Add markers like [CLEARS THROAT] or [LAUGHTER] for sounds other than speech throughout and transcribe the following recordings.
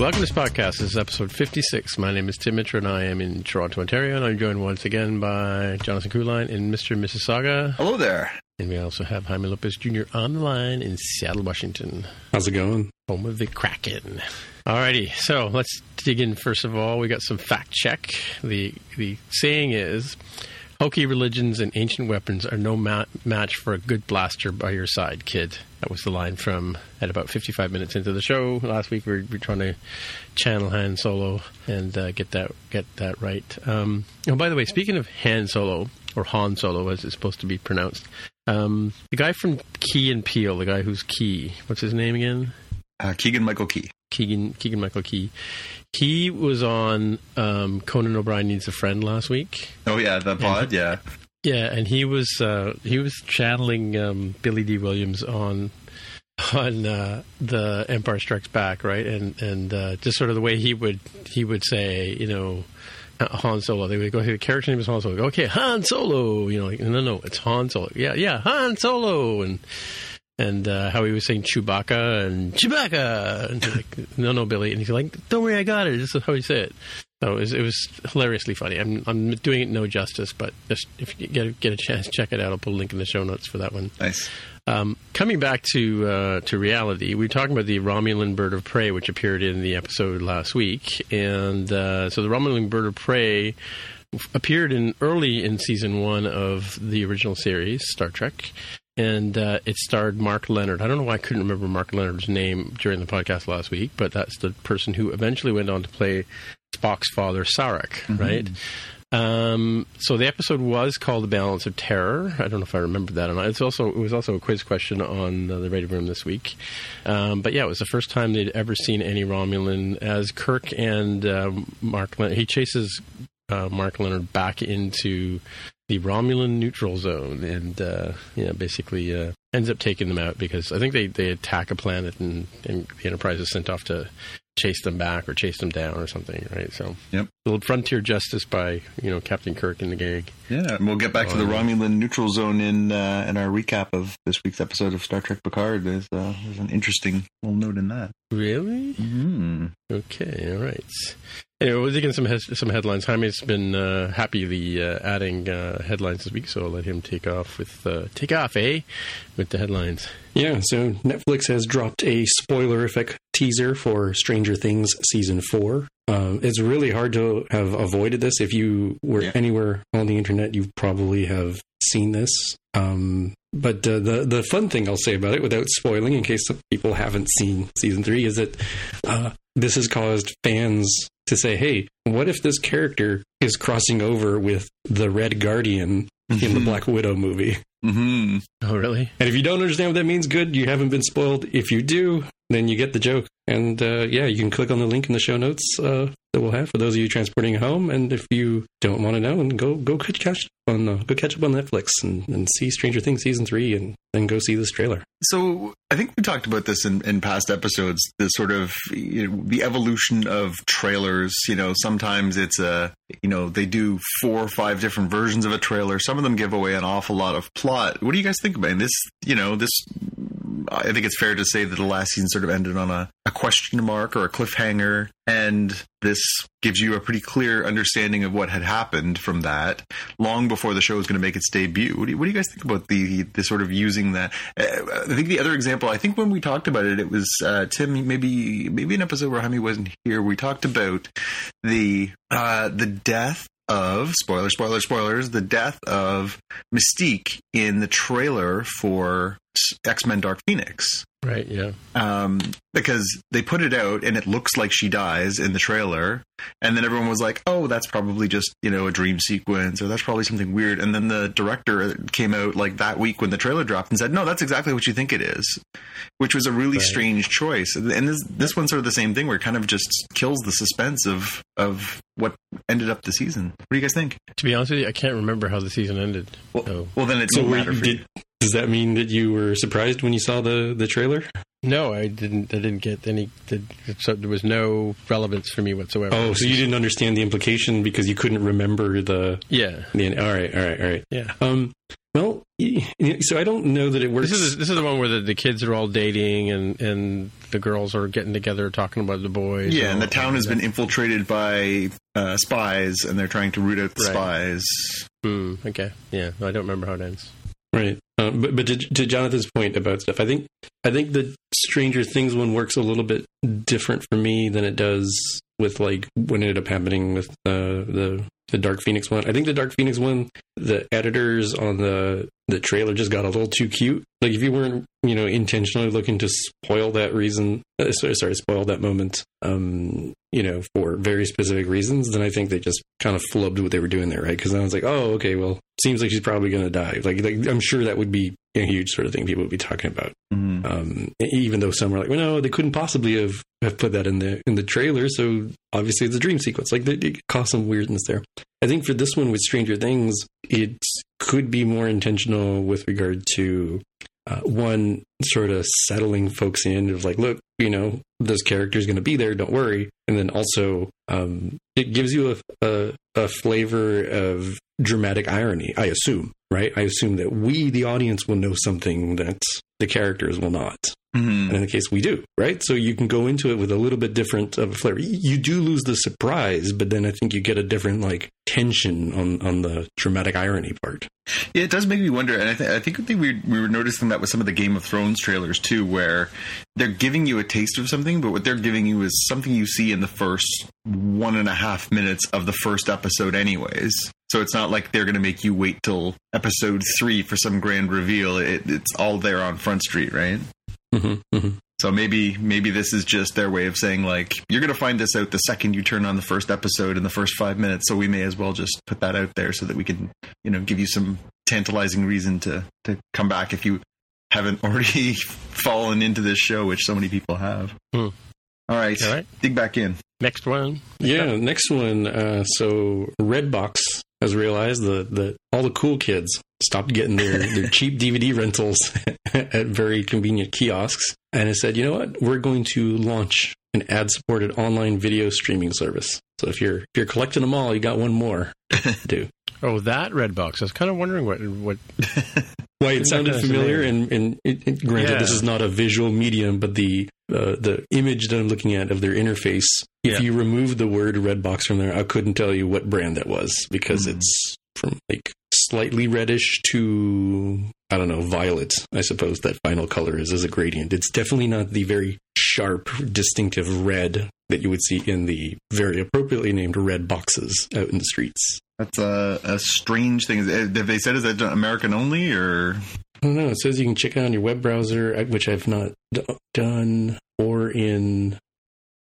Welcome to this podcast. This is episode 56. My name is Tim Mitra and I am in Toronto, Ontario, and I'm joined once again by Jonathan Kuline in Mr. Mississauga. Hello there. And we also have Jaime Lopez Jr. on the line in Seattle, Washington, How's it going? home of the Kraken. Alrighty, so let's dig in first of all. We got some fact check. The the saying is hokey religions and ancient weapons are no ma- match for a good blaster by your side, kid. That was the line from at about 55 minutes into the show last week. We were, we trying to channel Han Solo and uh, get that get that right. Um, oh, by the way, speaking of Han Solo or Han Solo, as it's supposed to be pronounced, um, the guy from Key and Peele, the guy who's Key, what's his name again? Uh, Keegan Michael Key. Keegan Keegan Michael Key. He was on um, Conan O'Brien Needs a Friend last week. Oh yeah, the pod. Yeah. Yeah, and he was uh, he was channeling um, Billy Dee Williams on on uh, the Empire Strikes Back, right? And and uh, just sort of the way he would he would say, you know, Han Solo. They would go, the character name is Han Solo. Go, okay, Han Solo. You know, like, no, no, it's Han Solo. Yeah, yeah, Han Solo. And and uh, how he was saying Chewbacca and Chewbacca. And like, [LAUGHS] no, no, Billy. And he's like, don't worry, I got it. This is how he said it. So it was, it was hilariously funny. I'm, I'm doing it no justice, but just if you get a, get a chance, check it out. I'll put a link in the show notes for that one. Nice. Um, coming back to uh, to reality, we were talking about the Romulan bird of prey, which appeared in the episode last week, and uh, so the Romulan bird of prey appeared in early in season one of the original series, Star Trek, and uh, it starred Mark Lenard. I don't know why I couldn't remember Mark Lenard's name during the podcast last week, but that's the person who eventually went on to play Spock's father, Sarek, right? Um, so the episode was called "The Balance of Terror." I don't know if I remember that or not. It's also it was also a quiz question on uh, the Radio Room this week. Um, but yeah, it was the first time they'd ever seen any Romulan as Kirk and uh, Mark. Leonard, he chases uh, Mark Lenard back into the Romulan neutral zone, and uh, basically uh, ends up taking them out because I think they, they attack a planet, and, and the Enterprise is sent off to chase them back or chase them down or something, right? So, Yep. A little frontier justice by you know Captain Kirk and the gang. Yeah, and we'll get back to the Oh, yeah. Romulan neutral zone in uh, in our recap of this week's episode of Star Trek Picard. There's, uh, there's an interesting little note in that. Really? Mm-hmm. Okay, all right. Anyway, we'll dig in some hes- some headlines. Jaime's been uh, happily uh, adding uh, headlines this week, so I'll let him take off with uh, take off, eh? With the headlines. Yeah, so Netflix has dropped a spoilerific teaser for Stranger Things season four. Um, it's really hard to have avoided this. If you were Yeah. anywhere on the internet, you probably have seen this. Um, but uh, the the fun thing I'll say about it, without spoiling, in case some people haven't seen season three, is that uh, this has caused fans to say, "Hey, what if this character is crossing over with the Red Guardian in the Black Widow movie?" Mm-hmm. Oh, really? And if you don't understand what that means, good, you haven't been spoiled. If you do, then you get the joke. And uh, yeah, you can click on the link in the show notes uh, that we'll have for those of you transporting home. And if you don't want to know, and go go catch catch on uh, go catch up on Netflix and, and see Stranger Things season three, and then go see this trailer. So I think we talked about this in, in past episodes. The sort of you know, the evolution of trailers. You know, sometimes it's a you know they do four or five different versions of a trailer. Some of them give away an awful lot of plot. What do you guys think about it? this? You know, this I think it's fair to say that the last season sort of ended on a, a question mark or a cliffhanger, and this gives you a pretty clear understanding of what had happened from that long before the show was going to make its debut. What do, you, what do you guys think about the the sort of using that? Uh, I think the other example, I think when we talked about it, it was uh, Tim, maybe maybe an episode where Jaime wasn't here. We talked about the uh, the death of spoiler, spoiler, spoilers, the death of Mystique in the trailer for X Men Dark Phoenix. Right, yeah. Um, because they put it out and it looks like she dies in the trailer. And then everyone was like, oh, that's probably just, you know, a dream sequence or that's probably something weird. And then the director came out like that week when the trailer dropped and said, no, that's exactly what you think it is, which was a really Right. strange choice. And this, this one's sort of the same thing where it kind of just kills the suspense of, of what ended up the season. What do you guys think? To be honest with you, I can't remember how the season ended. Well, So- well then it So won't matter for did, you. Does that mean that you were surprised when you saw the, the trailer? No, I didn't. I didn't get any. Did, so there was no relevance for me whatsoever. Oh, so you didn't understand the implication because you couldn't remember the. Yeah, the all right, all right, all right. yeah. Um, well, so I don't know that it works. This is this is the one where the, the kids are all dating and and the girls are getting together talking about the boys. Yeah, and the town has been infiltrated by uh, spies, and they're trying to root out the Right. spies. Hmm, okay, yeah. I don't remember how it ends. Right. Um, but but to, to Jonathan's point about stuff, I think I think the Stranger Things one works a little bit different for me than it does with like what ended up happening with uh, the the Dark Phoenix one. I think the Dark Phoenix one, the editors on the the trailer just got a little too cute. Like if you weren't you know intentionally looking to spoil that reason, uh, sorry, sorry, spoil that moment, um, you know, for very specific reasons, then I think they just kind of flubbed what they were doing there, right? Because I was like, oh, okay, well, seems like she's probably going to die. Like, like I'm sure that would be a huge sort of thing people would be talking about. Mhm. Um, even though some were like, well, no, they couldn't possibly have, have put that in the in the trailer, so obviously it's a dream sequence. Like, they, it caused some weirdness there. I think for this one with Stranger Things, it could be more intentional with regard to uh, one sort of settling folks in of like, look, you know, this character is going to be there. Don't worry. And then also, um, it gives you a, a a flavor of dramatic irony. I assume, right? I assume that we, the audience, will know something that the characters will not. Mhm. And in the case we do, right? So you can go into it with a little bit different of a flavor. You do lose the surprise, but then I think you get a different like tension on on the dramatic irony part. Yeah, it does make me wonder, and I, th- I think we we were noticing that with some of the Game of Thrones trailers too, where they're giving you a taste of something, but what they're giving you is something you see in the first one and a half minutes of the first episode, anyways. So it's not like they're going to make you wait till episode three for some grand reveal. It, it's all there on Front Street, right? Hmm hmm So maybe maybe this is just their way of saying like you're going to find this out the second you turn on the first episode in the first 5 minutes so we may as well just put that out there so that we can you know give you some tantalizing reason to to come back if you haven't [LAUGHS] already fallen into this show which so many people have. Hmm. All right. All right. Dig back in. Next one. Yeah, next one. Uh, so Redbox has realized that that all the cool kids stopped getting their, their [LAUGHS] cheap DVD rentals [LAUGHS] at very convenient kiosks, and has said, you know what, we're going to launch an ad-supported online video streaming service. So if you're if you're collecting them all, you got one more to do. [LAUGHS] Oh, that red box. I was kind of wondering what what. Why it sounded familiar, and, and it, it, granted, Yeah. this is not a visual medium, but the uh, the image that I'm looking at of their interface, if Yeah. you remove the word Redbox from there, I couldn't tell you what brand that was because Hmm. it's from like slightly reddish to I don't know violet. I suppose that final color is as a gradient. It's definitely not the very sharp, distinctive red that you would see in the very appropriately named red boxes out in the streets. That's a, a strange thing. Have they said is that American only or I don't know. It says you can check it on your web browser, which I've not d- done, or in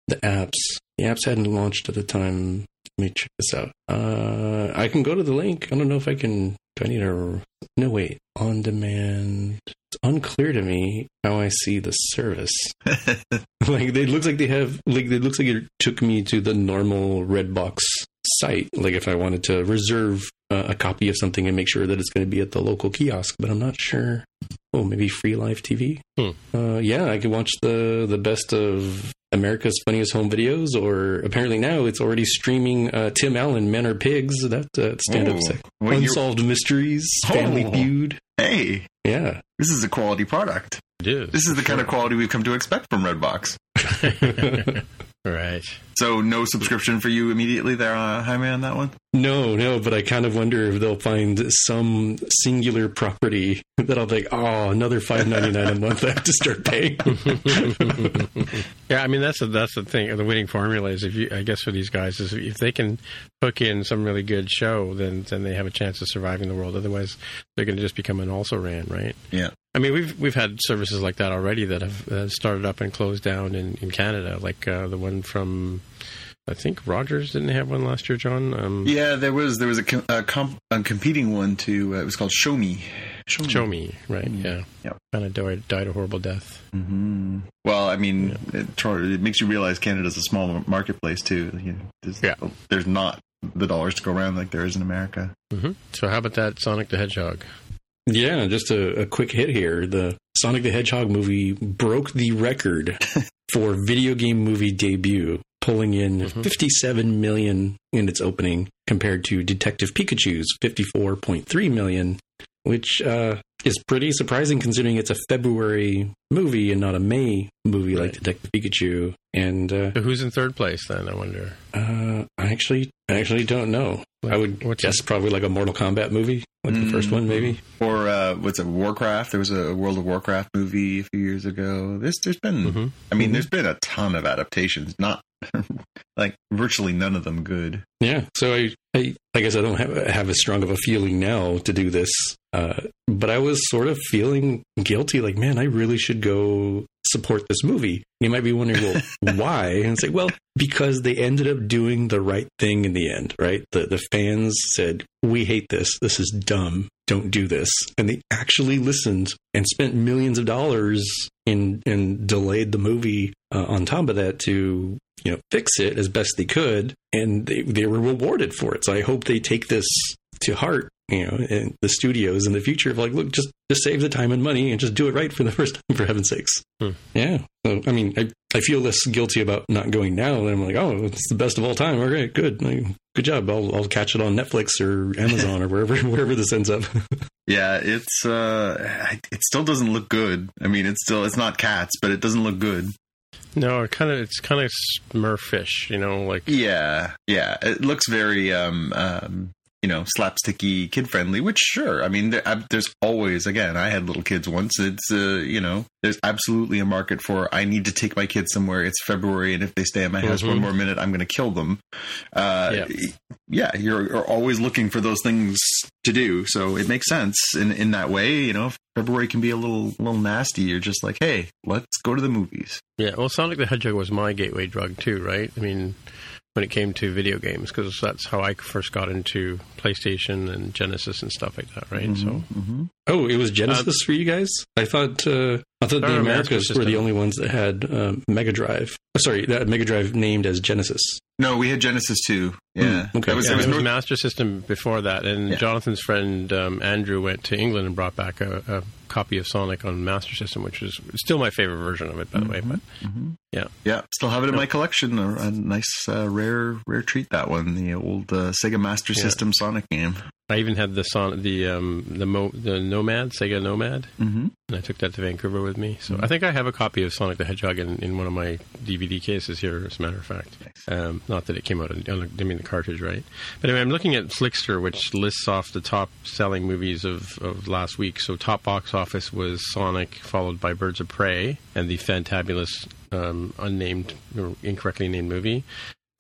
the apps. The apps hadn't launched at the time. Let me check this out. Uh, I can go to the link. I don't know if I can. Do I need a? No, wait. On demand. It's unclear to me how I see the service. [LAUGHS] like it looks like they have. Like it looks like it took me to the normal Redbox site. Like if I wanted to reserve uh, a copy of something and make sure that it's going to be at the local kiosk, but I'm not sure. Oh, maybe free live TV. Hmm. Uh, yeah, I could watch the the best of America's Funniest Home Videos, or apparently now it's already streaming uh, Tim Allen, Men Are Pigs, that uh, stand up sec- well, you're- Unsolved Mysteries, Family Oh. Feud. hey, Yeah, this is a quality product. It is. This is the kind of quality we've come to expect from Redbox. [LAUGHS] right. So no subscription for you immediately there, uh, Jaime, on that one. No, no, but I kind of wonder if they'll find some singular property that I'll think, oh, another five ninety nine a [LAUGHS] month I have to start paying. [LAUGHS] yeah, I mean that's the that's the thing. The winning formula is if you, I guess, for these guys is if they can hook in some really good show, then then they have a chance of surviving the world. Otherwise, they're going to just become an also ran, right? Yeah. I mean, we've we've had services like that already that have uh, started up and closed down in in Canada, like uh, the one from. I think Rogers didn't have one last year, John. Um, yeah, there was there was a, com- a, comp- a competing one to uh, it was called Show Me. Show Me, Show Me right? Mm-hmm. Yeah, yep. kind of died, died a horrible death. Mm-hmm. Well, I mean, yeah. it, it, makes you realize Canada's a small marketplace too. You know, there's, yeah, there's not the dollars to go around like there is in America. Mm-hmm. So, how about that Sonic the Hedgehog? Yeah, just a, a, quick hit here. The Sonic the Hedgehog movie broke the record [LAUGHS] for video game movie debut, pulling in mm-hmm. 57 million in its opening compared to Detective Pikachu's 54.3 million, which uh, is pretty surprising considering it's a February movie and not a May movie right. like Detective Pikachu. And uh, so who's in third place then? I wonder. Uh, I actually, I actually don't know. Like, I would what's guess it? probably like a Mortal Kombat movie, like mm-hmm. the first one, maybe. Or uh, what's it? Warcraft. There was a World of Warcraft movie a few years ago. There's, there's been. Mm-hmm. I mean, mm-hmm. there's been a ton of adaptations. Not [LAUGHS] like virtually none of them good. Yeah. So I, I, I guess I don't have, have as strong of a feeling now to do this. Uh, but I was sort of feeling guilty, like, man, I really should go support this movie. You might be wondering, well, [LAUGHS] why? And it's like, well, because they ended up doing the right thing in the end, right? The the fans said, "We hate this. This is dumb. Don't do this." And they actually listened and spent millions of dollars in and delayed the movie uh, on top of that to you know fix it as best they could, and they they were rewarded for it. So I hope they take this to heart you know, in the studios in the future of like, look, just just save the time and money and just do it right for the [LAUGHS] first time, for heaven's sakes. Hmm. Yeah. So, I mean, I, I feel less guilty about not going now. And I'm like, oh, it's the best of all time. All right, good. Like, good job. I'll, I'll catch it on Netflix or Amazon or wherever, [LAUGHS] wherever this ends up. [LAUGHS] yeah. It's, uh, it still doesn't look good. I mean, it's still, it's not cats, but it doesn't look good. No, it kind of it's kind of Smurfish, you know, like yeah, yeah. It looks very um, um you know, slapsticky, kid friendly, which sure. I mean, there, I, there's always, again, I had little kids once. It's, uh, you know, there's absolutely a market for, I need to take my kids somewhere. It's February. And if they stay at my house mm-hmm. one more minute, I'm going to kill them. Uh, yeah. yeah, you're, you're, always looking for those things to do. So it makes sense in, in that way. You know, February can be a little, little nasty. You're just like, hey, let's go to the movies. Yeah. Well, Sonic the Hedgehog was my gateway drug too, right? I mean, when it came to video games because that's how I first got into PlayStation and Genesis and stuff like that, right? Mm-hmm, so, mm-hmm. oh, it was Genesis uh, for you guys. I thought uh, I thought the Americas were the only ones that had uh, Mega Drive. Oh, sorry, that Mega Drive named as Genesis. No, we had Genesis too. Yeah, mm, okay. That was, yeah, was, was Master System before that, and yeah. Jonathan's friend um, Andrew went to England and brought back a, a, copy of Sonic on Master System, which is still my favorite version of it, by mm-hmm. the way. Mm-hmm. But mm-hmm. yeah, yeah, still have it in my collection. A, a nice, uh, rare, rare treat. That one, the old uh, Sega Master yeah. System Sonic game. I even had the son, the um, the Mo, the Nomad Sega Nomad, mm-hmm. and I took that to Vancouver with me. So mm-hmm. I think I have a copy of Sonic the Hedgehog in, in one of my DVD cases here. As a matter of fact, nice. um, not that it came out. On, I mean the cartridge, right? But anyway, I'm looking at Flixster, which lists off the top selling movies of, of last week. So top box office was Sonic, followed by Birds of Prey and the fantabulous um, unnamed or incorrectly named movie.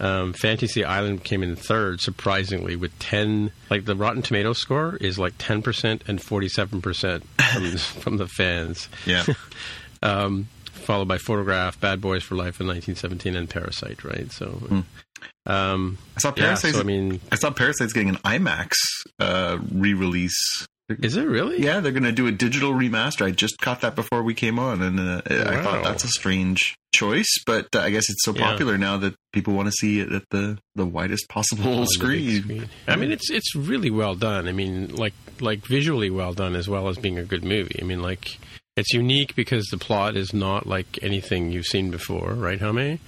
Um, Fantasy Island came in third, surprisingly, with 10. Like the Rotten Tomato score is like 10% and 47% from, [LAUGHS] from the fans. Yeah. [LAUGHS] um, followed by Photograph, Bad Boys for Life in 1917, and Parasite, right? So. Mm. Um, I saw Parasite. Yeah, so, I mean, I saw Parasite's getting an IMAX uh, re-release is it really? Yeah, they're going to do a digital remaster. I just caught that before we came on, and uh, wow. I thought that's a strange choice, but uh, I guess it's so popular yeah. now that people want to see it at the, the widest possible screen. screen. I mean, it's it's really well done. I mean, like like visually well done as well as being a good movie. I mean, like it's unique because the plot is not like anything you've seen before, right, Jaime?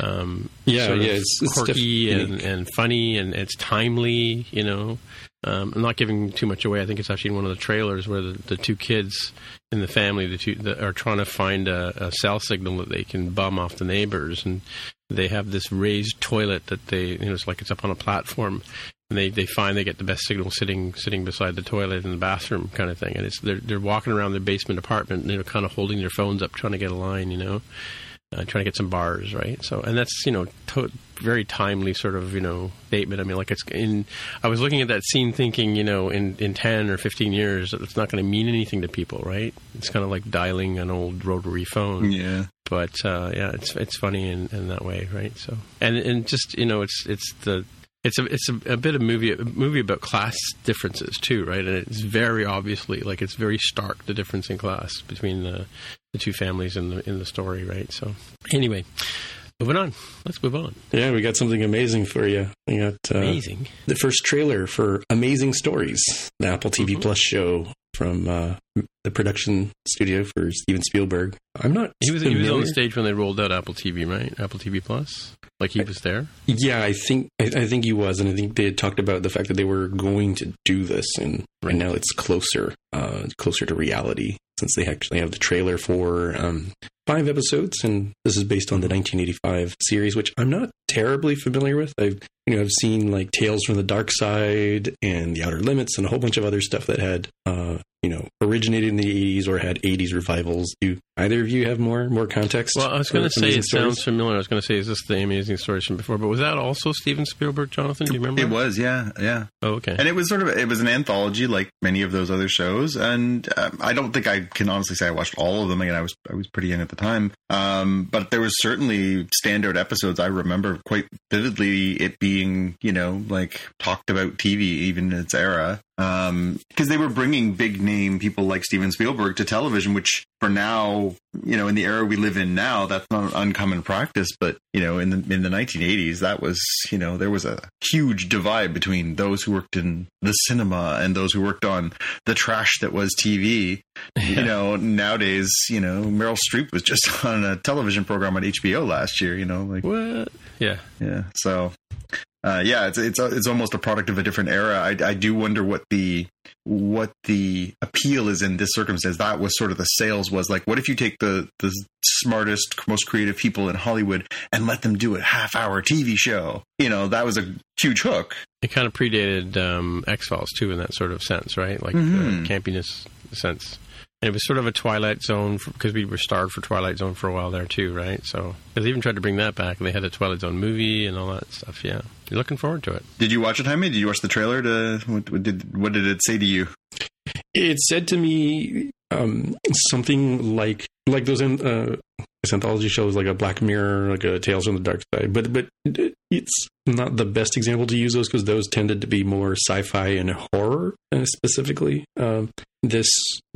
Um, yeah, yeah, it's, quirky it's and, and funny, and it's timely. You know, Um, I'm not giving too much away. I think it's actually in one of the trailers where the, the two kids in the family, the two that are trying to find a, a cell signal that they can bum off the neighbors, and they have this raised toilet that they, you know, it's like it's up on a platform, and they, they find they get the best signal sitting sitting beside the toilet in the bathroom kind of thing, and it's they're they're walking around their basement apartment, and they're kind of holding their phones up trying to get a line, you know uh, trying to get some bars, right? So, and that's you know to- very timely sort of you know statement. I mean, like it's in. I was looking at that scene, thinking you know in in ten or fifteen years, it's not going to mean anything to people, right? It's kind of like dialing an old rotary phone. Yeah. But uh, yeah, it's it's funny in, in that way, right? So, and and just you know, it's it's the it's a it's a, a, bit of movie a movie about class differences too, right? And it's very obviously like it's very stark the difference in class between the the two families in the in the story, right? So anyway, moving on. Let's move on. Yeah, we got something amazing for you. We got uh, amazing the first trailer for Amazing Stories, the Apple TV mm-hmm. Plus show from uh, the production studio for Steven Spielberg. I'm not. He was, he was on the stage when they rolled out Apple TV, right? Apple TV Plus. Like he was there. Yeah, I think I, I, think he was, and I think they had talked about the fact that they were going to do this, and right. and now it's closer, uh, closer to reality since they actually have the trailer for um, five episodes, and this is based on the 1985 series, which I'm not terribly familiar with. I've you know I've seen like Tales from the Dark Side and The Outer Limits and a whole bunch of other stuff that had uh, you know originated in the 80s or had 80s revivals. Do either of you have more more context? Well, I was going to say it stories? sounds familiar. I was going to say is this the Amazing Stories from before? But was that also Steven Spielberg, Jonathan? Do you remember? It was, yeah, yeah. Oh, okay. And it was sort of it was an anthology like many of those other shows, and um, I don't think I can honestly say I watched all of them. Again, I was I was pretty young at the time, um, but there was certainly standout episodes. I remember quite vividly it being you know like talked about TV even in its era because um, they were bringing big name people like Steven Spielberg to television, which for now, you know, in the era we live in now, that's not an uncommon practice. But you know, in the in the 1980s, that was you know there was a huge divide between those who worked in the cinema and those who worked on the trash that was TV. Yeah. You know, nowadays, you know, Meryl Streep was just [LAUGHS] on a television program on HBO last year. You know, like what? Yeah, yeah. So uh, yeah, it's it's it's almost a product of a different era. I, I do wonder what the what the appeal is in this circumstance. That was sort of the sales was like, what if you take the the smartest, most creative people in Hollywood and let them do a half hour TV show? You know, that was a huge hook. It kind of predated um, X Files too, in that sort of sense, right? Like mm-hmm. the campiness sense. And it was sort of a Twilight Zone because we were starved for Twilight Zone for a while there too, right? So they even tried to bring that back, and they had a Twilight Zone movie and all that stuff. Yeah, you're looking forward to it. Did you watch it, Jaime? Did you watch the trailer? To what, what did what did it say to you? It said to me um, something like like those uh, anthology shows, like a Black Mirror, like a Tales from the Dark Side. But but it's not the best example to use those because those tended to be more sci-fi and horror uh, specifically. Um, this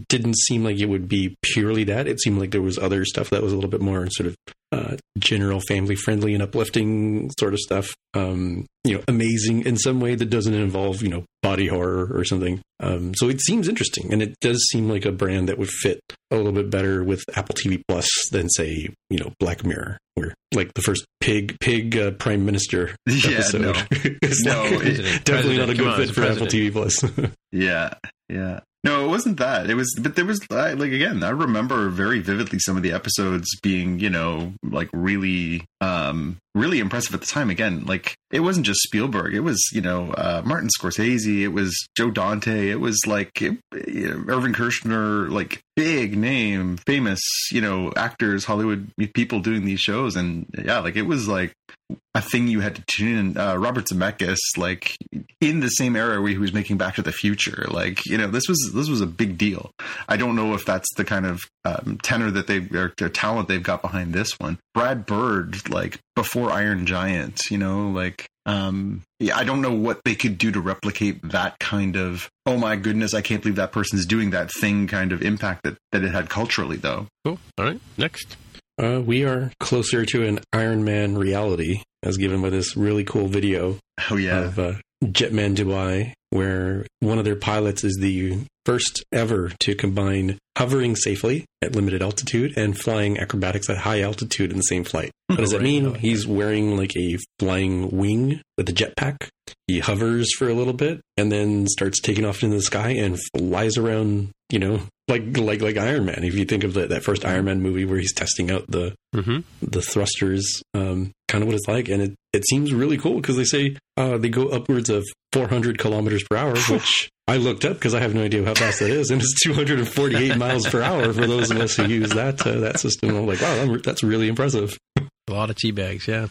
didn't seem like it would be purely that. It seemed like there was other stuff that was a little bit more sort of uh, general family friendly and uplifting sort of stuff. Um, you know, amazing in some way that doesn't involve you know body horror or something. Um, so it seems interesting, and it does seem like a brand that would fit a little bit better with Apple TV Plus than say you know Black Mirror, where like the first pig pig uh, prime minister episode. [LAUGHS] Yeah, no, [LAUGHS] no like, definitely not a good fit for Apple TV Plus. [LAUGHS] yeah, yeah. No, it wasn't that. It was, but there was like again. I remember very vividly some of the episodes being, you know, like really, um, really impressive at the time. Again, like it wasn't just Spielberg. It was, you know, uh, Martin Scorsese. It was Joe Dante. It was like it, you know, Irvin Kershner, like big name, famous, you know, actors, Hollywood people doing these shows, and yeah, like it was like a thing you had to tune in. Uh, Robert Zemeckis, like in the same era where he was making Back to the Future, like you know, this was this was a big deal. I don't know if that's the kind of um, tenor that they or talent they've got behind this one. Brad Bird, like before Iron Giant, you know, like um yeah i don't know what they could do to replicate that kind of oh my goodness i can't believe that person's doing that thing kind of impact that that it had culturally though cool all right next uh, we are closer to an iron man reality as given by this really cool video oh yeah of uh, jetman dubai where one of their pilots is the first ever to combine hovering safely at limited altitude and flying acrobatics at high altitude in the same flight. [LAUGHS] What does that mean? He's wearing like a flying wing with a jetpack. He hovers for a little bit and then starts taking off into the sky and flies around, you know, like like like Iron Man. If you think of the, that first Iron Man movie where he's testing out the hmm the thrusters, um, kind of what it's like, and it, it seems really cool because they say uh, they go upwards of 400 kilometers per hour, [LAUGHS] which I looked up because I have no idea how fast that is, and it's 248 miles per hour for those of us who use that uh, that system. I'm like, wow, that's really impressive. A lot of tea bags, yeah.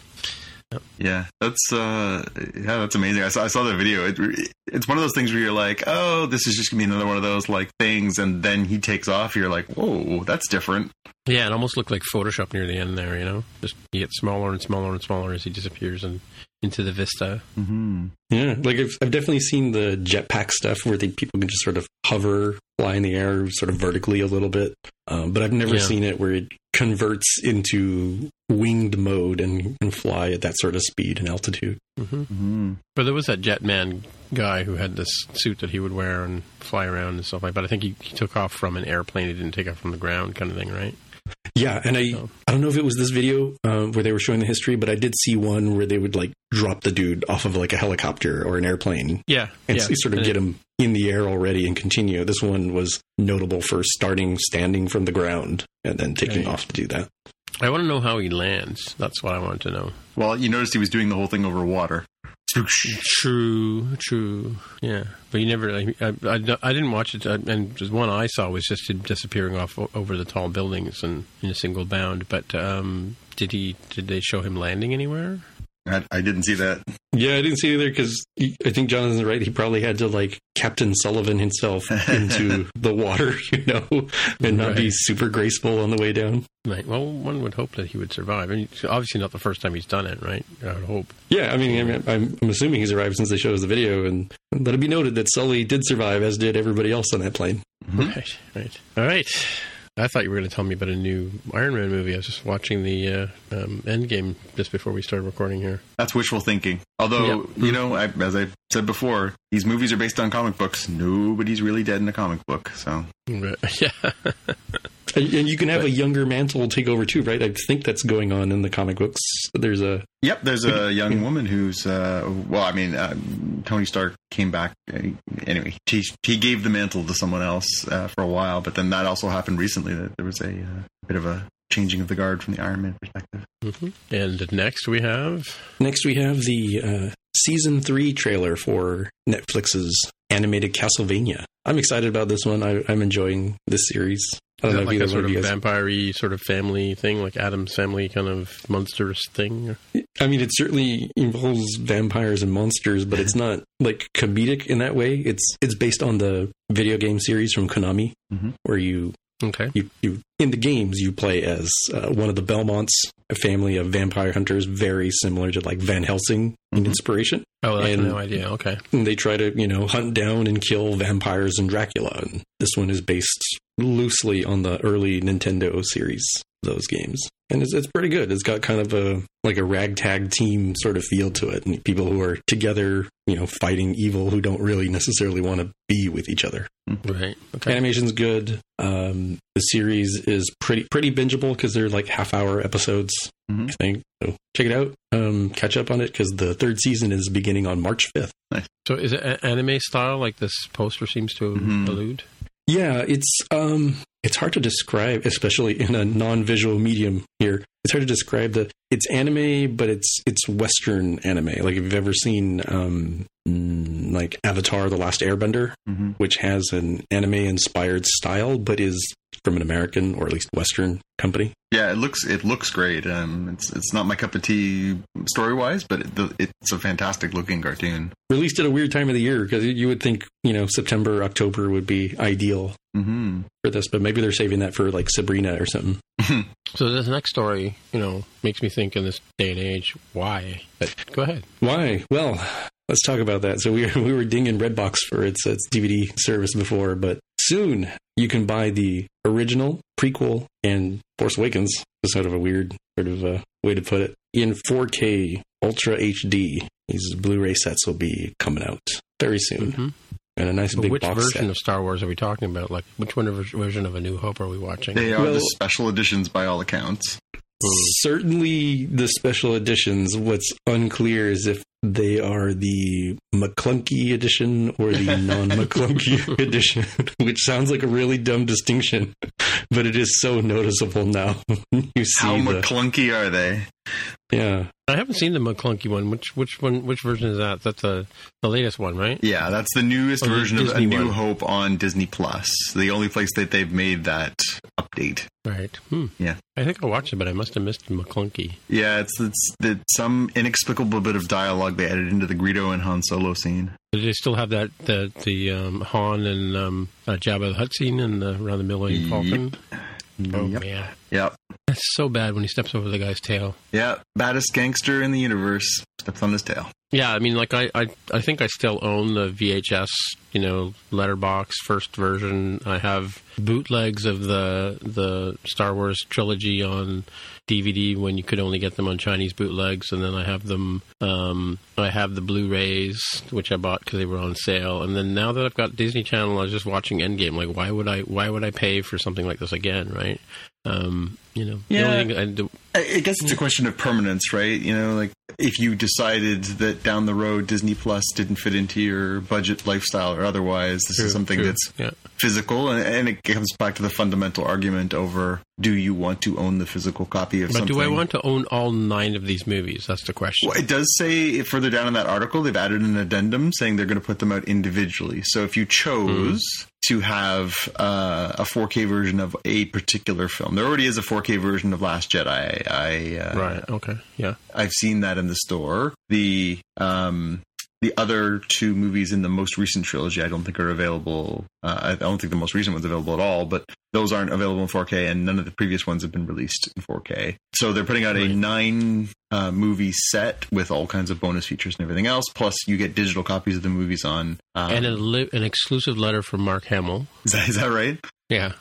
Yeah, that's uh, yeah, that's amazing. I saw I saw the video. It, it's one of those things where you're like, oh, this is just gonna be another one of those like things, and then he takes off. You're like, whoa, that's different. Yeah, it almost looked like Photoshop near the end there, you know? Just he gets smaller and smaller and smaller as he disappears and into the vista. Mm-hmm. Yeah, like I've, I've definitely seen the jetpack stuff where they, people can just sort of hover, fly in the air, sort of vertically a little bit. Um, but I've never Yeah. seen it where it converts into winged mode and can fly at that sort of speed and altitude. hmm Mm-hmm. But there was that Jetman guy who had this suit that he would wear and fly around and stuff like. But I think he, he took off from an airplane. He didn't take off from the ground, kind of thing, right? Yeah, and I So- I don't know if it was this video uh, where they were showing the history, but I did see one where they would like drop the dude off of like a helicopter or an airplane Yeah, and yeah. sort of And get him in the air already and continue. This one was notable for starting standing from the ground and then taking Right. off to do that. I want to know how he lands. That's what I want to know. Well, you noticed he was doing the whole thing over water. True, true. Yeah, but you never. I, I, I, didn't watch it, uh, and just one I saw was just him disappearing off over the tall buildings and in a single bound. But um, did he? Did they show him landing anywhere? I, I didn't see that. Yeah, I didn't see either because I think Jonathan's right. He probably had to like Captain Sullivan himself [LAUGHS] into the water, [LAUGHS] you know, and not be super graceful on the way down. Right. Well, one would hope that he would survive. I mean, it's obviously not the first time he's done it, right? I would hope. Yeah, I mean, I mean I'm, I'm assuming he's arrived since they showed us the video, and let it be noted that Sully did survive, as did everybody else on that plane. Right. Right. All right. I thought you were going to tell me about a new Iron Man movie. I was just watching the uh, um, Endgame just before we started recording here. That's wishful thinking. Although, you know, I, as I said before, these movies are based on comic books. Nobody's really dead in a comic book. So, [LAUGHS] yeah. And, and you can have a younger Mantle take over too, right? I think that's going on in the comic books. There's a yep, there's a young woman who's, uh, well, I mean, uh, Tony Stark came back. Uh, anyway, he, he gave the mantle to someone else uh, for a while, but then that also happened recently that there was a uh, bit of a changing of the guard from the Iron Man perspective. hmm And next we have. next we have the uh, season three trailer for Netflix's animated Castlevania. I'm excited about this one. I, I'm enjoying this series. I don't that know like a sort of vampire sort of family thing, like Addams family kind of monstrous thing? I mean, it certainly involves vampires and monsters, but it's not like comedic in that way. It's it's based on the video game series from Konami, Mhm. where you Okay. you, you in the games you play as uh, one of the Belmonts, a family of vampire hunters, very similar to like Van Helsing in Mhm. inspiration. Oh, that's And- no idea. Okay. And they try to you know hunt down and kill vampires and Dracula. And this one is based loosely on the early Nintendo series, those games, and it's it's pretty good. It's got kind of a like a ragtag team sort of feel to it, and people who are together, you know, fighting evil who don't really necessarily want to be with each other. Right. Okay. Animation's good. Um, the series is pretty pretty bingeable because they're like half hour episodes. Mhm. I think so. Check it out. Um, catch up on it because the third season is beginning on March fifth. So is it anime style, like this poster seems to Mhm. allude? Yeah, it's um, it's hard to describe, especially in a non-visual medium. Here, it's hard to describe the. It's anime, but it's it's Western anime. Like if you've ever seen um, mm, like Avatar: The Last Airbender, Mm-hmm. which has an anime-inspired style, but is from an American or at least Western company. Yeah, it looks it looks great. Um, it's it's not my cup of tea story wise, but it, the, it's a fantastic looking cartoon. Released at a weird time of the year because you would think you know September, October would be ideal Mm-hmm. for this, but maybe they're saving that for like Sabrina or something. [CLEARS THROAT] So this next story, you know, makes me think in this day and age, why? But go ahead. Why? Well, let's talk about that. So we were, [LAUGHS] we were dinging Redbox for its its DVD service before, but soon you can buy the original, prequel, and Force Awakens. Is sort of a weird sort of uh, way to put it in 4K Ultra HD these Blu-ray sets will be coming out very soon, Mhm. And a nice But big which box version set. of Star Wars are we talking about? Like, which one of version of A New Hope are we watching? They are Well- the special editions by all accounts. Hmm. Certainly, the special editions. What's unclear is if they are the Maclunkey edition or the [LAUGHS] non-Maclunkey edition, [LAUGHS] which sounds like a really dumb distinction, but it is so noticeable now. [LAUGHS] you see How the Maclunkey are they? yeah. I haven't seen the Maclunkey one. Which which one? Which version is that? That's the the latest one, right? Yeah, that's the newest Oh, the version of A New one. Hope on Disney Plus. The only place that they've made that update. Right. Hmm. Yeah. I think I watched it, but I must have missed Maclunkey. Yeah, it's it's, it's some inexplicable bit of dialogue they added into the Greedo and Han Solo scene. Do they still have that the the um, Han and um, uh, Jabba the Hutt scene in the, around the Millennium Falcon? Oh yep. man, Yep. that's so bad when he steps over the guy's tail. Yeah, baddest gangster in the universe steps on his tail. Yeah, I mean, like I, I, I think I still own the VHS, you know, letterbox first version. I have bootlegs of the the Star Wars trilogy on DVD when you could only get them on Chinese bootlegs, and then I have them. Um, I have the Blu-rays which I bought because they were on sale, and then now that I've got Disney Channel, I was just watching Endgame. Like, why would I? Why would I pay for something like this again? Right? Um, you know, the Yeah. only thing I do, I I guess it's a question of permanence, right? You know, like if you decided that down the road Disney Plus didn't fit into your budget lifestyle or otherwise, this True, is something true. that's yeah. physical, and, and it comes back to the fundamental argument over do you want to own the physical copy of But something? do I want to own all nine of these movies? That's the question. Well, it does say further down in that article they've added an addendum saying they're going to put them out individually. So if you chose to have uh, a 4K version of a particular film, there already is a 4K version of Last Jedi. I uh, Right. Okay. Yeah. I've seen that in the store. The um, the other two movies in the most recent trilogy, I don't think are available. Uh, I don't think the most recent one's available at all, but those aren't available in 4K, and none of the previous ones have been released in 4K. So they're putting out a nine uh, movie set with all kinds of bonus features and everything else. Plus, you get digital copies of the movies on. Um, and a li- an exclusive letter from Mark Hamill. is, that, is that right? Yeah.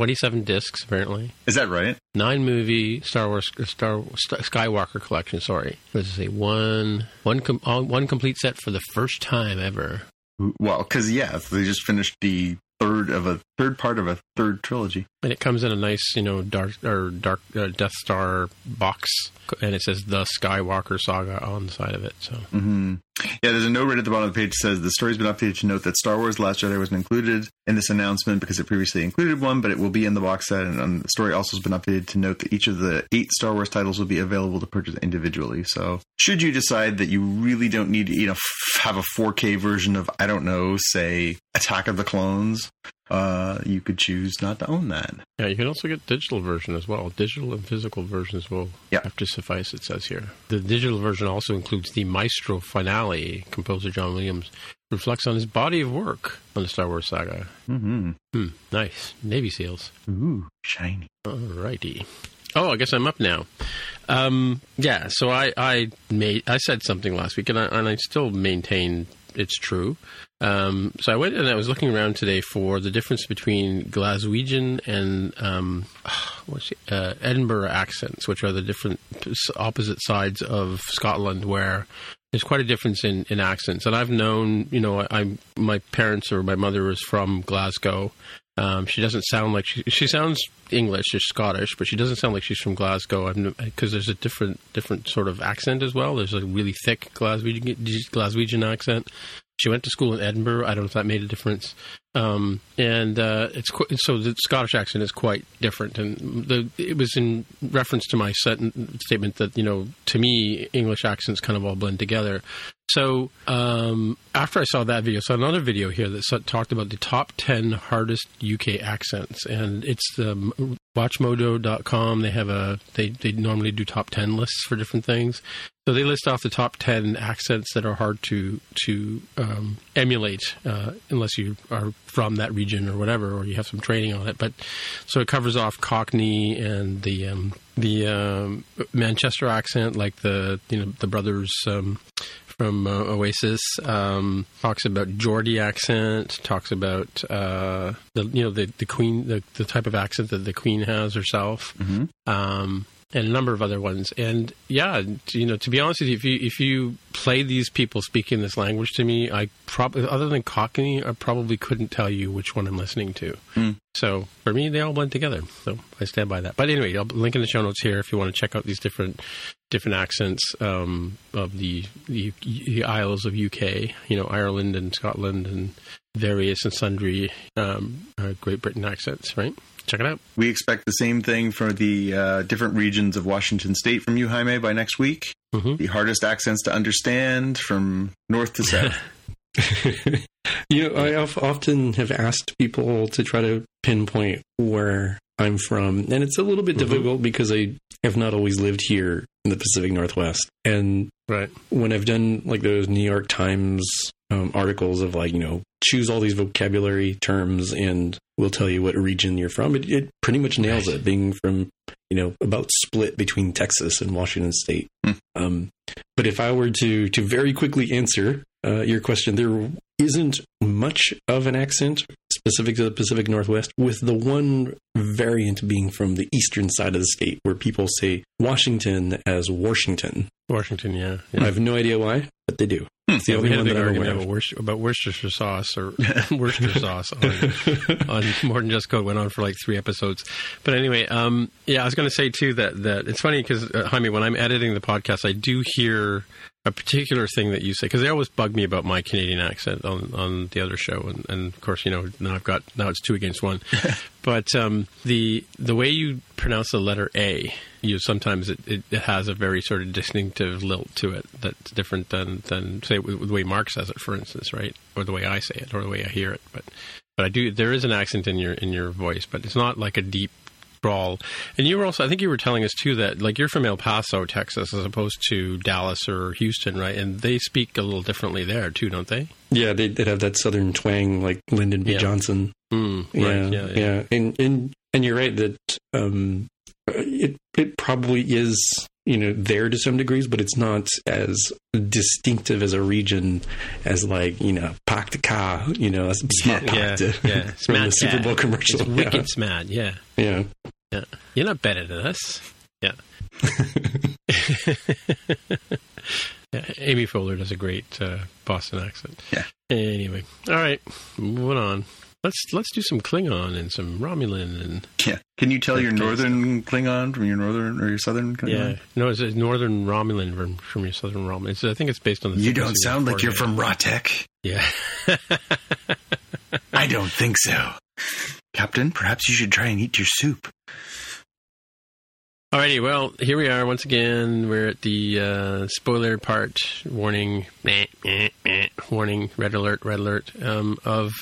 27 discs, apparently. Is that right? Nine movie Star Wars uh, Star St- Skywalker collection. Sorry, does it say? One one com- one complete set for the first time ever. Well, because yeah, they just finished the third of a third part of a third trilogy. And it comes in a nice, you know, dark or dark uh, Death Star box, and it says the Skywalker Saga on the side of it. So hmm Yeah, there's a note right at the bottom of the page that says the story's been updated to note that Star Wars: The Last Jedi wasn't included in this announcement because it previously included one, but it will be in the box set. And um, the story also has been updated to note that each of the eight Star Wars titles will be available to purchase individually. So, should you decide that you really don't need to, you know, f- have a 4K version of, I don't know, say Attack of the Clones, uh, you could choose not to own that. yeah, you can also get digital version as well. Digital and physical versions will Yeah. have to suffice. It says here. The digital version also includes the Maestro finale. Composer John Williams reflects on his body of work on the Star Wars saga. Mm-hmm. Hmm, nice. Navy SEALs. Ooh, shiny. Alrighty. Oh, I guess I'm up now. Um, yeah, so I, I made I said something last week, and I, and I still maintain it's true. Um, so I went and I was looking around today for the difference between Glaswegian and um, uh, Edinburgh accents, which are the different opposite sides of Scotland, where there's quite a difference in, in accents. And I've known, you know, I my parents or my mother was from Glasgow. Um, she doesn't sound like she, she sounds English or Scottish, but she doesn't sound like she's from Glasgow because there's a different different sort of accent as well. There's a really thick Glaswegian, Glaswegian accent. She went to school in Edinburgh. I don't know if that made a difference. Um, and uh, it's qu- so the Scottish accent is quite different. And the it was in reference to my statement that you know to me English accents kind of all blend together. So um, after I saw that video, saw another video here that talked about the top 10 hardest UK accents. And it's the m- watchmojo.com. They have a, they, they normally do top 10 lists for different things. So they list off the top 10 accents that are hard to, to um, emulate uh, unless you are from that region or whatever, or you have some training on it. But so it covers off Cockney and the, um, the um, Manchester accent, like the, you know, the brothers, um, from uh, Oasis um, talks about Geordie accent, talks about uh, the you know the the Queen the, the type of accent that the Queen has herself, um, and a number of other ones. And yeah, you know, to be honest with you, if you if you play these people speaking this language to me, I probably, other than Cockney, I probably couldn't tell you which one I'm listening to. Mm. So for me, they all blend together. So I stand by that. But anyway, I'll link in the show notes here if you want to check out these different different accents um, of the, the the Isles of UK. You know, Ireland and Scotland and various and sundry um, uh, Great Britain accents. Right. Check it out. We expect the same thing for the uh, different regions of Washington State from you, Jaime, by next week. Mhm. The hardest accents to understand from north to south. [LAUGHS] you know, I of- often have asked people to try to pinpoint where I'm from, and it's a little bit Mhm. difficult because I have not always lived here in the Pacific Northwest. And Right. when I've done like those New York Times um, articles of like, you know, choose all these vocabulary terms and we'll tell you what region you're from, it, it pretty much nails it, being from, you know, about split between Texas and Washington State. Hmm. Um, but if I were to to very quickly answer uh, your question, there isn't much of an accent specific to the Pacific Northwest, with the one variant being from the eastern side of the state, where people say Washington as Washington. Washington, yeah. I have no idea why, but they do. It's the Yeah, we only one that I'm argument aware of. Worcester, about Worcestershire sauce or [LAUGHS] Worcester sauce on, on [LAUGHS] More Than Just Code. Went on for like three episodes. But anyway, um, yeah, I was going to say too that, that it's funny because, uh, Jaime, when I'm editing the podcast, I do hear a particular thing that you say because they always bug me about my Canadian accent on, on the other show. And, and of course, you know, now I've got, now it's two against one. [LAUGHS] but um, the the way you pronounce the letter A, you sometimes it, it, has a very sort of distinctive lilt to it that's different than than say the way Mark says it, for instance, right, or the way I say it, or the way I hear it. But but I do there is an accent in your in your voice, but it's not like a deep drawl. And you were also I think you were telling us too that like you're from El Paso, Texas, as opposed to Dallas or Houston, right? And they speak a little differently there too, don't they? Yeah, they they have that southern twang like Lyndon B. Yeah. Johnson. Mm, Yeah, right. yeah, Yeah. Yeah. And and and you're right that um, it it probably is you know there to some degrees, but it's not as distinctive as a region as like you know Park the car, you know, smart Yeah, Park yeah. [LAUGHS] from the Smart Super. Bowl commercial. It's yeah. wicked smart. Yeah. yeah. Yeah. You're not better than us. Yeah. [LAUGHS] yeah. Amy Fowler does a great uh, Boston accent. Yeah. Anyway, all right, moving on. Let's let's do some Klingon and some Romulan and Yeah. Can you tell your northern Klingon from your northern or your southern Klingon? yeah. No, it's a Northern Romulan from, from your Southern Romulan. It's, I think it's based on the. You don't sound like you're from Ratek. Yeah. [LAUGHS] I don't think so. Captain, perhaps you should try and eat your soup. Alrighty, well, here we are once again. We're at the uh, spoiler part. Warning, meh, meh, meh, warning, red alert, red alert um, of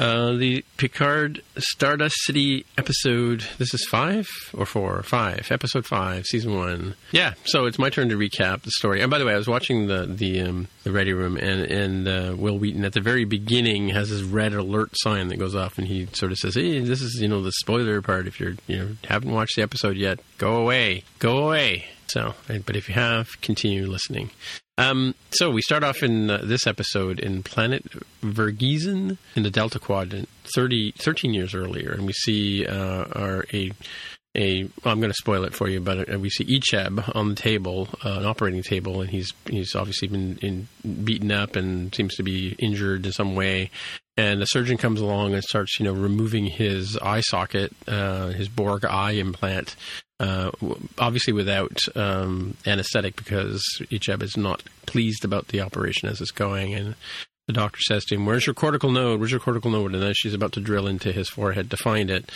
uh, the Picard Stardust City episode. This is five or four? Five. Episode five, season one. Yeah, so it's my turn to recap the story. And by the way, I was watching the the um, the Ready Room, and and uh, Wil Wheaton at the very beginning has this red alert sign that goes off, and he sort of says, "Hey, this is you know the spoiler part. If you're you know haven't watched the episode yet, go away, go away." So, but if you have, continue listening. Um, so we start off in uh, this episode in planet Vergessen in the Delta Quadrant, 30, 13 years earlier, and we see uh, our a a. I'm going to spoil it for you, but uh, we see Icheb on the table, uh, an operating table, and he's he's obviously been in, beaten up and seems to be injured in some way. And the surgeon comes along and starts, you know, removing his eye socket, uh, his Borg eye implant, uh, obviously without um, anesthetic because Icheb is not pleased about the operation as it's going. And the doctor says to him, "Where's your cortical node? Where's your cortical node?" And then she's about to drill into his forehead to find it.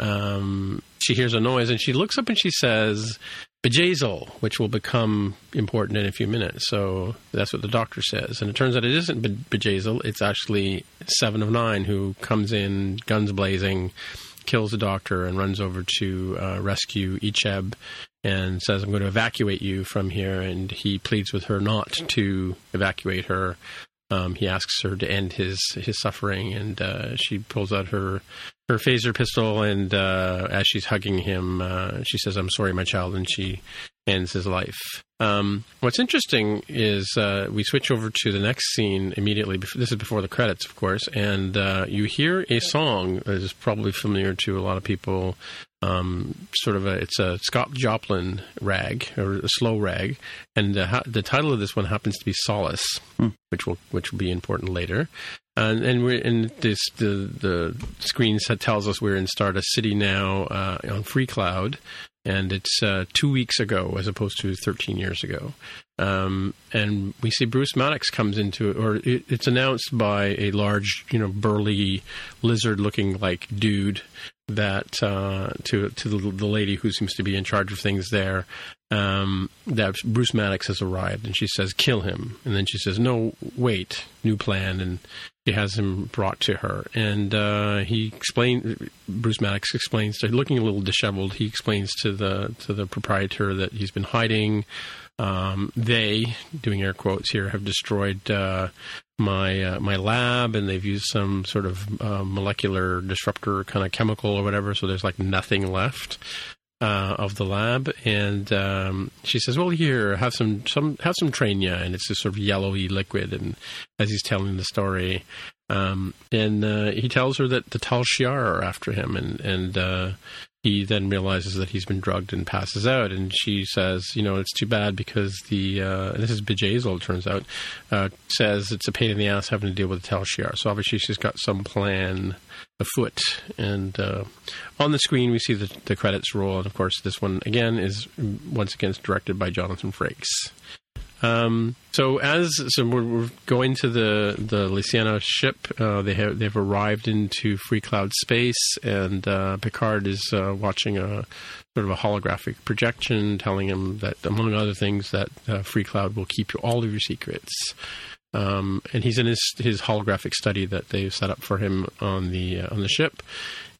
Um, she hears a noise and she looks up and she says, "Bjayzl," which will become important in a few minutes. So that's what the doctor says. And it turns out it isn't Be- Bjayzl; it's actually Seven of Nine who comes in, guns blazing kills the doctor and runs over to uh, rescue Icheb and says, I'm going to evacuate you from here. And he pleads with her not to evacuate her. Um, he asks her to end his, his suffering, and uh, she pulls out her her phaser pistol. And uh, as she's hugging him, uh, she says, "I'm sorry, my child," and she ends his life. Um, what's interesting is uh, we switch over to the next scene immediately. This is before the credits, of course, and uh, you hear a song that is probably familiar to a lot of people um, sort of a it's a Scott Joplin rag or a slow rag, and the, ha- the title of this one happens to be Solace, Hmm. which will which will be important later. And, and we're in this the the screen set tells us we're in Stardust City now uh, on Free Cloud, and it's uh, two weeks ago as opposed to 13 years ago. Um, and we see Bruce Maddox comes into it, or it, it's announced by a large, you know, burly, lizard-looking like dude that uh, to to the, the lady who seems to be in charge of things there. Um, that Bruce Maddox has arrived, and she says, "Kill him." And then she says, "No, wait, new plan." And she has him brought to her, and uh, he explained. Bruce Maddox explains, to, looking a little disheveled, he explains to the to the proprietor that he's been hiding. Um, they, doing air quotes here, have destroyed uh, my uh, my lab, and they've used some sort of uh, molecular disruptor kind of chemical or whatever. So there's like nothing left uh, of the lab. And um, she says, "Well, here, have some some have some Trainia," and it's this sort of yellowy liquid. And as he's telling the story, um, and uh, he tells her that the Tal Shiar are after him, and and uh, he then realizes that he's been drugged and passes out. And she says, you know, it's too bad because the uh, this is Bjayzl, it turns out, uh, says it's a pain in the ass having to deal with the Tal Shiar. So obviously she's got some plan afoot. And uh, on the screen we see the, the credits roll, and of course this one again is once again directed by Jonathan Frakes. Um, so as so we're, we're going to the the La Sirena ship, uh, they have they've arrived into free cloud space, and uh, Picard is uh, watching a sort of a holographic projection, telling him that among other things that uh, free cloud will keep all of your secrets. Um, and he's in his his holographic study that they've set up for him on the uh, on the ship.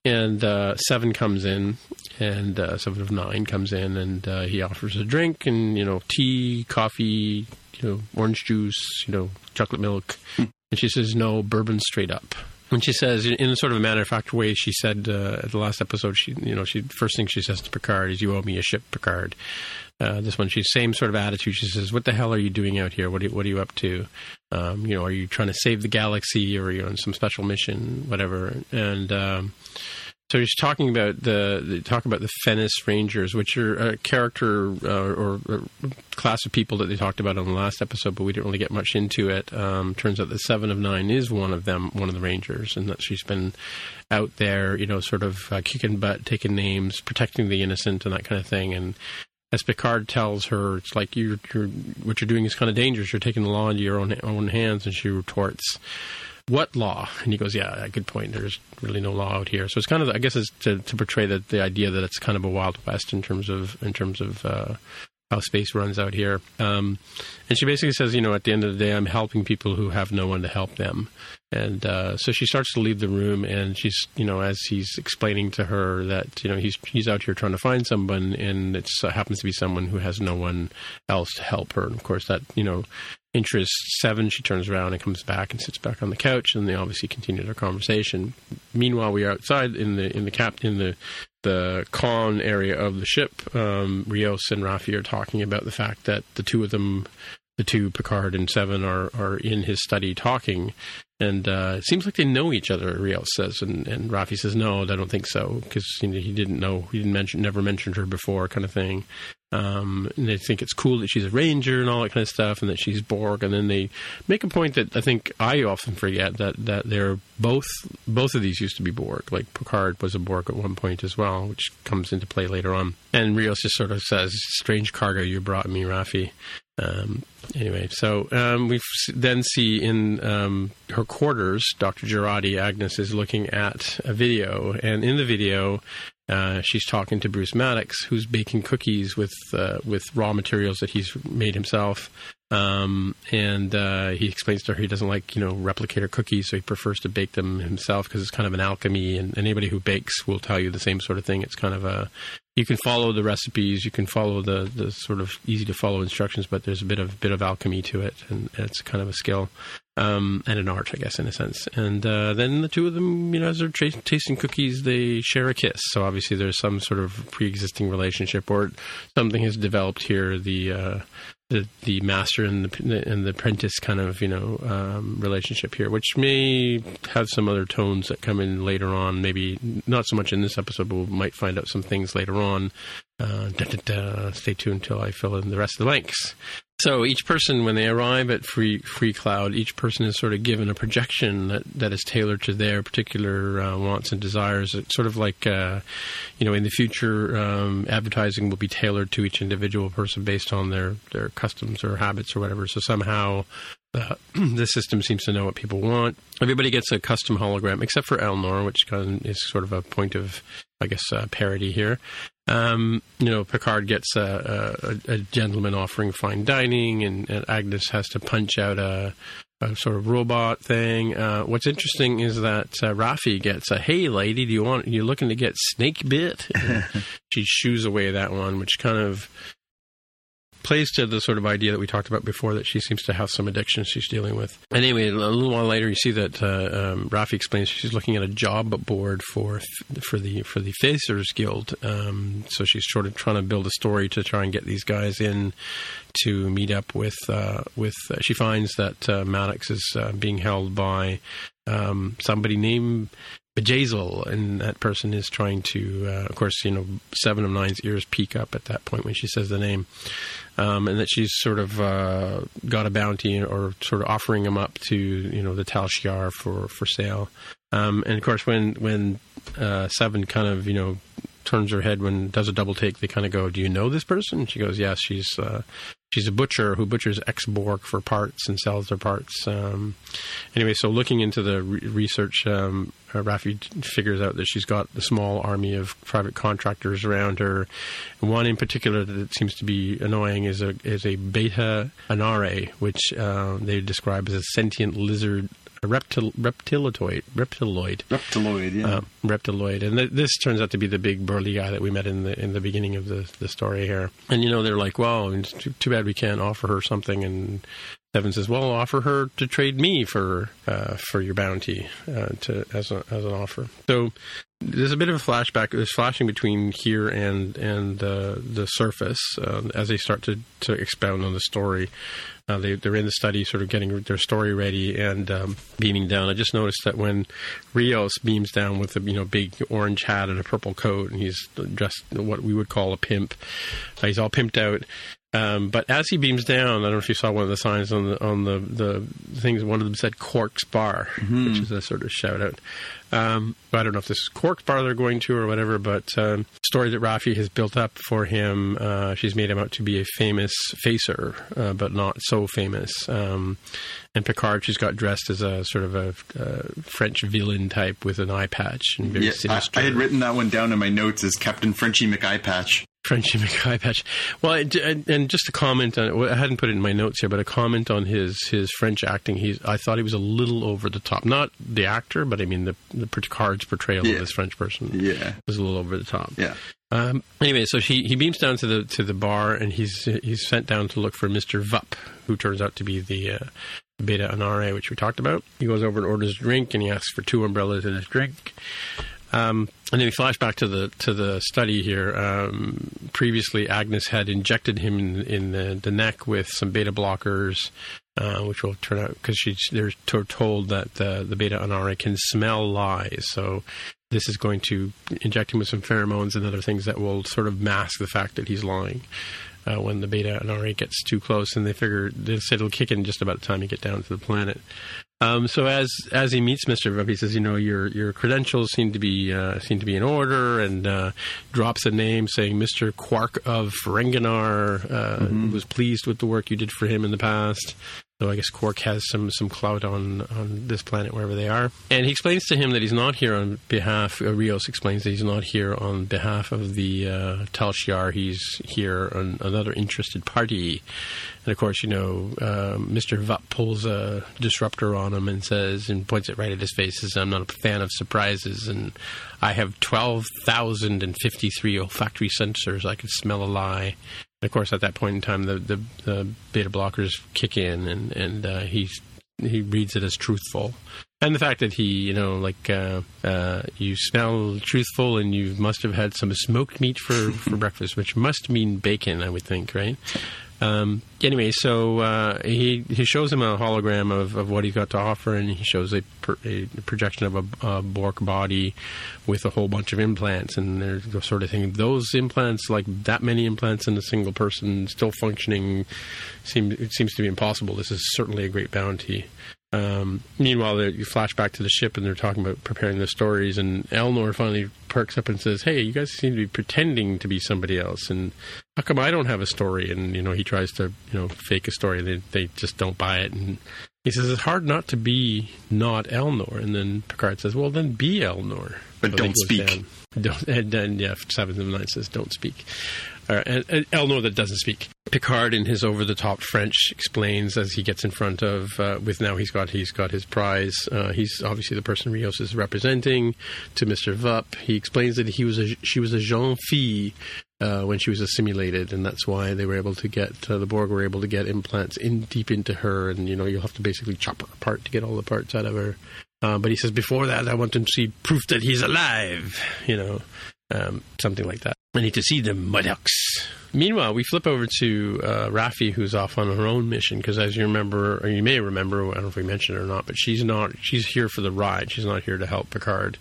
And uh, seven comes in, and uh, seven of nine comes in, and uh, he offers a drink, and you know, tea, coffee, you know, orange juice, you know, chocolate milk, and she says no, bourbon straight up. And she says, in a sort of a matter of fact way, she said uh, at the last episode, she, you know, she first thing she says to Picard is, "You owe me a ship, Picard." Uh, this one, she's same sort of attitude. She says, "What the hell are you doing out here? What are, what are you up to? Um, you know, are you trying to save the galaxy, or are you on some special mission, whatever?" And um, so he's talking about the, the talk about the Fenris Rangers, which are a character uh, or, or class of people that they talked about on the last episode, but we didn't really get much into it. Um, turns out the Seven of Nine is one of them, one of the Rangers, and that she's been out there, you know, sort of uh, kicking butt, taking names, protecting the innocent, and that kind of thing. And as Picard tells her, it's like you're, you're what you're doing is kind of dangerous. You're taking the law into your own own hands, and she retorts what law? And he goes, yeah, good point. There's really no law out here. So it's kind of, I guess, it's to, to portray the, the idea that it's kind of a wild west in terms of in terms of uh, how space runs out here. Um, and she basically says, you know, at the end of the day, I'm helping people who have no one to help them. And uh, so she starts to leave the room, and she's, you know, as he's explaining to her that, you know, he's he's out here trying to find someone, and it uh, happens to be someone who has no one else to help her. And of course, that, you know, interest seven. She turns around and comes back and sits back on the couch, and they obviously continue their conversation. Meanwhile, we are outside in the in the cap in the the con area of the ship. Um, Rios and Rafi are talking about the fact that the two of them, the two Picard and Seven, are are in his study talking. And uh, it seems like they know each other. Rios says, and, and Rafi says, "No, I don't think so," because you know, he didn't know, he didn't mention, never mentioned her before, kind of thing. Um, and they think it's cool that she's a ranger and all that kind of stuff, and that she's Borg. And then they make a point that I think I often forget that that they're both both of these used to be Borg. Like Picard was a Borg at one point as well, which comes into play later on. And Rios just sort of says, "Strange cargo you brought me, Rafi." Um, anyway, so um, we then see in um, her quarters, Dr. Jurati, Agnes is looking at a video, and in the video, uh, she's talking to Bruce Maddox, who's baking cookies with uh, with raw materials that he's made himself. Um, and uh, he explains to her he doesn't like you know replicator cookies, so he prefers to bake them himself because it's kind of an alchemy. And anybody who bakes will tell you the same sort of thing. It's kind of a you can follow the recipes, you can follow the, the sort of easy to follow instructions, but there's a bit of bit of alchemy to it, and it's kind of a skill um, and an art, I guess, in a sense. And uh, then the two of them, you know, as they're tasting cookies, they share a kiss. So obviously, there's some sort of pre-existing relationship, or something has developed here. The uh, the, the master and the and the apprentice kind of you know um, relationship here, which may have some other tones that come in later on. Maybe not so much in this episode, but we might find out some things later on. Uh, da, da, da. Stay tuned until I fill in the rest of the blanks. So each person, when they arrive at Free Free Cloud, each person is sort of given a projection that, that is tailored to their particular uh, wants and desires. It's sort of like, uh, you know, in the future, um, advertising will be tailored to each individual person based on their their customs or habits or whatever. So somehow. [CLEARS THROAT] The system seems to know what people want. Everybody gets a custom hologram, except for Elnor, which is sort of a point of, I guess, uh, parody here. Um, you know, Picard gets a, a, a, gentleman offering fine dining, and, and Agnes has to punch out a, a sort of robot thing. Uh, what's interesting is that uh, Raffi gets a "Hey, lady, do you want? You looking to get snake bit?" [LAUGHS] she shoos away that one, which kind of plays to the sort of idea that we talked about before that she seems to have some addiction she's dealing with. And Anyway, a little while later, you see that uh, um, Raffi explains she's looking at a job board for for the for the Facers Guild. Um, so she's sort of trying to build a story to try and get these guys in to meet up with uh, with. Uh, she finds that uh, Maddox is uh, being held by um, somebody named Bjayzl, and that person is trying to, uh, of course, you know, Seven of Nine's ears peak up at that point when she says the name, um, and that she's sort of uh, got a bounty or sort of offering him up to, you know, the Tal Shiar for for sale. Um, and of course, when when uh, Seven kind of, you know, turns her head when does a double take, they kind of go, "Do you know this person?" She goes, "Yes, she's uh, she's a butcher who butchers ex Borg for parts and sells their parts. Um, anyway, so looking into the re- research, um, uh, Raffi figures out that she's got a small army of private contractors around her. One in particular that seems to be annoying is a is a Beta Annari, which uh, they describe as a sentient lizard reptil, reptiloid, reptiloid, reptiloid, yeah, uh, reptiloid, and th- this turns out to be the big burly guy that we met in the in the beginning of the the story here. And you know, they're like, "Well, too, too bad we can't offer her something." And Seven says, "Well, offer her to trade me for uh, for your bounty uh, to as a, as an offer." So there's a bit of a flashback. There's flashing between here and and uh, the surface uh, as they start to to expound on the story. Uh, they, they're in the study, sort of getting their story ready and um, beaming down. I just noticed that when Rios beams down with a you know big orange hat and a purple coat, and he's dressed what we would call a pimp. Uh, he's all pimped out. Um, but as he beams down, I don't know if you saw one of the signs on the on the, the things. One of them said Cork's Bar, mm-hmm. which is a sort of shout out. Um, I don't know if this is Quark's Bar they're going to or whatever, but um, story that Rafi has built up for him. Uh, she's made him out to be a famous facer, uh, but not so famous. Um, and Picard, she's got dressed as a sort of a, French villain type with an eye patch and very yeah, sinister. I, I, had written that one down in my notes as Captain Frenchy McEyepatch. Frenchy McEyepatch. Well, and just a comment on I hadn't put it in my notes here, but a comment on his his French acting. He's I thought he was a little over the top. Not the actor, but I mean the the Picard's portrayal yeah. of this French person. Yeah, was a little over the top. Yeah. Um, anyway, so he, he beams down to the to the bar, and he's he's sent down to look for Mister Vup, who turns out to be the uh, Beta Annari, which we talked about. He goes over and orders a drink, and he asks for two umbrellas and his drink. Um, and then we flash back to the to the study here. Um, previously, Agnes had injected him in, in the, the, neck with some beta blockers, uh, which will turn out because they're told that the, the Beta Annari can smell lies. So this is going to inject him with some pheromones and other things that will sort of mask the fact that he's lying. Uh, when the Beta Annari gets too close, and they figure they said it'll kick in just about the time you get down to the planet. Um, so as as he meets Mister Vup, he says, "You know, your your credentials seem to be uh, seem to be in order," and uh, drops a name saying Mister Quark of Ferenginar uh, mm-hmm. was pleased with the work you did for him in the past. So I guess Quark has some some clout on on this planet wherever they are. And he explains to him that he's not here on behalf. Uh, Rios explains that he's not here on behalf of the uh, Tal Shiar. He's here on another interested party. And of course, you know, uh, Mr. Vup pulls a disruptor on him and says, and points it right at his face, says, I'm not a fan of surprises. And I have 12,053 olfactory sensors. I can smell a lie of course, at that point in time, the, the, the beta blockers kick in, and and uh, he he reads it as truthful. And the fact that he, you know, like uh, uh, you smell truthful, and you must have had some smoked meat for, for [LAUGHS] breakfast, which must mean bacon, I would think, right? Um, anyway, so uh, he he shows him a hologram of, of what he's got to offer, and he shows a, a projection of a, a Borg body with a whole bunch of implants, and they're the sort of thing. Those implants, like that many implants in a single person, still functioning, seem it seems to be impossible. This is certainly a great bounty. Um, meanwhile, you flash back to the ship and they're talking about preparing their stories, and Elnor finally perks up and says, "Hey, you guys seem to be pretending to be somebody else, and how come I don't have a story?" And you know, he tries to you know fake a story, and they they just don't buy it, and he says it's hard not to be not Elnor, and then Picard says, "Well, then be Elnor, but so don't speak." Down. Don't, and then yeah, Seventh of Nine says, "Don't speak." Uh, and, and Elnor that doesn't speak. Picard, in his over-the-top French, explains as he gets in front of uh, with now he's got he's got his prize. Uh, he's obviously the person Rios is representing to Mister Vup. He explains that he was a she was a jeune fille uh, when she was assimilated, and that's why they were able to get uh, the Borg were able to get implants in deep into her, and you know you'll have to basically chop her apart to get all the parts out of her. Uh, but he says before that, I want to see proof that he's alive. You know, um, something like that. I need to see the Maddox. Meanwhile, we flip over to uh, Raffi, who's off on her own mission. Because as you remember, or you may remember, I don't know if we mentioned it or not, but she's not. She's here for the ride. She's not here to help Picard.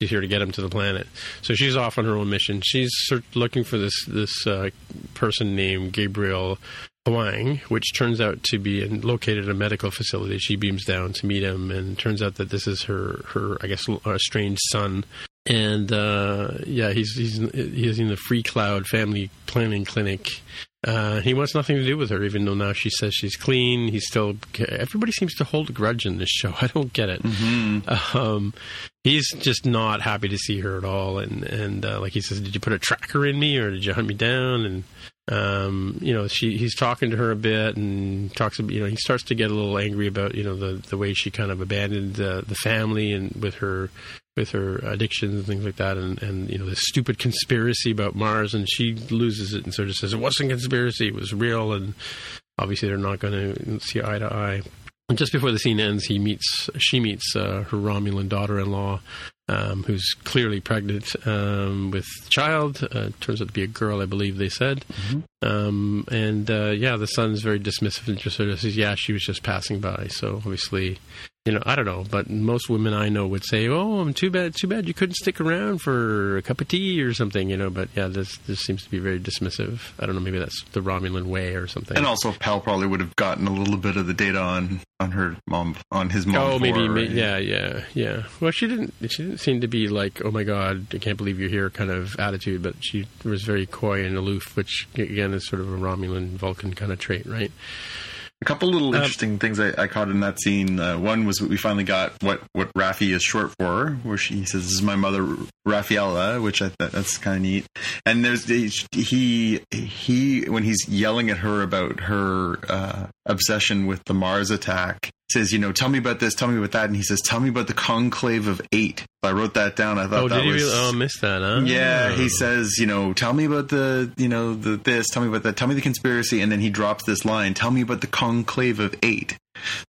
She's here to get him to the planet. So she's off on her own mission. She's looking for this this uh, person named Gabriel Hwang, which turns out to be located at a medical facility. She beams down to meet him, and turns out that this is her her I guess estranged son and uh, yeah, he's he's he's in the Free Cloud Family Planning Clinic. Uh, he wants nothing to do with her, even though now she says she's clean. He's still. Everybody seems to hold a grudge in this show. [LAUGHS] I don't get it. Mm-hmm. Um, he's just not happy to see her at all, and and uh, like he says, did you put a tracker in me, or did you hunt me down? And um, you know, she he's talking to her a bit and talks. You know, he starts to get a little angry about you know the the way she kind of abandoned uh, the family and with her with her addictions and things like that, and, and you know this stupid conspiracy about Mars, and she loses it and sort of says it wasn't conspiracy, it was real, and obviously they're not going to see eye to eye. And just before the scene ends, he meets she meets uh, her Romulan daughter-in-law, um, who's clearly pregnant um, with child. Uh, turns out to be a girl, I believe they said. Mm-hmm. Um, and uh, yeah, the son's very dismissive and just sort of says, "Yeah, she was just passing by." So obviously, you know, I don't know, but most women I know would say, "Oh, I'm too bad, too bad you couldn't stick around for a cup of tea or something," you know. But yeah, this this seems to be very dismissive. I don't know, maybe that's the Romulan way or something. And also, Pal probably would have gotten a little bit of the data on on her mom, on his mom. Oh, maybe, maybe yeah, yeah, yeah. Well, she didn't. She didn't seem to be like, "Oh my God, I can't believe you're here," kind of attitude. But she was very coy and aloof, which again is sort of a Romulan Vulcan kind of trait, right? A couple little um, interesting things I, I, caught in that scene. Uh, one was we finally got what what Raffi is short for, where she says, "This is my mother, Raffaella," which I thought that's kind of neat. And there's he he when he's yelling at her about her uh, obsession with the Mars attack, says, you know, tell me about this, tell me about that, and he says, tell me about the conclave of eight. I wrote that down. I thought oh, that did was. Really? Oh, I missed that. Huh? Yeah, he says, you know, tell me about the, you know, the this, tell me about that, tell me the conspiracy, and then he drops this line, tell me about the conclave of eight.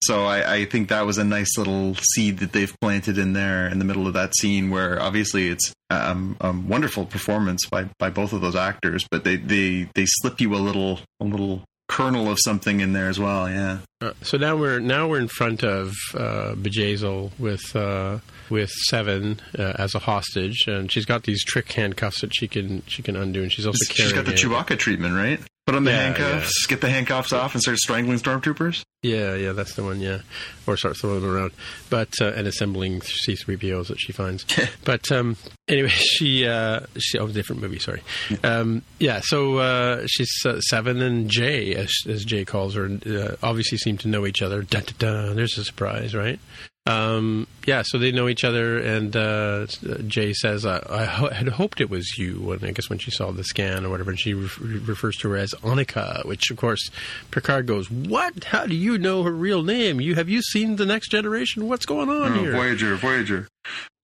So I, I think that was a nice little seed that they've planted in there in the middle of that scene, where obviously it's um, a wonderful performance by by both of those actors, but they they they slip you a little a little kernel of something in there as well. Yeah. Uh, so now we're now we're in front of uh, Bjayzl with uh, with Seven uh, as a hostage, and she's got these trick handcuffs that she can she can undo, and she's also she's carrying. She's got the Chewbacca treatment, right? Put on the yeah, handcuffs, yeah. get the handcuffs off, and start strangling stormtroopers. Yeah, yeah, that's the one. Yeah, or start throwing them around, but uh, and assembling C three POs that she finds. [LAUGHS] but um, anyway, [LAUGHS] she uh, she oh different movie. Sorry. Um, yeah, so uh, she's uh, seven and Jay, as, as Jay calls her, uh, obviously seem to know each other. Da, da, da, there's a surprise, right? Um, yeah, so they know each other, and uh, Jay says, I, I ho- had hoped it was you, and I guess when she saw the scan or whatever, and she re- refers to her as Annika, which, of course, Picard goes, What? How do you know her real name? You Have you seen The Next Generation? What's going on oh, here? Voyager, Voyager.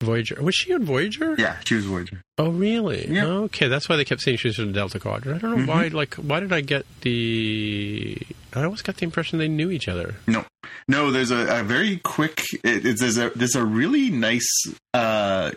Voyager. Was she on Voyager? Yeah, she was Voyager. Oh, really? Yeah. Okay, that's why they kept saying she was from Delta Quadrant. I don't know mm-hmm. why. Like, why did I get the? I always got the impression they knew each other. No, no. There's a, a very quick. It, there's a there's a really nice uh,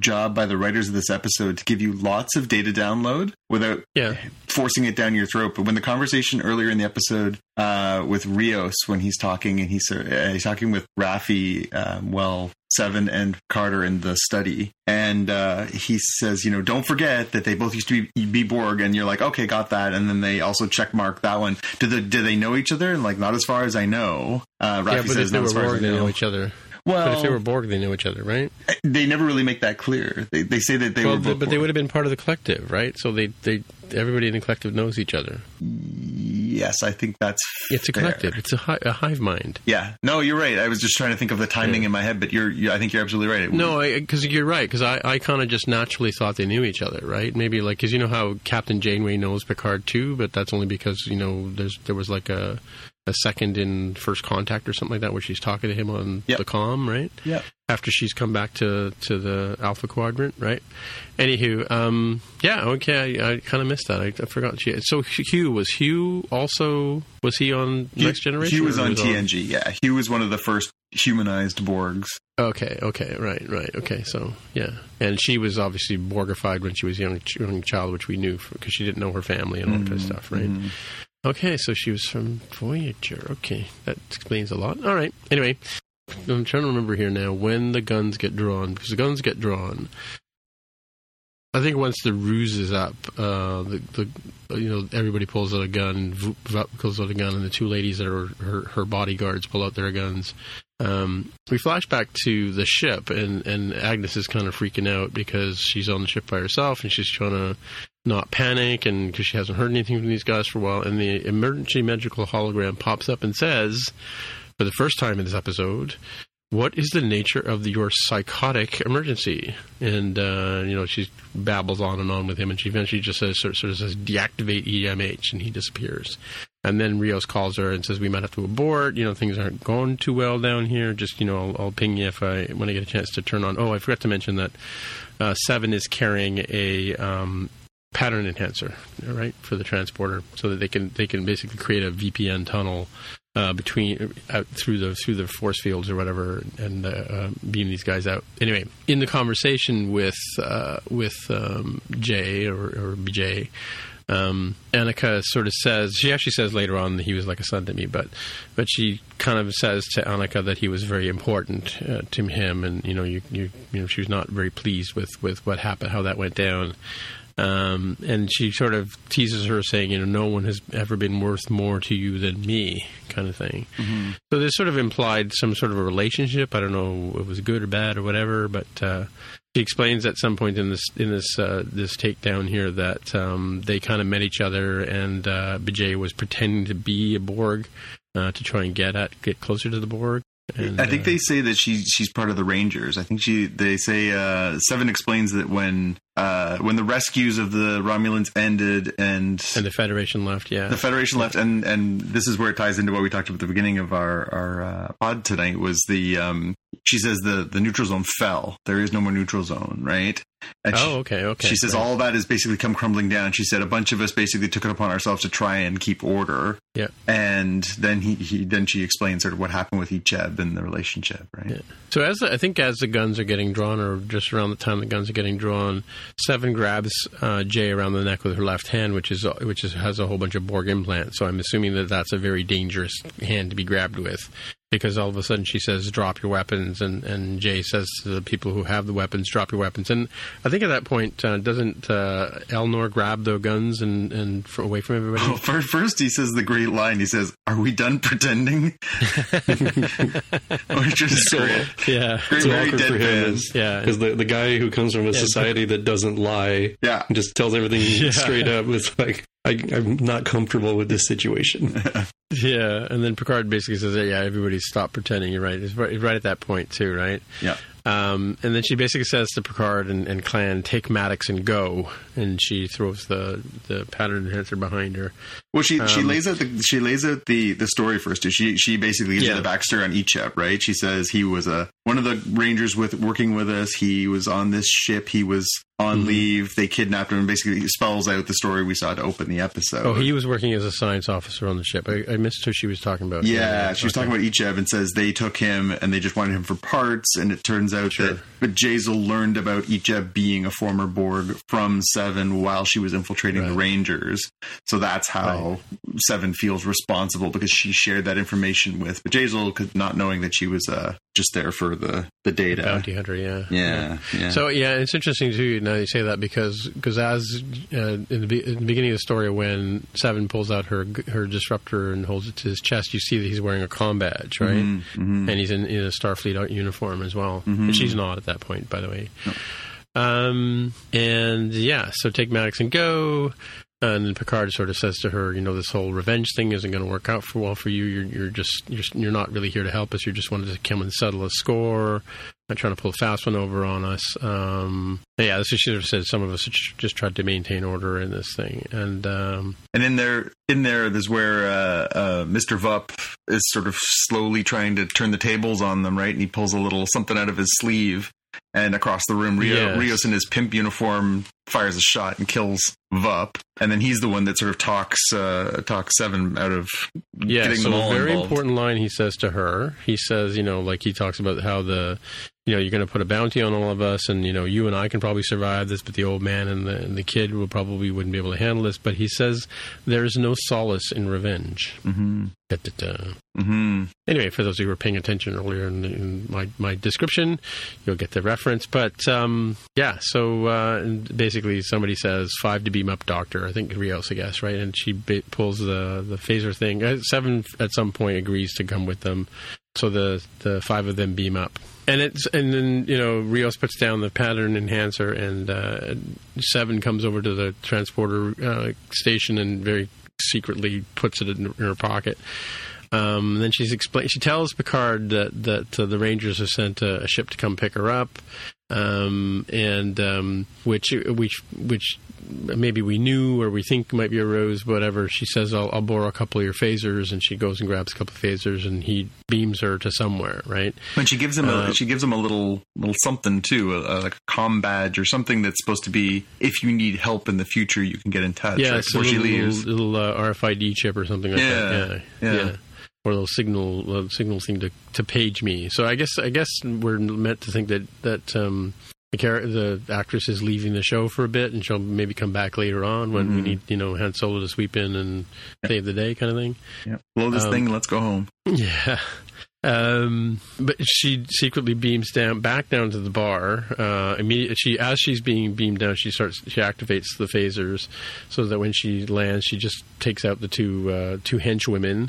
job by the writers of this episode to give you lots of data download without Yeah. forcing it down your throat. But when the conversation earlier in the episode uh, with Rios, when he's talking and he's uh, he's talking with Rafi, um, well, Seven and Carter in the study, and uh, he says, you know, don't forget that they both used to be, be Borg, and you're like, okay, got that, and then they also check mark that one. Do the do they know each other? And like, not as far as I know. Uh, Rafi yeah, says, they not as far Borg, as they I know. know each other. Well, But if they were Borg, they know each other, right? they never really make that clear. They, they say that they well, were, th- both but they would have been part of the collective, right? So they, they, everybody in the collective knows each other. Yes, I think that's It's a fair. collective. It's a, hi- a hive mind. Yeah, no, you're right. I was just trying to think of the timing Yeah. in my head, but you're, you I think you're absolutely right. It No, because you're right. Because I, I kind of just naturally thought they knew each other, right? Maybe like because you know how Captain Janeway knows Picard too, but that's only because you know there's there was like a a second in First Contact or something like that where she's talking to him on Yep. the comm, right? Yeah. After she's come back to to the Alpha Quadrant, right? Anywho, um, yeah, okay, I, I kind of missed that. I, I forgot. She, so Hugh was Hugh also was he on Hugh- Next Generation? Hugh was on TNG. Yeah, Hugh was one of the first humanized Borgs. Okay, okay, right, right, okay. So yeah, and she was obviously Borgified when she was a young, young child, which we knew because she didn't know her family and all that kind of stuff, right? Mhm. Okay, so she was from Voyager. Okay, that explains a lot. All right. Anyway, I'm trying to remember here now when the guns get drawn because the guns get drawn. I think once the ruse is up, uh, the, the you know everybody pulls out a gun, Vup pulls out a gun, and the two ladies that are her, her bodyguards pull out their guns. Um, we flash back to the ship, and, and Agnes is kind of freaking out because she's on the ship by herself, and she's trying to not panic, and because she hasn't heard anything from these guys for a while. And the emergency medical hologram pops up and says, for the first time in this episode, what is the nature of your psychotic emergency? And uh, you know, she babbles on and on with him, and she eventually just says, sort, sort of says, deactivate EMH, and he disappears. And then Rios calls her and says, we might have to abort. You know, things aren't going too well down here. Just you know, I'll, I'll ping you if I when I get a chance to turn on. Oh, I forgot to mention that uh, Seven is carrying a um, pattern enhancer, right, for the transporter, so that they can they can basically create a VPN tunnel uh, between out through the through the force fields or whatever, and uh, uh, beam these guys out. Anyway, in the conversation with uh, with um, Jay or, or BJ. Um, Annika sort of says she actually says later on that he was like a son to me, but but she kind of says to Annika that he was very important uh, to him, and you know you, you you know she was not very pleased with with what happened, how that went down. Um, and she sort of teases her, saying, "You know, no one has ever been worth more to you than me," kind of thing. So this sort of implied some sort of a relationship. I don't know if it was good or bad or whatever, but uh, she explains at some point in this in this uh, this takedown here that um, they kind of met each other, and uh, Bijay was pretending to be a Borg uh, to try and get at get closer to the Borg. And, I think uh, they say that she she's part of the Rangers. I think she they say uh, Seven explains that when uh, when the rescues of the Romulans ended and and the Federation left. Yeah, the Federation left, and and this is where it ties into what we talked about at the beginning of our our uh, pod tonight. Was the um, she says the the neutral zone fell. There is no more neutral zone, right? And she, oh, okay, okay. she says right. all that has basically come crumbling down. She said a bunch of us basically took it upon ourselves to try and keep order. Yeah. And then he, he then she explains sort of what happened with Icheb and the relationship, right? Yeah. So as the, I think as the guns are getting drawn, or just around the time the guns are getting drawn, Seven grabs uh, Jay around the neck with her left hand, which is which is, has a whole bunch of Borg implants. So I'm assuming that that's a very dangerous hand to be grabbed with, because all of a sudden she says, "Drop your weapons," and and Jay says to the people who have the weapons, "Drop your weapons." And I think at that point, uh, doesn't uh, Elnor grab the guns and and f- away from everybody? Well, fir- first he says the great line. He says, "Are we done pretending?" [LAUGHS] [LAUGHS] Which is So- great. yeah, Great, So very awkward for him deadpan. yeah. because the the guy who comes from a Yeah, society that doesn't lie Yeah. just tells everything [LAUGHS] Yeah. straight up. It's like I, I'm not comfortable with this situation. [LAUGHS] Yeah, and then Picard basically says, "Yeah, everybody stop pretending." You're right. It's right, right at that point too, right? Yeah. Um, and then she basically says to Picard and, and Clan, "Take Maddox and go." And she throws the the pattern enhancer behind her. Well, she she Um, lays out the she lays out the the story first. Too. She she basically gives Yeah. you the backstory on Icheb, right? She says he was a one of the rangers with working with us. He was on this ship. He was on Mhm. leave. They kidnapped him. and Basically, spells out the story we saw to open the episode. Oh, he was working as a science officer on the ship. I, I missed who she was talking about. Yeah, she was okay. talking about Icheb and says they took him and they just wanted him for parts. And it turns out Sure. that Bjayzl learned about Icheb being a former Borg from Seven while she was infiltrating the Rangers. So that's how Seven feels responsible because she shared that information with Bjayzl, not knowing that she was uh, just there for the the data. bounty hunter. Yeah, Yeah, yeah. So yeah, it's interesting too. Now you say that because because as uh, in, the, in the beginning of the story, when Seven pulls out her her disruptor and holds it to his chest, you see that he's wearing a com badge, right? Mhm, mhm. And he's in, in a Starfleet uniform as well. Mhm. And she's not at that point, by the way. Um, and yeah, so take Maddox and go. And Picard sort of says to her, you know, this whole revenge thing isn't going to work out for well for you. You're, you're just you're, you're not really here to help us. You're just wanted to come and settle a score. Not trying to pull a fast one over on us. Um, yeah, so she sort of said some of us just tried to maintain order in this thing. And um, And in there, in there, is where uh, uh, Mr. Vup is sort of slowly trying to turn the tables on them, right? And he pulls a little something out of his sleeve, and across the room, Rio, Yes. Rios in his pimp uniform fires a shot and kills Vup, and then he's the one that sort of talks uh, talks Seven out of Yeah, getting so a very involved. important line he says to her. He says, you know, like he talks about how the, you know, you're going to put a bounty on all of us, and you know, you and I can probably survive this, but the old man and the and the kid will probably wouldn't be able to handle this. But he says there is no solace in revenge. Mm-hmm. Mm-hmm. Anyway, for those who were paying attention earlier in, in my my description, you'll get the reference. But um, yeah, so uh, and basically somebody says five to beam up doctor. I think Rios, I guess, right? And she ba- pulls the the phaser thing. Uh, Seven at some point agrees to come with them, so the the five of them beam up. And it's and then you know Rios puts down the pattern enhancer, and uh, Seven comes over to the transporter uh, station and very secretly puts it in, in her pocket. Um, then she's explain. She tells Picard that that uh, the Rangers have sent a, a ship to come pick her up, um, and um, which which which maybe we knew or we think might be a rose, whatever. She says, "I'll, I'll borrow a couple of your phasers," and she goes and grabs a couple of phasers, and he beams her to somewhere, right? And she gives him a Uh, she gives him a little little something too, a, a, like a com badge or something that's supposed to be if you need help in the future, you can get in touch. yeah, right, a before she little, leaves. little, uh, RFID chip or something like Yeah, that. Yeah, yeah. Or little signal uh, signal thing to, to page me. So I guess I guess we're meant to think that that um, the char- the actress is leaving the show for a bit, and she'll maybe come back later on when we Mhm. need you know Han Solo to sweep in and save the day, kind of thing. Yeah. Blow this Um, thing, let's go home. [LAUGHS] Yeah. Um, but she secretly beams down back down to the bar. Uh, immediately, she as she's being beamed down, she starts she activates the phasers, so that when she lands, she just takes out the two uh, two henchwomen,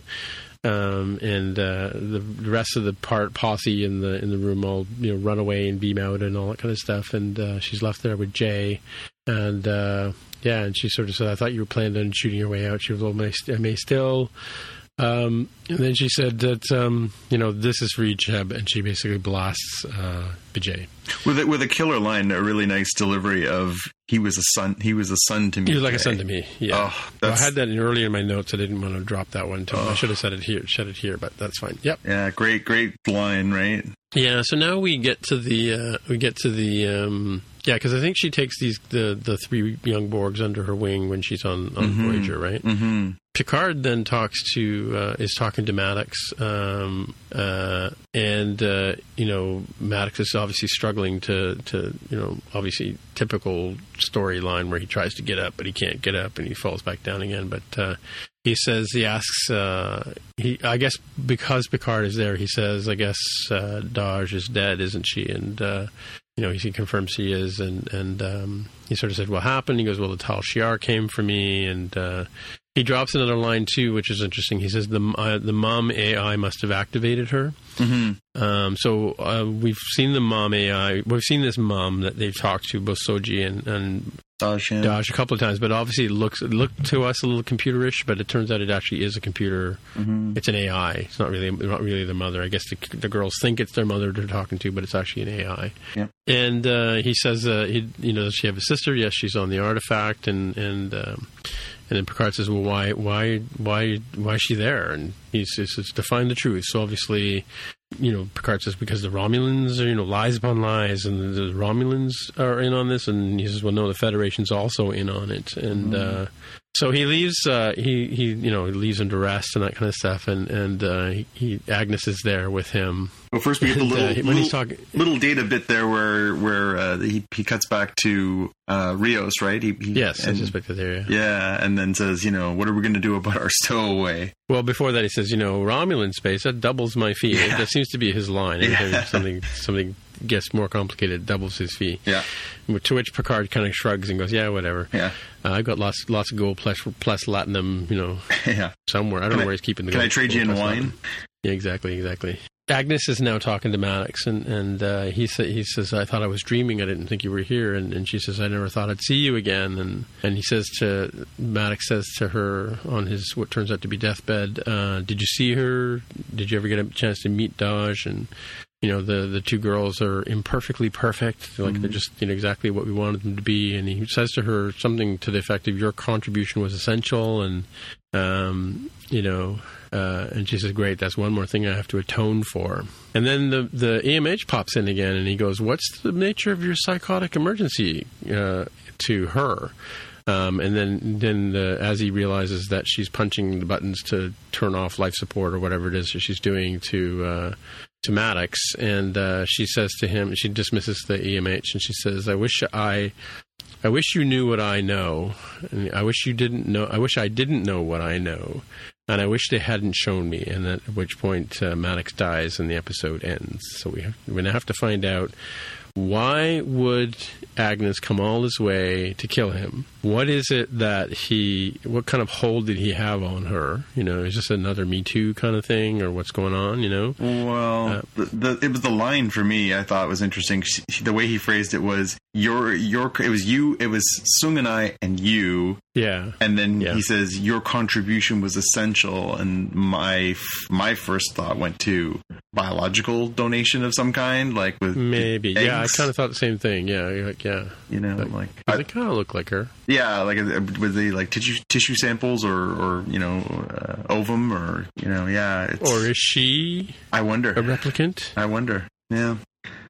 um, and uh, the rest of the part posse in the in the room all you know run away and beam out and all that kind of stuff. And uh, she's left there with Jay, and uh, yeah, and she sort of said, "I thought you were planning on shooting your way out." She was, "Well, I may still." Um, and then she said that um, you know this is for Icheb, and she basically blasts uh, Vijay. With a, with a killer line, a really nice delivery of he was a son. He was a son to me. He was like a son to me. Yeah, Oh, Well, I had that in earlier in my notes. I didn't want to drop that one. Too. I should have said it here. Said it here, but that's fine. Yep. Yeah, great, great line, right? Yeah. So now we get to the uh, we get to the um, yeah because I think she takes these the the three young Borgs under her wing when she's on on Mhm. Voyager, right? Mm-hmm. Picard then talks to uh, is talking to Maddox, um, uh, and uh, you know Maddox is obviously struggling to to you know obviously typical storyline where he tries to get up but he can't get up and he falls back down again. But uh, he says he asks uh, he I guess because Picard is there he says I guess uh, Dahj is dead, isn't she? And uh, you know, he confirms he is, and and um, he sort of said, "What happened?" He goes, "Well, the Tal Shiar came for me," and uh, he drops another line too, which is interesting. He says, "the uh, the mom AI must have activated her." Mm-hmm. Um, so uh, we've seen the mom AI. We've seen this mom that they've talked to, both Soji and, and Dahj, a couple of times, but obviously it looks it looked to us a little computerish, but it turns out it actually is a computer. Mm-hmm. It's an AI. It's not really not really the mother. I guess the, the girls think it's their mother they're talking to, but it's actually an AI. Yeah. And uh, he says, uh, he, you know, does she have a sister? Yes, she's on the artifact, and and um, and then Picard says, well, why why why why is she there? And he says, it's to find the truth. So obviously. You know, Picard says because the Romulans are, you know, lies upon lies, and the, the Romulans are in on this, and he says, "Well, no, the Federation's also in on it." And uh, so he leaves. Uh, he he you know he leaves him to rest and that kind of stuff. And and uh, he, Agnes is there with him. Well, first we get the And, uh, little, when little, he's talking- little data bit there where where uh, he he cuts back to uh, Rios, right? He, he, Yes, I and, suspected there. Yeah. yeah, and then says, you know, what are we going to do about our [LAUGHS] stowaway? Well, before that, he says, you know, Romulan space that doubles my fee. Yeah. That seems to be his line. [LAUGHS] Yeah. something something gets more complicated, doubles his fee. Yeah, To which Picard kind of shrugs and goes, "Yeah, whatever. yeah, Uh, I've got lots lots of gold plus plus latinum, you know, [LAUGHS] yeah. somewhere. I don't Can know I- where he's keeping the Can gold. I trade you in wine? platinum. Yeah, exactly, exactly. Agnes is now talking to Maddox, and and uh, he sa- he says, "I thought I was dreaming. I didn't think you were here." And, and she says, "I never thought I'd see you again." And and he says to Maddox says to her on his what turns out to be deathbed, uh, "Did you see her? Did you ever get a chance to meet Dahj?" And you know the the two girls are imperfectly perfect, like they're just you know exactly what we wanted them to be. And he says to her something to the effect of, "Your contribution was essential," and um, you know, uh, and she says, "Great, that's one more thing I have to atone for." And then the the EMH pops in again, and he goes, "What's the nature of your psychotic emergency?" Uh, to her. Um, and then, then the, as he realizes that she's punching the buttons to turn off life support or whatever it is that she's doing to uh, to Maddox, and uh, she says to him, she dismisses the EMH, and she says, "I wish I, I wish you knew what I know, and I wish you didn't know. I wish I didn't know what I know, and I wish they hadn't shown me." And at which point uh, Maddox dies, and the episode ends. So we have, going to have to find out why would Agnes come all this way to kill him? What is it that he? What kind of hold did he have on her? You know, is this another Me Too kind of thing, or what's going on? You know, Well, Uh, the, the, it was the line for me. I thought was interesting. She, the way he phrased it was your your. It was you. It was Sung and I and you. Yeah, And then Yeah. he says your contribution was essential. And my my first thought went to biological donation of some kind, like with maybe. Yeah, I kind of thought the same thing. Yeah, like, yeah, you know like, like I- they kind of look like her. yeah, like uh, was they like tissue tissue samples or or you know uh, ovum or you know yeah. Or is she I wonder. a replicant? I wonder. Yeah.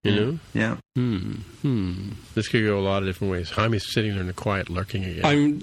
You know, Yeah. hmm, hmm. This could go a lot of different ways. Jaime's sitting there in the quiet, lurking again. I'm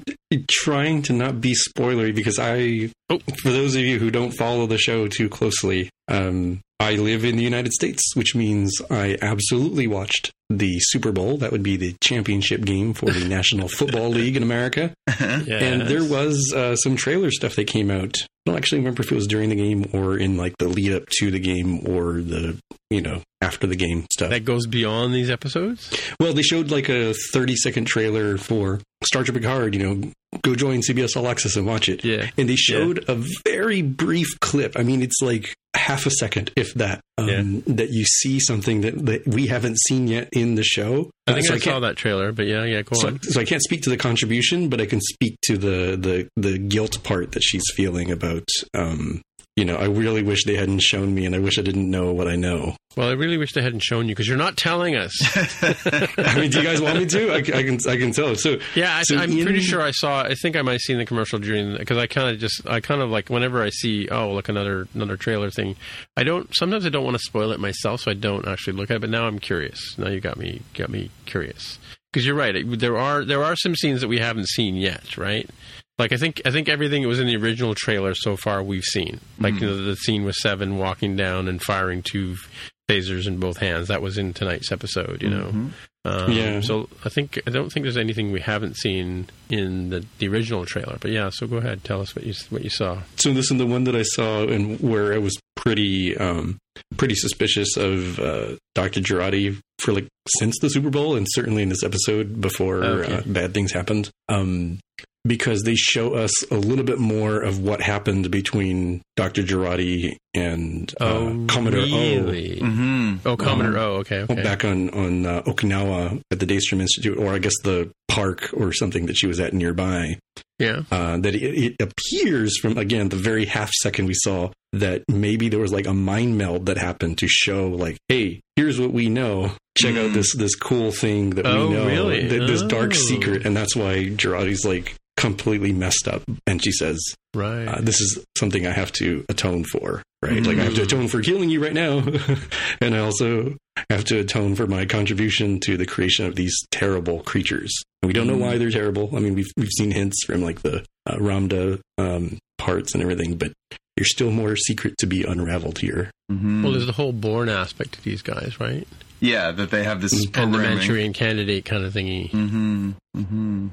trying to not be spoilery because I, Oh. for those of you who don't follow the show too closely, um, I live in the United States, which means I absolutely watched the Super Bowl. That would be the championship game for the [LAUGHS] National Football League in America. [LAUGHS] And there was uh, some trailer stuff that came out. I don't actually remember if it was during the game or in like the lead up to the game or the, you know, after the game stuff. That goes beyond these episodes. Well, they showed like a 30 second trailer for Star Trek Picard, you know, go join CBS All Access and watch it. Yeah. And they showed a very brief clip. I mean, it's like half a second, if that, um, that you see something that, that we haven't seen yet in the show. I Uh, think so I, I saw that trailer, but yeah, yeah, go so, on. so I can't speak to the contribution, but I can speak to the, the, the guilt part that she's feeling about, um, you know, I really wish they hadn't shown me and I wish I didn't know what I know. Well, I really wish they hadn't shown you because you're not telling us. [LAUGHS] I mean, do you guys want me to? I, I can, I can tell. So, Yeah, I, So I'm in- pretty sure I saw. I think I might have seen the commercial during because I kind of just I kind of like whenever I see oh look another another trailer thing, I don't sometimes I don't want to spoil it myself, so I don't actually look at it. But now I'm curious. Now you got me got me curious because you're right. There are there are some scenes that we haven't seen yet, right? Like I think I think everything that was in the original trailer so far we've seen. Like you know, the scene with Seven walking down and firing two phasers in both hands. That was in tonight's episode. You know. Um, Yeah. So I think I don't think there's anything we haven't seen in the, the original trailer. But yeah, so go ahead, tell us what you what you saw. So this is the one that I saw and where I was pretty um, pretty suspicious of uh, Dr. Jurati for like since the Super Bowl and certainly in this episode before Okay. uh, bad things happened. Um, because they show us a little bit more of what happened between Dr. Jurati and uh, oh, Commodore really? O. Mm-hmm. Oh, Commodore O. Okay, okay. Back on on uh, Okinawa at the Daystrom Institute, or I guess the park or something that she was at nearby. Yeah. Uh, that it, it appears from again the very half second we saw that maybe there was like a mind meld that happened to show like, hey, here's what we know. Check out Mm. this this cool thing that Oh, we know, really? th- this dark Oh. secret, and that's why Jurati's like completely messed up, and she says, Right. uh, "This is something I have to atone for." Right, like I have to Mm. atone for killing you right now, [LAUGHS] and I also have to atone for my contribution to the creation of these terrible creatures. And we don't know Mm. why they're terrible. I mean, we've we've seen hints from like the uh, Ramdha um, parts and everything, but there's still more secret to be unraveled here. Mm-hmm. well, there's the whole born aspect to these guys, right? yeah, that they have this And the programming. Manchurian candidate kind of thingy. Mm-hmm. Mm-hmm.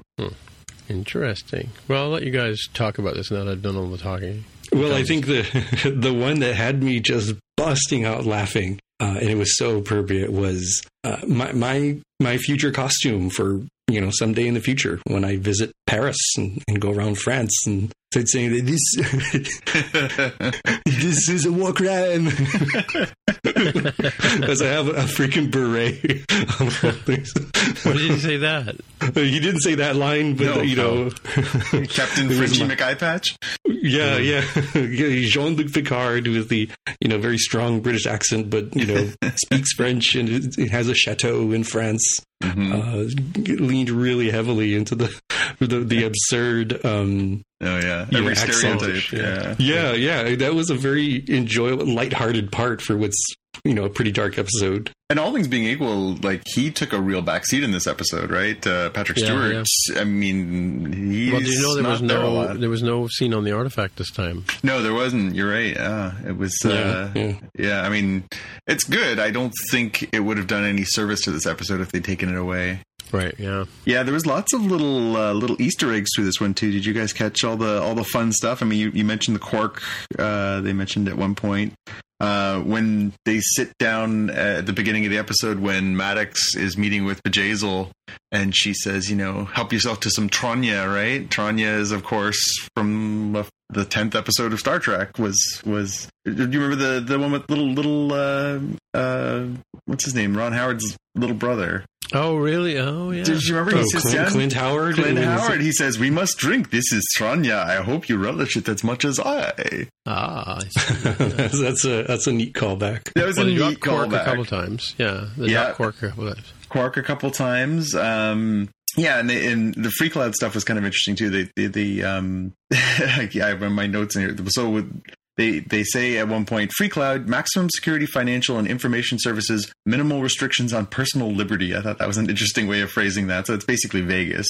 Interesting. Well, I'll let you guys talk about this now that I've done all the talking. Well, I think the [LAUGHS] the one that had me just busting out laughing, uh, and it was so appropriate, was uh, my my my future costume for you know someday in the future when I visit Paris and, and go around France and start saying that this this is a war crime [LAUGHS] because I have a, freaking beret. [LAUGHS] of. Why did you say that? he didn't say that line, but No. you know, [LAUGHS] Captain It was Frenchie my- McEye Patch. Yeah, yeah. Jean Luc Picard with the you know very strong British accent, but you know speaks French and it, it has a chateau in France. Mm-hmm. Uh, leaned really heavily into the the, the absurd. Um, Oh yeah, every accent. stereotype. Yeah. yeah, yeah, that was a very enjoyable, lighthearted part for what's you know a pretty dark episode. And all things being equal, like he took a real backseat in this episode, right? Uh, Patrick Yeah, Stewart. I mean, he's well, you know there was there no lot. there was no scene on the artifact this time? No, there wasn't. You're right. Yeah, it was. Uh, yeah. yeah. I mean, it's good. I don't think it would have done any service to this episode if they'd taken it away. Right. Yeah. Yeah, there was lots of little uh, little Easter eggs through this one too. Did you guys catch all the all the fun stuff? I mean, you, you mentioned the quark. Uh, they mentioned at one point uh, when they sit down at the beginning of the episode when Maddox is meeting with Bjayzl, and she says, "You know, help yourself to some Tranya." Right? Tranya is, of course, from the tenth episode of Star Trek. Was was? Do you remember the the one with little little uh, uh, what's his name? Ron Howard's little brother. Oh, really? Oh, yeah. Did you remember? Oh, he sits Clint, Clint Howard. Clint and- Howard, he says, We must drink. This is Tranya. I hope you relish it as much as I. Ah, I see. [LAUGHS] that's, that's a that's a neat callback. That was well, a neat dropped Quark a couple callback. times. Yeah, they Yeah. Quark a couple times. Quark a couple times. Um, yeah, and, they, and the free cloud stuff was kind of interesting too. They, they, the um, [LAUGHS] yeah, I have my notes in here. So with, they they say at one point, free cloud, maximum security, financial and information services, minimal restrictions on personal liberty. I thought that was an interesting way of phrasing that. So it's basically Vegas.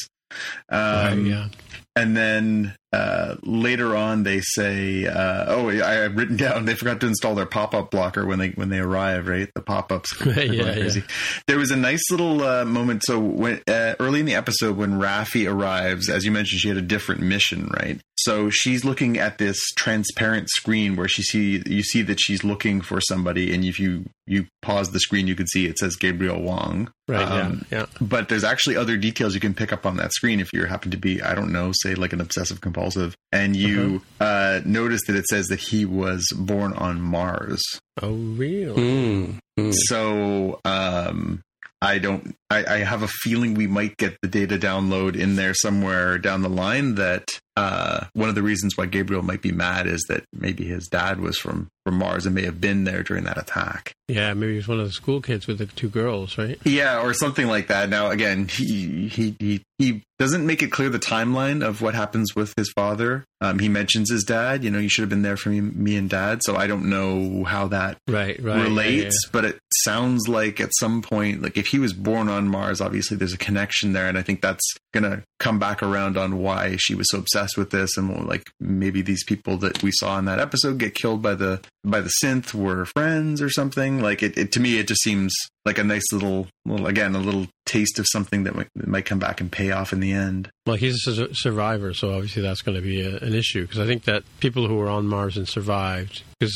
Um, right, yeah. And then uh, later on, they say, uh, "Oh, I have written [LAUGHS] down. They forgot to install their pop-up blocker when they when they arrive. Right, the pop-ups. [LAUGHS] Yeah, yeah. crazy. There was a nice little uh, moment. So when uh, early in the episode, when Raffi arrives, as you mentioned, she had a different mission, right? So she's looking at this transparent screen where she see you see that she's looking for somebody, and if you you pause the screen, you can see it says Gabriel Hwang. Right, Um, yeah. Yeah. but there's actually other details you can pick up on that screen if you happen to be i don't know say like an obsessive compulsive and you uh, notice that it says that he was born on mars Oh, real. Mm, mm. so um, i don't I, I have a feeling we might get the data download in there somewhere down the line that uh, one of the reasons why gabriel might be mad is that maybe his dad was from from mars and may have been there during that attack Yeah, maybe he's one of the school kids with the two girls, right? Yeah, or something like that. Now, again, he he he, he doesn't make it clear the timeline of what happens with his father. Um, he mentions his dad. You know, you should have been there for me, me and dad. So I don't know how that Right, right. yeah, relates, but it sounds like at some point, like if he was born on Mars, obviously there's a connection there, and I think that's gonna come back around on why she was so obsessed with this, and like maybe these people that we saw in that episode get killed by the by the synth were friends or something. Like it, it to me, it just seems like a nice little, little again, a little taste of something that might, that might come back and pay off in the end. Well, he's a su- survivor, so obviously that's going to be a, an issue because I think that people who were on Mars and survived, because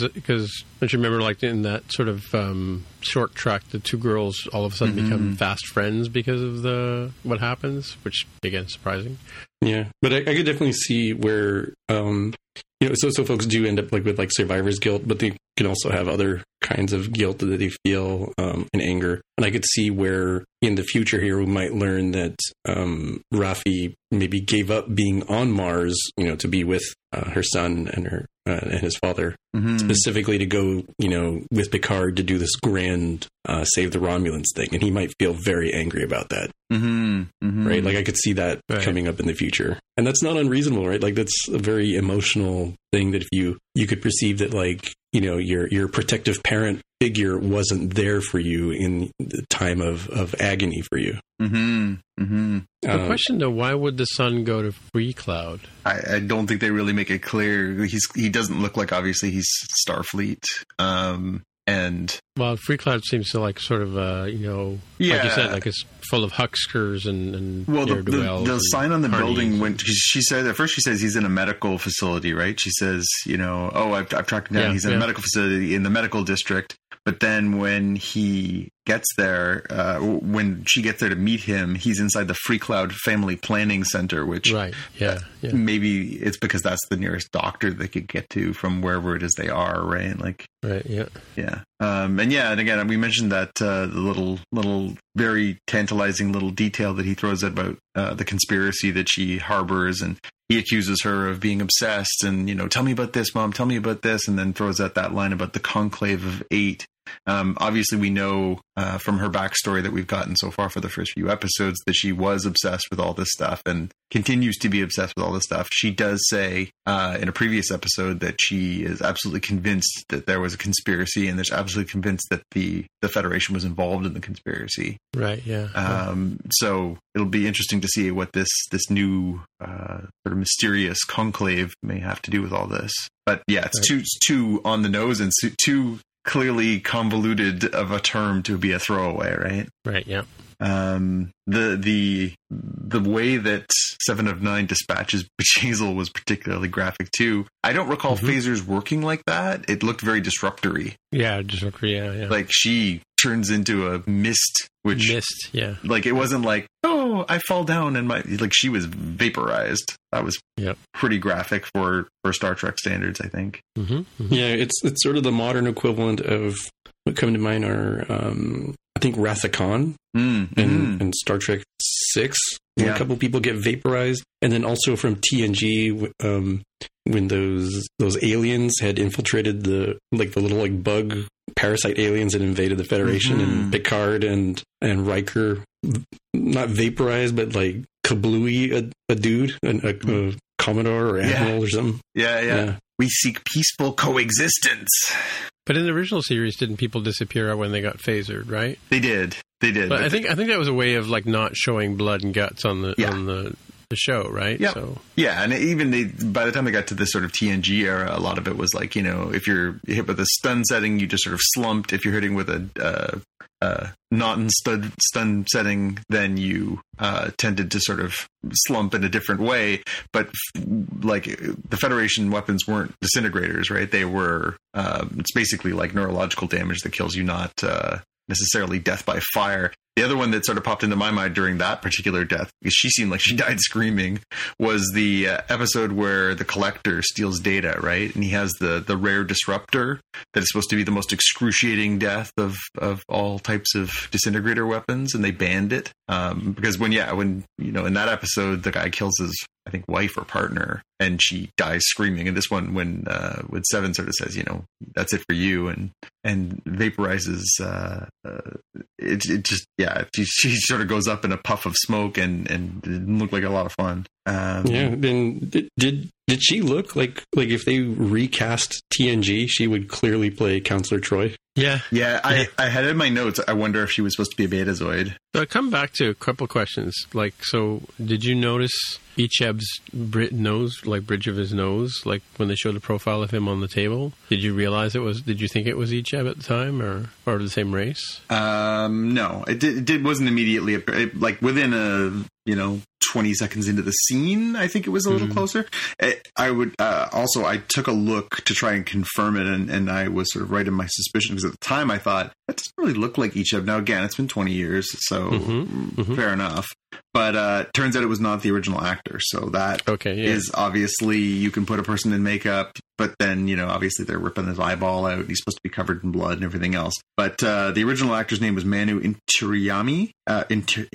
don't you remember, like in that sort of um, short track, the two girls all of a sudden Mm-hmm. become fast friends because of the what happens, which again surprising. Yeah, but I, I could definitely see where um, you know, so so folks do end up like with like survivor's guilt, but they can also have other kinds of guilt that they feel um, and anger. And I could see where in the future here we might learn that um, Raffi maybe gave up being on Mars, you know, to be with uh, her son and her uh, and his father, Mhm. specifically to go, you know, with Picard to do this grand uh, save the Romulans thing, and he might feel very angry about that Mhm. Mhm. right? Like I could see that Right. coming up in the future, and that's not unreasonable, right? Like that's a very emotional thing that if you you could perceive that like you know your your protective parent figure wasn't there for you in the time of of agony for you. Mhm. Mhm. The Um, question though, why would the son go to Free Cloud? I, I don't think they really make it clear. He's he doesn't look like obviously he's Starfleet. Um, and Well, Free Cloud seems to like sort of, uh, you know, like you Yeah. said, like it's full of hucksters and, and well, the, the, the sign on the building when she, she said at first she says he's in a medical facility, right? She says, you know, oh, I've, I've tracked him down. Yeah, he's in yeah. a medical facility in the medical district. But then when he gets there, uh, when she gets there to meet him, he's inside the Free Cloud Family Planning Center, which Right. Yeah. Yeah. maybe it's because that's the nearest doctor they could get to from wherever it is they are, right? Like Right. Yeah. Yeah, um, and yeah, and again, we mentioned that uh, the little, little, very tantalizing little detail that he throws out about uh, the conspiracy that she harbors, and he accuses her of being obsessed, and you know, tell me about this, mom, tell me about this, and then throws out that line about the conclave of eight. Um, obviously, we know uh, from her backstory that we've gotten so far for the first few episodes that she was obsessed with all this stuff and continues to be obsessed with all this stuff. She does say uh, in a previous episode that she is absolutely convinced that there was a conspiracy and is absolutely convinced that the, the Federation was involved in the conspiracy. Right. Yeah. Um, so it'll be interesting to see what this this new uh, sort of mysterious conclave may have to do with all this. But yeah, it's Right. too too on the nose and too clearly convoluted of a term to be a throwaway, right? right. Yeah. Um, the the the way that Seven of Nine dispatches Hazel was particularly graphic too. I don't recall Mhm. phasers working like that. It looked very disruptory. Yeah. Just yeah. Yeah. Like she turns into a mist, which mist. Yeah. like it wasn't like oh I fall down and my like she was vaporized. That was Yep. pretty graphic for for Star Trek standards. I think. Mm-hmm. Yeah, it's it's sort of the modern equivalent of what come to mind are um, I think Rathacon Mm, and, mm. and Star Trek Six. Yeah. A couple people get vaporized, and then also from TNG um, when those those aliens had infiltrated the like the little like bug parasite aliens that invaded the Federation, Mhm. and Picard and and Riker not vaporized, but like kablooey a, a dude, a, a, a commodore or Yeah. admiral or something. Yeah, yeah, We seek peaceful coexistence. But in the original series, didn't people disappear when they got phasered? Right. They did. They did. But I think I think that was a way of like not showing blood and guts on the Yeah. on the the show, right? Yeah. So Yeah, and even they, by the time they got to this sort of TNG era, a lot of it was like you know, if you're hit with a stun setting, you just sort of slumped. If you're hitting with a uh, uh, not in stud, stun setting, then you uh, tended to sort of slump in a different way. But f- like the Federation weapons weren't disintegrators, right? They were. Uh, it's basically like neurological damage that kills you, not uh, necessarily death by fire. The other one that sort of popped into my mind during that particular death, because she seemed like she [LAUGHS] died screaming, was the uh, episode where the collector steals data, right? And he has the the rare disruptor that is supposed to be the most excruciating death of of all types of disintegrator weapons, and they banned it um, because when yeah when you know in that episode the guy kills his I think wife or partner, and she dies screaming. And this one when uh, when Seven sort of says you know that's it for you, and and vaporizes. Uh, uh, it, it just yeah she, she sort of goes up in a puff of smoke and and it looked like a lot of fun. Um, Yeah, then did, did did she look like like if they recast TNG, she would clearly play Counselor Troi? yeah. Yeah, I, I had in my notes. I wonder if she was supposed to be a Betazoid. So I come back to a couple questions. Like, so did you notice Icheb's Brit nose, like bridge of his nose, like when they showed the profile of him on the table? Did you realize it was? Did you think it was Icheb at the time, or or the same race? Um, no, it did. It did wasn't immediately it, like within a you know twenty seconds into the scene. I think it was a little Mhm. closer. It, I would uh, also I took a look to try and confirm it, and, and I was sort of right in my suspicion because at the time I thought that doesn't really look like Icheb. Now again, it's been twenty years, so Mhm, mhm. fair enough. But uh, turns out it was not the original actor. So that Okay, yeah. is obviously you can put a person in makeup, but then you know obviously they're ripping his eyeball out. He's supposed to be covered in blood and everything else. But uh, the original actor's name was Manu Intiraymi, uh, Inter-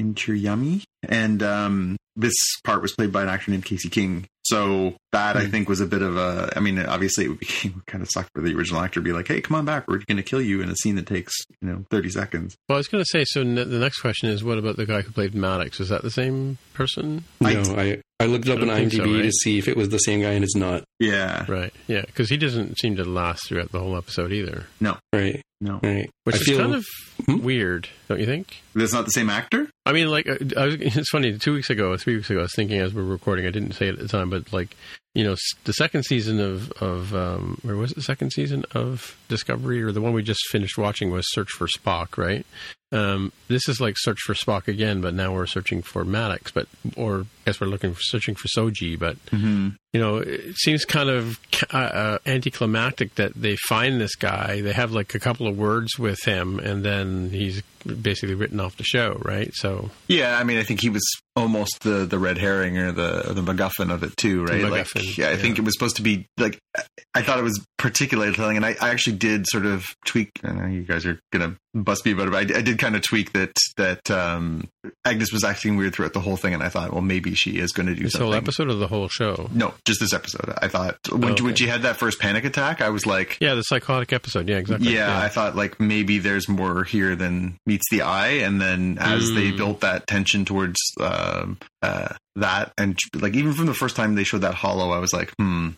and um, this part was played by an actor named Casey King. So that I Hmm. think was a bit of a. I mean, obviously it would, be, [LAUGHS] it would kind of suck for the original actor to be like, "Hey, come on back, we're going to kill you" in a scene that takes you know thirty seconds. Well, I was going to say. So n- the next question is, what about the guy who played Maddox? Was that the same person? No, I- I, I looked it up I on IMDb so, right? to see if it was the same guy, and it's not. Yeah, Right. Yeah, because he doesn't seem to last throughout the whole episode either, No, Right, no, right. which I is feel, kind of Hmm? weird, don't you think? that's not the same actor. I mean, like, I was, [LAUGHS] it's funny. Two weeks ago, three weeks ago, I was thinking as we were recording. I didn't say it at the time, but like, you know, the second season of of um, or was it the second season of Discovery, or the one we just finished watching was Search for Spock, right? Um, this is like Search for Spock again, but now we're searching for Maddox, but or I guess we're looking for searching for Soji, but Mm-hmm. you know, it seems kind of uh, uh, anticlimactic that they find this guy. They have like a couple of words with him, and then he's basically written off the show, right? So Yeah, I mean, I think he was almost the the red herring or the the MacGuffin of it too, right? like, MacGuffin, yeah, I think it was supposed to be like I thought it was particularly telling, and I, I actually did sort of tweak. I know you guys are gonna bust me about it, but I, did- I did kind of tweak that that um, Agnes was acting weird throughout the whole thing, and I thought, well, maybe she is going to do this something. whole episode of the whole show. No, just this episode. I thought when Oh, okay. when she had that first panic attack, I was like, Yeah, the psychotic episode. Yeah, exactly. yeah, I thought like maybe there's more here than meets the eye, and then as they Mm. built that tension towards um, uh, that, and like even from the first time they showed that hollow, I was like, hmm,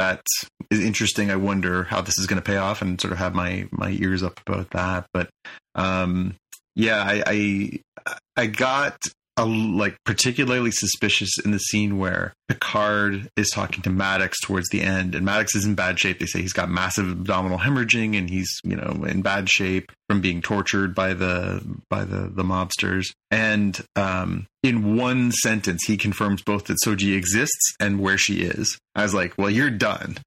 that is interesting. I wonder how this is going to pay off, and sort of have my my ears up about that. But um, yeah, I, I I got a, like particularly suspicious in the scene where Picard is talking to Maddox towards the end, and Maddox is in bad shape. They say he's got massive abdominal hemorrhaging, and he's you know in bad shape from being tortured by the by the the mobsters. And um, in one sentence, he confirms both that Soji exists and where she is. I was like, "Well, you're done.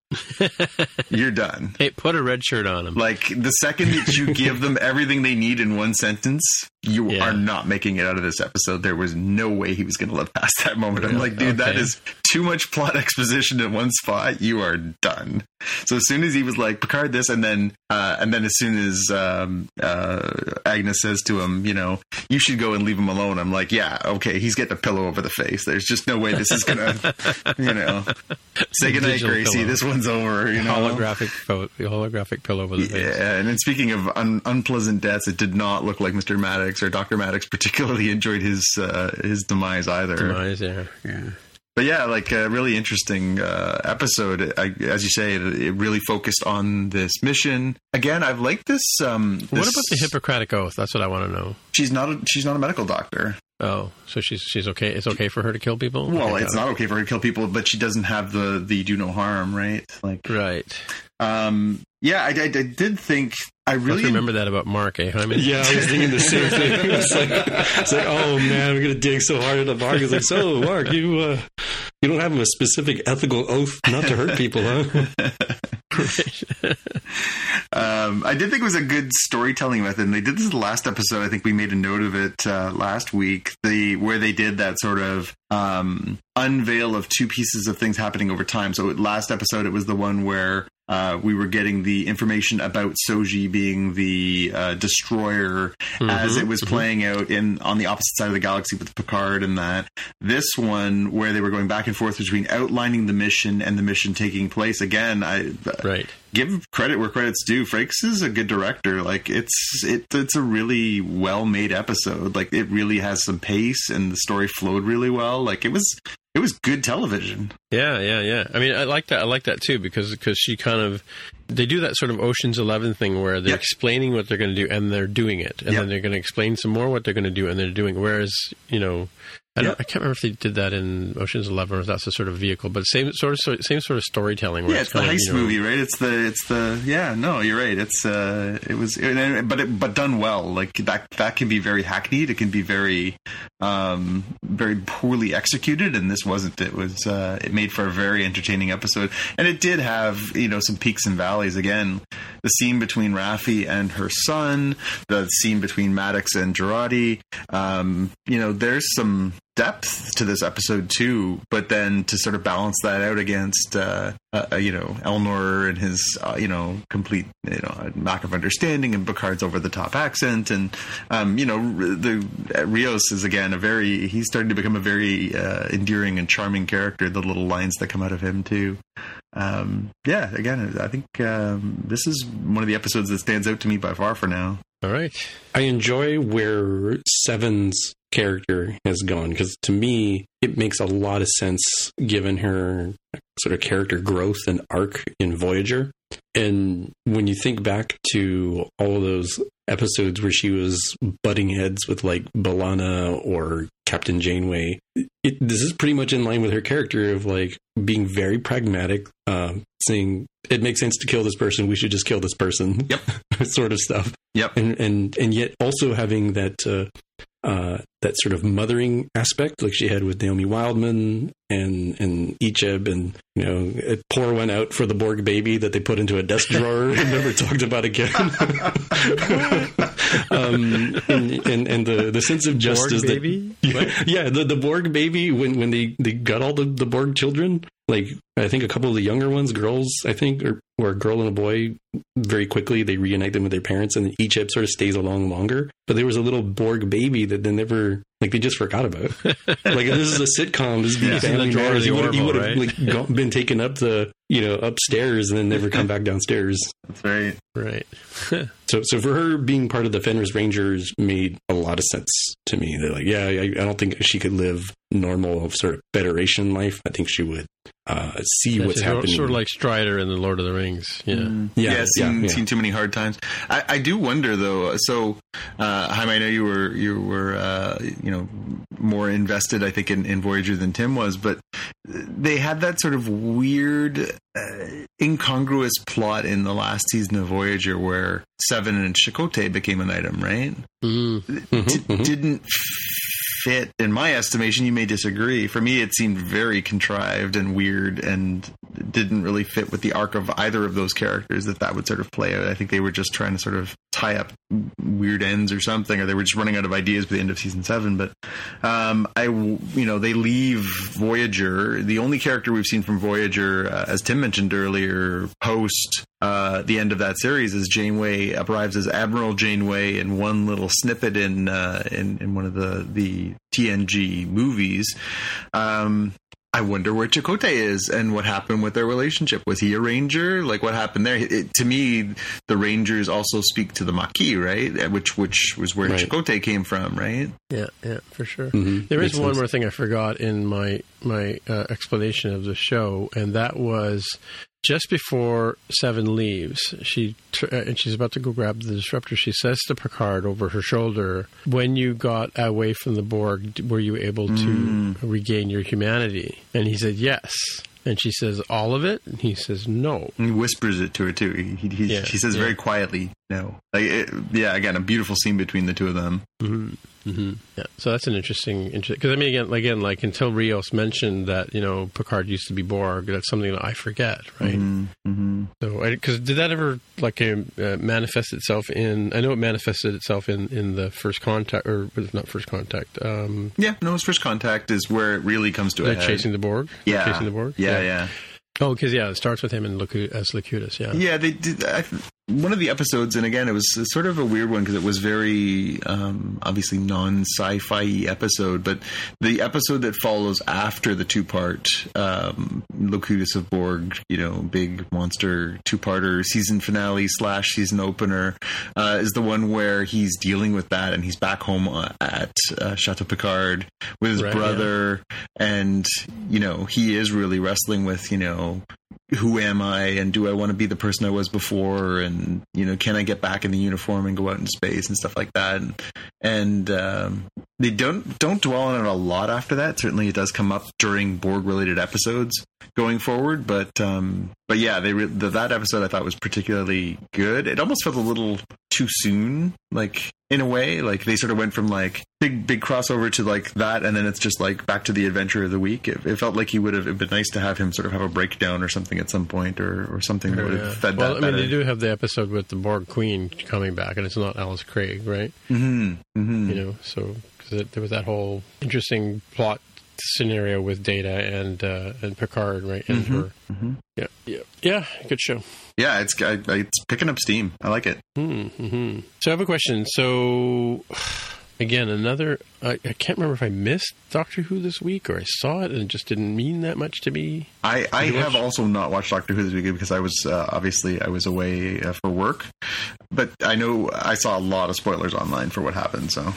[LAUGHS] You're done." Hey, put a red shirt on him. Like the second that you [LAUGHS] give them everything they need in one sentence, you Yeah. are not making it out of this episode. There was no way he was going to live past that moment. I'm like, dude, that Okay. is too much plot [LAUGHS] exposition in one spot. You are done. So as soon as he was like Picard this, and then uh, and then as soon as um, uh, Agnes says to him, you know, you should go and leave him alone. I'm like, yeah, okay, he's getting a pillow over the face. There's just no way this is gonna, [LAUGHS] you know, say goodnight, Gracie. pillow. This one's over. You know, holographic, po- holographic pillow over the face. yeah, and then speaking of un- unpleasant deaths, it did not look like Mr. Maddox or Dr. Maddox particularly [LAUGHS] enjoyed his uh, his demise either. Demise, yeah. Yeah. But yeah, like a really interesting uh, episode. I, as you say, it, it really focused on this mission. Again, I've liked this. Um, What about the Hippocratic Oath? That's what I want to know. She's not. A, she's not a medical doctor. Oh, so she's she's okay. It's okay for her to kill people. Well, Okay, it's got not okay for her to kill people, but she doesn't have the the do no harm, right? Like, right. um, yeah, I, I, I did think I Let's really remember that about Mark, eh, Hyman? Yeah, I was thinking the same thing. It's like, it's like, oh man, I'm gonna dig so hard at the Mark. It's like, so Mark, you uh, you don't have a specific ethical oath not to hurt [LAUGHS] people, huh? [LAUGHS] Um, I did think it was a good storytelling method, and they did this the last episode. I think we made a note of it uh, last week. The where they did that sort of um, unveil of two pieces of things happening over time. So last episode, it was the one where uh, we were getting the information about Soji being the uh, destroyer as it was playing out in on the opposite side of the galaxy with Picard and that. This one where they were going back and forth between outlining the mission and the mission taking place. Again, I Right. give credit where credit's due. Frakes is a good director. Like it's it, it's a really well made episode. Like it really has some pace and the story flowed really well. Like it was it was good television. Yeah, yeah, yeah. I mean, I like that. I like that too because because she kind of they do that sort of Ocean's Eleven thing where they're Yep. explaining what they're going to do and they're doing it, and Yep. then they're going to explain some more what they're going to do and they're doing. it. Whereas you know. I, don't, Yep. I can't remember if they did that in Ocean's Eleven or if that's a sort of vehicle, but same sort of same sort of storytelling. Where yeah, it's the kind of, heist you know, movie, right? It's the it's the yeah. No, you're right. It's uh, it was, but it, but done well. Like that that can be very hackneyed. It can be very um very poorly executed, and this wasn't. It was uh, it made for a very entertaining episode, and it did have you know some peaks and valleys. Again, the scene between Raffi and her son, the scene between Maddox and Jurati. Um, you know, there's some depth to this episode too, but then to sort of balance that out against uh, uh, you know Elnor and his uh, you know complete you know lack of understanding and Picard's over the top accent and um, you know the Rios is again a very he's starting to become a very uh, endearing and charming character. The little lines that come out of him too. Um, yeah, again, I think um, this is one of the episodes that stands out to me by far for now. All right. I enjoy where Seven's character has gone because to me it makes a lot of sense given her sort of character growth and arc in Voyager. And when you think back to all of those episodes where she was butting heads with like B'Elanna or Captain Janeway, it, this is pretty much in line with her character of like being very pragmatic, uh, saying it makes sense to kill this person. We should just kill this person. Yep, [LAUGHS] sort of stuff. Yep, and and and yet also having that uh, uh, that sort of mothering aspect, like she had with Naomi Wildman and and Icheb, and you know, pour one out for the Borg baby that they put into a desk [LAUGHS] drawer and never talked about again. [LAUGHS] [LAUGHS] um, and, and, and the the sense of justice Borg baby? that yeah, yeah the, the Borg baby when when they they got all the the Borg children like I think a couple of the younger ones, girls, I think, or, or a girl and a boy, very quickly they reunite them with their parents, and Icheb sort of stays along longer. But there was a little Borg baby that they never, like, they just forgot about. [LAUGHS] like this is a sitcom, this is yeah. family matters. You would have right? like been taken up the, you know, upstairs and then never come back downstairs. [LAUGHS] That's right, right. [LAUGHS] so, so for her being part of the Fenris Rangers made a lot of sense to me. They're like, yeah, I, I don't think she could live normal sort of Federation life. I think she would uh, see yeah, what's happening. Sort of like Strider in the Lord of the Rings. Yeah, mm. yeah, yeah, seen, yeah, seen too many hard times. I, I do wonder though. So, uh, Jaime, I know you were you were uh, you know more invested, I think, in, in Voyager than Tim was, but they had that sort of weird, uh, incongruous plot in the last season of Voyager where Seven and Chakotay became an item, right? Mm-hmm. D- mm-hmm. Didn't fit in my estimation you may disagree. For me it seemed very contrived and weird and didn't really fit with the arc of either of those characters that that would sort of play out. I think they were just trying to sort of tie up weird ends or something or they were just running out of ideas by the end of season seven but um, i you know they leave voyager the only character we've seen from voyager uh, as tim mentioned earlier post uh, the end of that series is Janeway arrives as Admiral Janeway in one little snippet in uh, in, in one of the the TNG movies. Um, I wonder where Chakotay is and what happened with their relationship. Was he a ranger? Like what happened there? It, to me, the rangers also speak to the Maquis, right? Which which was where right. Chakotay came from, right? Yeah, yeah, for sure. Mm-hmm. There is Makes one sense. more thing I forgot in my my uh, explanation of the show, and that was just before Seven leaves, she uh, and she's about to go grab the disruptor. She says to Picard over her shoulder, "When you got away from the Borg, were you able to mm. regain your humanity?" And he said, "Yes." And she says, "All of it?" And he says, "No." And he whispers it to her too. He, he, yeah, she says yeah. very quietly, "No." Like, it, yeah, again, a beautiful scene between the two of them. Mm-hmm. Mm-hmm. Yeah, so that's an interesting, because I mean, again, again, like until Rios mentioned that you know Picard used to be Borg, that's something that I forget, right? Mm-hmm. Mm-hmm. So, because did that ever like uh, manifest itself in? I know it manifested itself in in the first contact, or not first contact. Um, yeah, no, it's first contact is where it really comes to a head. Chasing the Borg. Yeah, chasing the Borg. Yeah, yeah. yeah. Oh, because yeah, it starts with him and Locu- as Locutus. Yeah, yeah. They did. I, one of the episodes, and again, it was sort of a weird one because it was very um, obviously non-sci-fi episode. But the episode that follows after the two-part um, Locutus of Borg, you know, big monster two-parter season finale slash season opener, uh, is the one where he's dealing with that, and he's back home uh, at uh, Chateau Picard with his right, brother, yeah. and you know, he is really wrestling with you know who am I and do I want to be the person I was before and you know can I get back in the uniform and go out in space and stuff like that. And, and um, they don't don't dwell on it a lot after that certainly it does come up during Borg related episodes going forward but um, but yeah they re- the, that episode I thought was particularly good it almost felt a little too soon like in a way. Like they sort of went from like big big crossover to like that, and then it's just like back to the adventure of the week. It, it felt like he would have been nice to have him sort of have a breakdown or something at some point, or or something that would have fed well, that. I mean, better. you do have the episode with the Borg Queen coming back, and it's not Alice Krige, right? Mm-hmm. Mm-hmm. You know, so because there was that whole interesting plot scenario with Data and uh, and Picard, right? And Mhm, her. mhm. Yeah, yeah, yeah. Good show. Yeah, it's I, it's picking up steam. I like it. hmm So I have a question. So again, another. I, I can't remember if I missed Doctor Who this week or I saw it and it just didn't mean that much to me. I, I have also not watched Doctor Who this week because I was uh, obviously I was away uh, for work, but I know I saw a lot of spoilers online for what happened. So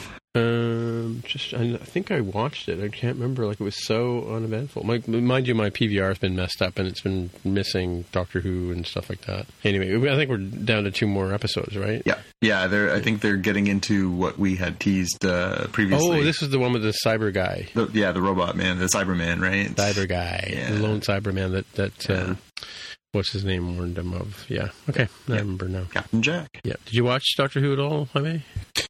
Just I, I think I watched it. I can't remember. Like it was so uneventful. My, mind you, my PVR has been messed up and it's been missing Doctor Who and stuff like that. Anyway, I think we're down to two more episodes, right? yeah, yeah, they're I think they're getting into what we had teased uh, previously. Oh, this is the one with the cyber guy, The- yeah, the robot man, the Cyberman, right? cyber guy, Yeah. the lone Cyberman that that um, what's his name warned him of. Yeah. Okay, I remember now. Captain Jack. Yeah. Did you watch Doctor Who at all, Jaime?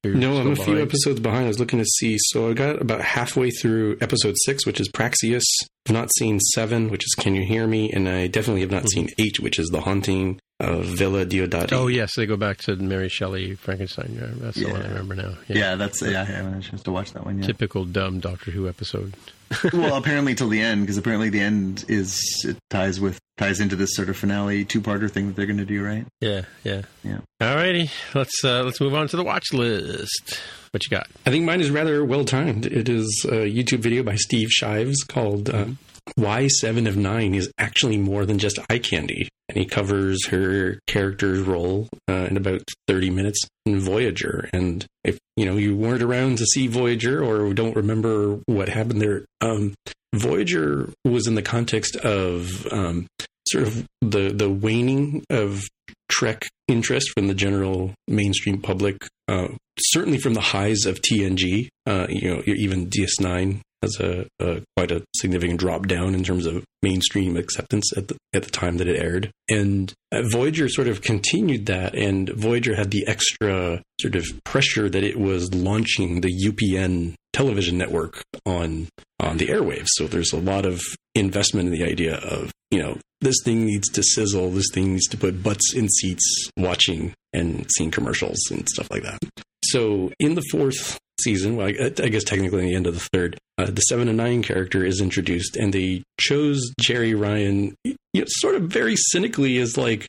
You're No, I'm still a few episodes behind. I was looking to see. So I got about halfway through episode six, which is Praxeus. I've not seen seven, which is Can You Hear Me? And I definitely have not mm-hmm. seen eight, which is The Haunting of Villa Diodati. Oh yes, they go back to Mary Shelley Frankenstein. Yeah, that's the one I remember now. Yeah, that's yeah. I haven't had a chance to watch that one yet. Typical dumb Doctor Who episode. [LAUGHS] well, apparently till the end, because apparently the end is it ties with ties into this sort of finale two parter thing that they're going to do, right? Yeah, yeah, Yeah. Alrighty, let's uh, let's move on to the watch list. What you got? I think mine is rather well timed. It is a YouTube video by Steve Shives called uh, Why Seven of Nine is Actually More Than Just Eye Candy. And he covers her character's role uh, in about 30 minutes in Voyager. And if you know you weren't around to see Voyager or don't remember what happened there, um, Voyager was in the context of um, sort of the the waning of Trek interest from the general mainstream public. Uh, certainly from the highs of TNG, uh, you know, even DS9 has a, a quite a significant drop down in terms of mainstream acceptance at the at the time that it aired. And Voyager sort of continued that, and Voyager had the extra sort of pressure that it was launching the UPN television network on on the airwaves. So there's a lot of investment in the idea of you know this thing needs to sizzle, this thing needs to put butts in seats, watching and seeing commercials and stuff like that. So in the fourth season, well, I, I guess technically in the end of the third, uh, the seven and nine character is introduced, and they chose Jeri Ryan, you know, sort of very cynically as like.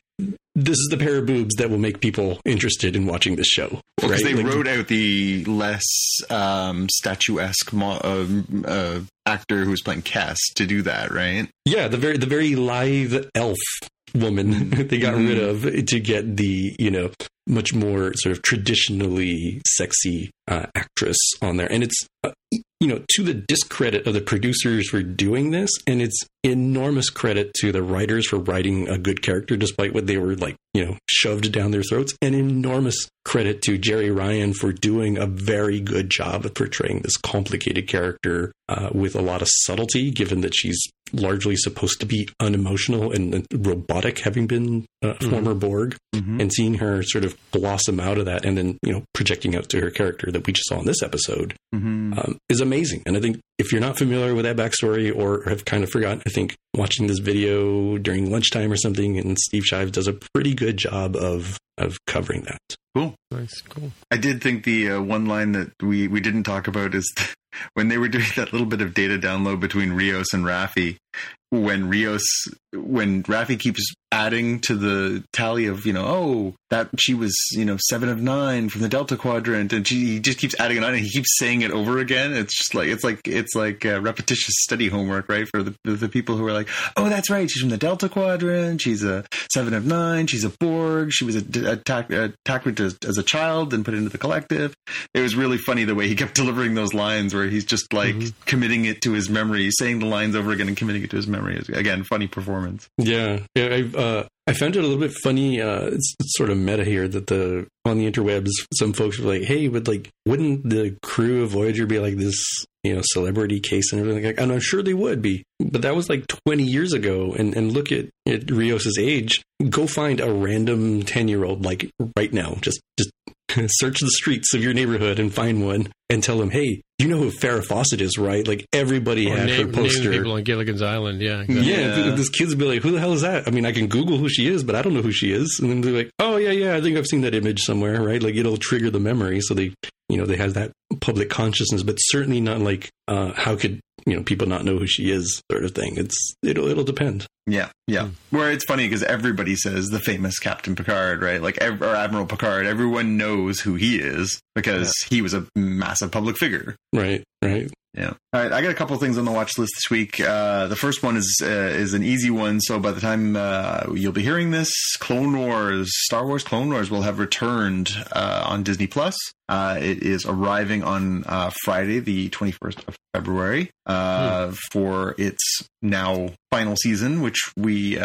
This is the pair of boobs that will make people interested in watching this show. Well, because right? they Like, wrote out the less um, statuesque mo- um, uh, actor who was playing Kes to do that, right? Yeah, the very the very live elf woman [LAUGHS] they got Mhm. rid of to get the you know much more sort of traditionally sexy uh, actress on there, and it's uh, you know to the discredit of the producers for doing this, and it's enormous credit to the writers for writing a good character despite what they were like you know shoved down their throats, and enormous credit to Jeri Ryan for doing a very good job of portraying this complicated character uh, with a lot of subtlety, given that she's largely supposed to be unemotional and robotic, having been a former Borg, Mm-hmm. and seeing her sort of blossom out of that, and then you know projecting out to her character that we just saw in this episode Mm-hmm. um, is amazing. And I think if you're not familiar with that backstory or have kind of forgotten, I think watching this video during lunchtime or something, and Steve Shive does a pretty good job of of covering that. Cool. Nice, cool. I did think the uh, one line that we, we didn't talk about is [LAUGHS] when they were doing that little bit of data download between Rios and Raffi. When Rios, when Raffi keeps adding to the tally of, you know, oh, that she was, you know, seven of nine from the Delta Quadrant, and she, he just keeps adding it on, and he keeps saying it over again. It's just like it's like it's like uh, repetitious study homework, right? For the the people who are like, oh, that's right, she's from the Delta Quadrant, she's a seven of nine, she's a Borg, she was attacked attacked as, as a child and put into the collective. It was really funny the way he kept [LAUGHS] delivering those lines, where he's just like committing it to his memory, saying the lines over again and committing it to his memory. Again, funny performance. Yeah, yeah. I uh, I found it a little bit funny. Uh, it's, it's sort of meta here that the on the interwebs, some folks were like, "Hey, but like, wouldn't the crew of Voyager be like this, you know, celebrity case and everything?" Like, and I'm sure they would be, but that was like 20 years ago. And and look at at Rios's age. Go find a random 10 year old like right now. Just just [LAUGHS] search the streets of your neighborhood and find one and tell them, "Hey, you know who Farrah Fawcett is, right? Like everybody Or had name, her poster. naming people on Gilligan's Island. Yeah. exactly. Yeah, Yeah. this kids will be like, "Who the hell is that?" I mean, I can Google who she is, but I don't know who she is. And then they're like, "Oh yeah, yeah, I think I've seen that image somewhere." Right? Like it'll trigger the memory, so they, you know, they have that public consciousness, but certainly not like, uh, how could you know people not know who she is, sort of thing. It's it'll it'll depend. Yeah, yeah. Hmm. Where it's funny because everybody says the famous Captain Picard, right? Like, ev- or Admiral Picard. Everyone knows who he is because he was a massive public figure. Right? Right? Yeah. All right. I got a couple things on the watch list this week. Uh, the first one is uh, is an easy one. So by the time uh, you'll be hearing this, Clone Wars, Star Wars Clone Wars will have returned uh, on Disney Plus. Uh, it is arriving on uh, Friday, the 21st of February, uh, for its now final season, which we.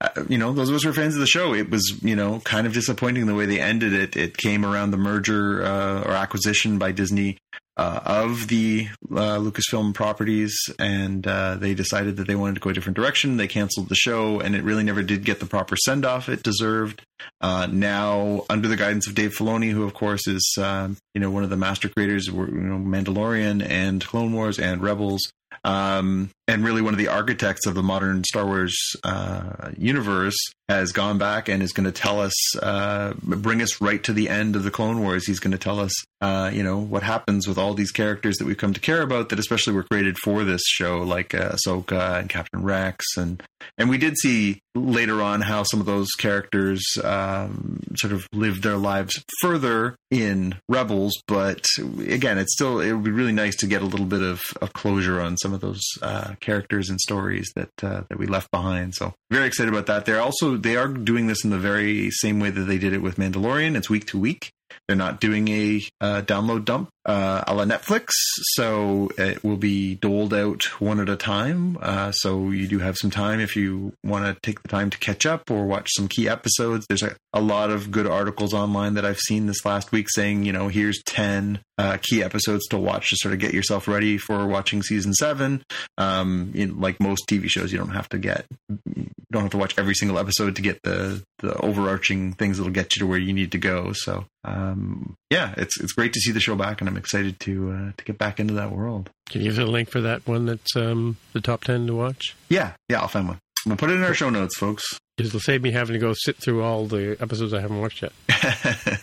Uh, you know, those of us who are fans of the show, it was, you know, kind of disappointing the way they ended it. It came around the merger uh, or acquisition by Disney uh, of the uh, Lucasfilm properties, and uh, they decided that they wanted to go a different direction. They canceled the show, and it really never did get the proper send off it deserved. Now, under the guidance of Dave Filoni, who of course is you know one of the master creators, of, you know Mandalorian and Clone Wars and Rebels, um, and really one of the architects of the modern Star Wars uh, universe, has gone back and is going to tell us, uh, bring us right to the end of the Clone Wars. He's going to tell us, uh, you know, what happens with all these characters that we've come to care about that especially were created for this show, like uh, Ahsoka and Captain Rex, and and we did see later on how some of those characters um, sort of lived their lives further in Rebels, but again, it's still it would be really nice to get a little bit of, of closure on some of those uh, characters and stories that uh, that we left behind. So very excited about that. They're also they are doing this in the very same way that they did it with Mandalorian. It's week to week. They're not doing a uh, download dump uh, a la Netflix, so it will be doled out one at a time. Uh, so you do have some time if you want to take the time to catch up or watch some key episodes. There's a, a lot of good articles online that I've seen this last week saying, you know, here's 10 uh, key episodes to watch to sort of get yourself ready for watching season seven. Um, in, like most TV shows, you don't have to get, you don't have to watch every single episode to get the, the overarching things that'll get you to where you need to go. So, um, yeah, it's, it's great to see the show back and I'm excited to, uh, to get back into that world. Can you give us a link for that one that's um, the top 10 to watch? Yeah. Yeah. I'll find one. We'll put it in our show notes, folks. It'll save me having to go sit through all the episodes I haven't watched yet. [LAUGHS]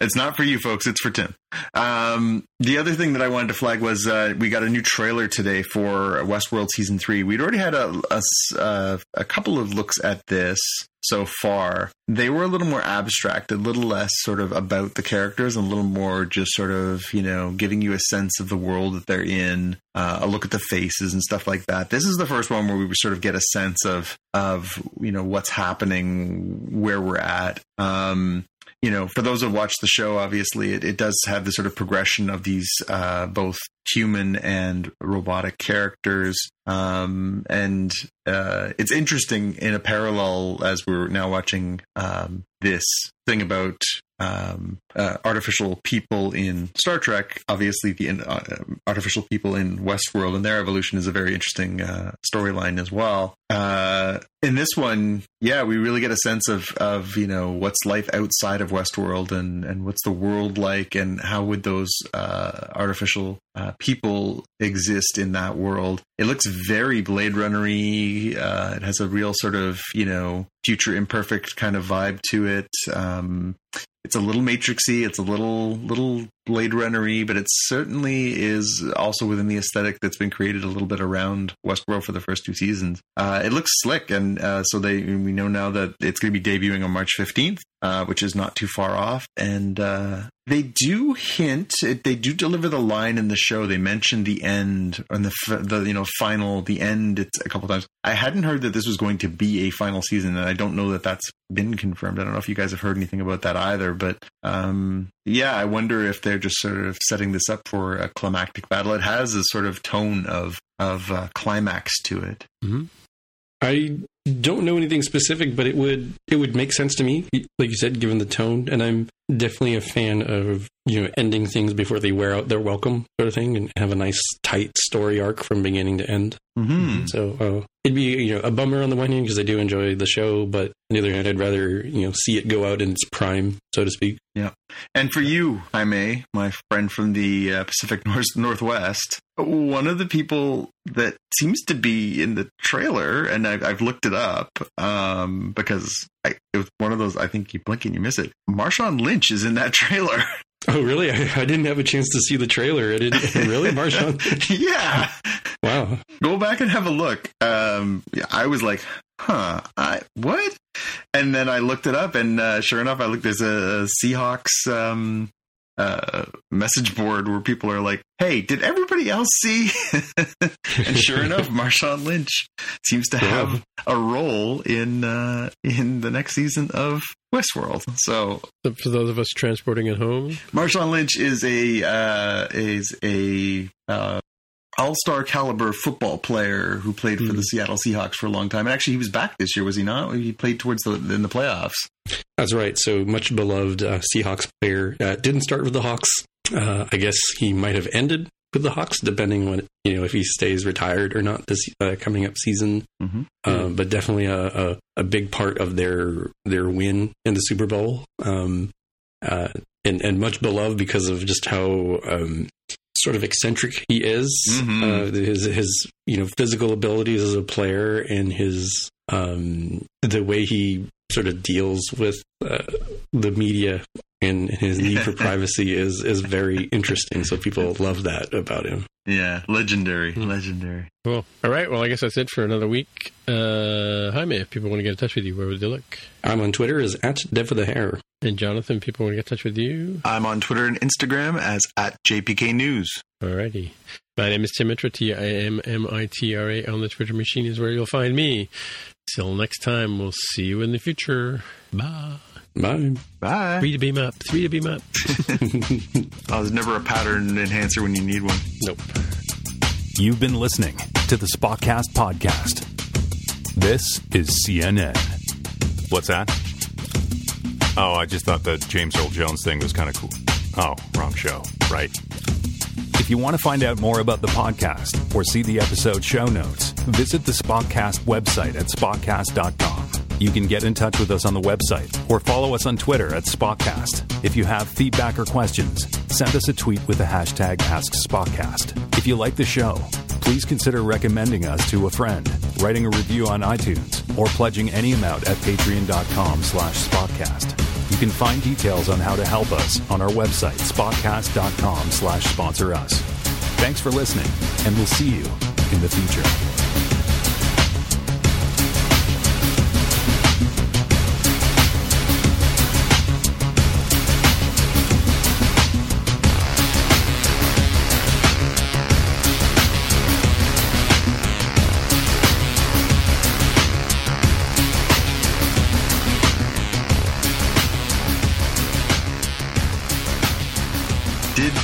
it's not for you folks it's for tim. Um, the other thing that i wanted to flag was uh, we got a new trailer today for westworld season 3 we'd already had a, a, uh, a couple of looks at this so far. They were a little more abstract a little less sort of about the characters and a little more just sort of you know giving you a sense of the world that they're in uh, a look at the faces and stuff like that. This is the first one where we sort of get a sense of of you know what's happening where we're at. Um, you know, for those who have watched the show, obviously it, it does have the sort of progression of these uh, both human and robotic characters. Um, and uh, it's interesting in a parallel as we're now watching um, this thing about um, uh, artificial people in Star Trek. Obviously, the uh, artificial people in Westworld and their evolution is a very interesting uh, storyline as well. Uh, in this one, yeah, we really get a sense of of you know what's life outside of Westworld and and what's the world like and how would those uh, artificial uh, people exist in that world. It looks very Blade Runnery. Uh, it has a real sort of you know future imperfect kind of vibe to it. Um, it's a little matrixy. It's a little little Blade Runnery, but it certainly is also within the aesthetic that's been created a little bit around Westworld for the first two seasons. Uh, it looks slick, and uh, so they we know now that it's going to be debuting on March fifteenth, uh, which is not too far off. And uh, they do hint, they do deliver the line in the show. They mention the end and the the you know final, the end. It's a couple times. I hadn't heard that this was going to be a final season, and I don't know that that's been confirmed. I don't know if you guys have heard anything about that either, but um, yeah, I wonder if they're just sort of setting this up for a climactic battle. It has a sort of tone of of uh, climax to it. Mm-hmm. I don't know anything specific, but it would it would make sense to me, like you said, given the tone. And I'm definitely a fan of you know ending things before they wear out their welcome, sort of thing, and have a nice tight story arc from beginning to end. Mm-hmm. So uh, it'd be you know a bummer on the one hand because I do enjoy the show, but on the other hand, I'd rather you know see it go out in its prime, so to speak. Yeah. And for you, I may, my friend from the uh, Pacific [LAUGHS] North- Northwest, one of the people that seems to be in the trailer, and I've, I've looked it up um, because I, it was one of those, I think you blink and you miss it. Marshawn Lynch is in that [LAUGHS] trailer. Oh, really? I, I didn't have a chance to see the trailer. I didn't really, [LAUGHS] Marshawn. yeah. Wow. Go back and have a look. Um, I was like, huh, I, what? And then I looked it up, and uh, sure enough, I looked. There's a, Seahawks um, uh, message board where people are like, "Hey, did everybody else see?" [LAUGHS] and sure enough, [LAUGHS] Marshawn Lynch seems to have a role in uh, in the next season of Westworld. So So For those of us transporting it home, Marshawn Lynch is a uh, is a uh, all star caliber football player who played for the Seattle Seahawks for a long time. And actually, he was back this year, was he not? He played towards the in the playoffs. That's right. So much beloved uh, Seahawks player. Uh, didn't start with the Hawks. Uh, I guess he might have ended with the Hawks, depending on you know if he stays retired or not this uh, coming up season. Mhm. Uh, but definitely a, a, a big part of their their win in the Super Bowl. Um, uh, and and much beloved because of just how um, sort of eccentric he is. Mhm. Uh, his his you know physical abilities as a player and his um, the way he sort of deals with uh, the media and his need for [LAUGHS] privacy is is very interesting. So people love that about him. Yeah, legendary, legendary. cool. All right. Well, I guess that's it for another week. Uh, Jaime, if people want to get in touch with you, where would they look? I'm on Twitter as at Dev for the Hair. And Jonathan, people want to get in touch with you. I'm on Twitter and Instagram as at JPK News. Alrighty. My name is Tim Mitra, T I M M I T R A. On the Twitter machine is where you'll find me. Till next time, we'll see you in the future. Bye. Bye. Bye. Three to beam up. Three to beam up. [LAUGHS] Oh, there's never a pattern enhancer when you need one. nope. You've been listening to the Spotcast podcast. This is CNN. What's that? Oh, I just thought the James Earl Jones thing was kind of cool. Oh, wrong show. Right. If you want to find out more about the podcast or see the episode show notes, visit the Spotcast website at spotcast.com. You can get in touch with us on the website or follow us on Twitter at Spotcast. If you have feedback or questions, send us a tweet with the hashtag AskSpotcast. If you like the show, please consider recommending us to a friend, writing a review on iTunes, or pledging any amount at patreon.com slash spotcast. You can find details on how to help us on our website, spotcast.com slash sponsor us. Thanks for listening, and we'll see you in the future.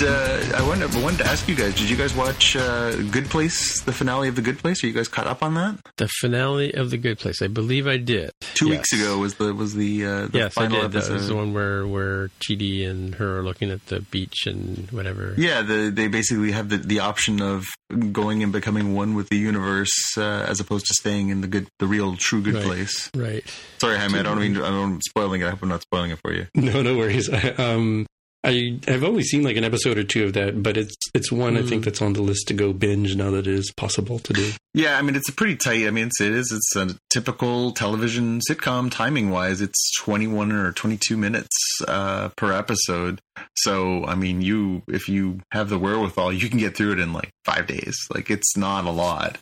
Uh, I wanted, I wanted to ask you guys? Did you guys watch uh, Good Place, the finale of The Good Place? Are you guys caught up on that? The finale of The Good Place. I believe I did. Two Yes. weeks ago was the was the, uh, the Yes, I final did. That episode. was the one where where Chidi and her are looking at the beach and whatever. Yeah, the, they basically have the, the option of going and becoming one with the universe, uh, as opposed to staying in the good, the real, true good Right. place. Right. Sorry, Jaime, I don't mean I don't spoiling it. I hope I'm not spoiling it for you. [LAUGHS] No, no worries. I, [LAUGHS] um, I have only seen like an episode or two of that, but it's it's one I think hmm. that's on the list to go binge now that it is possible to do. Yeah, I mean it's a pretty tight. I mean it's, it is it's a typical television sitcom timing wise. It's 21 or 22 minutes uh, per episode. So I mean you if you have the wherewithal, you can get through it in like five days. Like it's not a lot,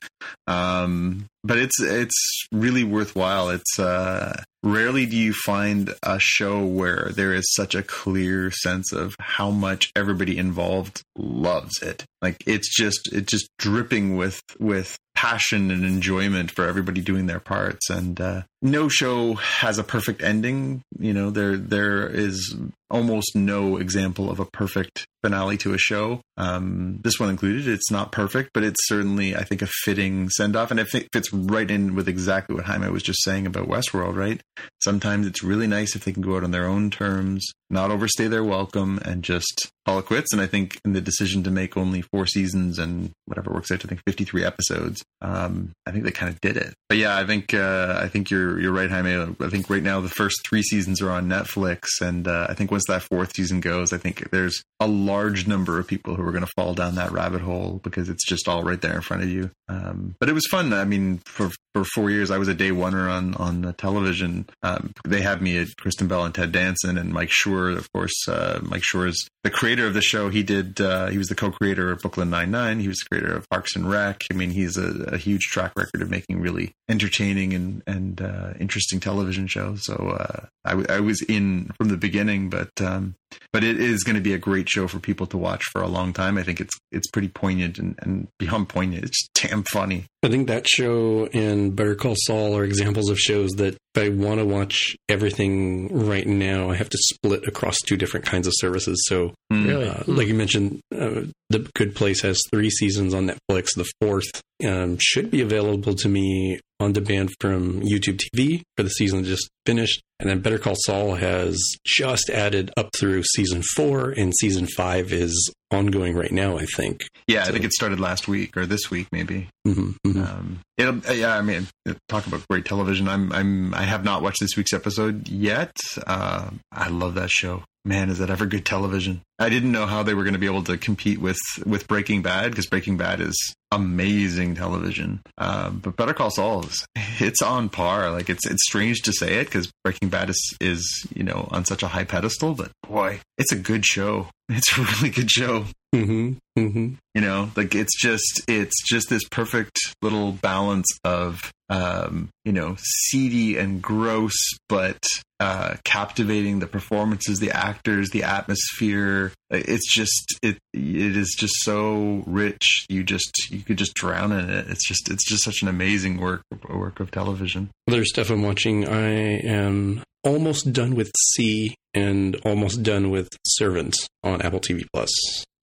um, but it's it's really worthwhile. It's uh, rarely do you find a show where there is such a clear sense of how much everybody involved loves it. Like it's just it's just dripping with with passion and enjoyment for everybody doing their parts. And uh, no show has a perfect ending. You know there there is almost no example of a perfect finale to a show. Um, this one included. It's not perfect, but it's certainly, I think, a fitting send off, and it fits right in with exactly what Jaime was just saying about Westworld. Right? Sometimes it's really nice if they can go out on their own terms, not overstay their welcome, and just call it quits. And I think in the decision to make only four seasons and whatever works out I think 53 episodes, um, I think they kind of did it. But yeah, I think uh, I think you're you're right, Jaime. I think right now the first three seasons are on Netflix, and uh, I think once that fourth season goes, I think there's a large number of people who are going to fall down that rabbit hole because it's just all right there in front of you. Um, but it was fun. I mean, for for four years, I was a day oneer on on the television. Um, they had me at Kristen Bell and Ted Danson and Mike Schur, of course. Uh, Mike Schur is the creator of the show. He did. Uh, he was the co-creator of Brooklyn Nine Nine. He was the creator of Parks and Rec. I mean, he's a, a huge track record of making really entertaining and and uh, interesting television shows. So uh, I, w- I was in from the beginning, but um, but it is going to be a great show for people to watch for a long time. I think it's it's pretty poignant and, and beyond poignant. It's damn funny. I think that show and Better Call Saul are examples of shows that if I want to watch everything right now, I have to split across two different kinds of services. So, mm. really, uh, like you mentioned, uh, The Good Place has three seasons on Netflix. The fourth um, should be available to me on demand from YouTube TV for the season that just finished. And then Better Call Saul has just added up through season four, and season five is ongoing right now. I think. Yeah, so. I think it started last week or this week, maybe. Mm-hmm, mm-hmm. Um, it'll, uh, yeah, I mean, talk about great television. I'm, I'm, I have not watched this week's episode yet. Uh, I love that show man, is that ever good television? I didn't know how they were going to be able to compete with with Breaking Bad because Breaking Bad is amazing television. Um, but Better Call Saul is it's on par. Like it's it's strange to say it because Breaking Bad is is you know on such a high pedestal, but boy, it's a good show. It's a really good show. Mm-hmm. Mm-hmm. You know, like it's just it's just this perfect little balance of um, you know seedy and gross, but uh, captivating. The performances, the actors, the atmosphere. It's just it it is just so rich. You just you could just drown in it. It's just it's just such an amazing work a work of television. Other stuff I'm watching. I am almost done with See and almost done with Servant on Apple TV Plus.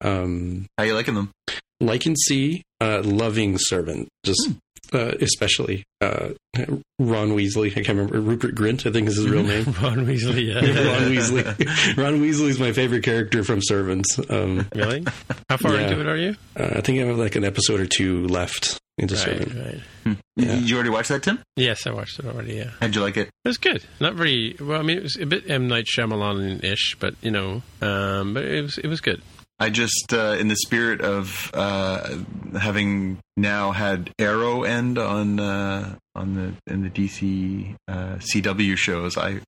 Um, How you liking them? Liking See, uh, loving Servant. Just hmm uh, especially uh, Ron Weasley. I can't remember Rupert Grint. I think is his real name. [LAUGHS] Ron Weasley. Yeah. [LAUGHS] Ron Weasley. [LAUGHS] Ron Weasley is my favorite character from Servants. Um, really? How far yeah. into it are you? Uh, I think I have like an episode or two left into right, Servant. Right. Hmm. Yeah. Did you already watch that, Tim? Yes, I watched it already. Yeah. How'd you like it? It was good. Not very well. I mean, it was a bit M Night Shyamalan ish, but you know, um, but it was it was good. I just, uh, in the spirit of uh, having now had Arrow end on uh, on the in the DC uh, CW shows, I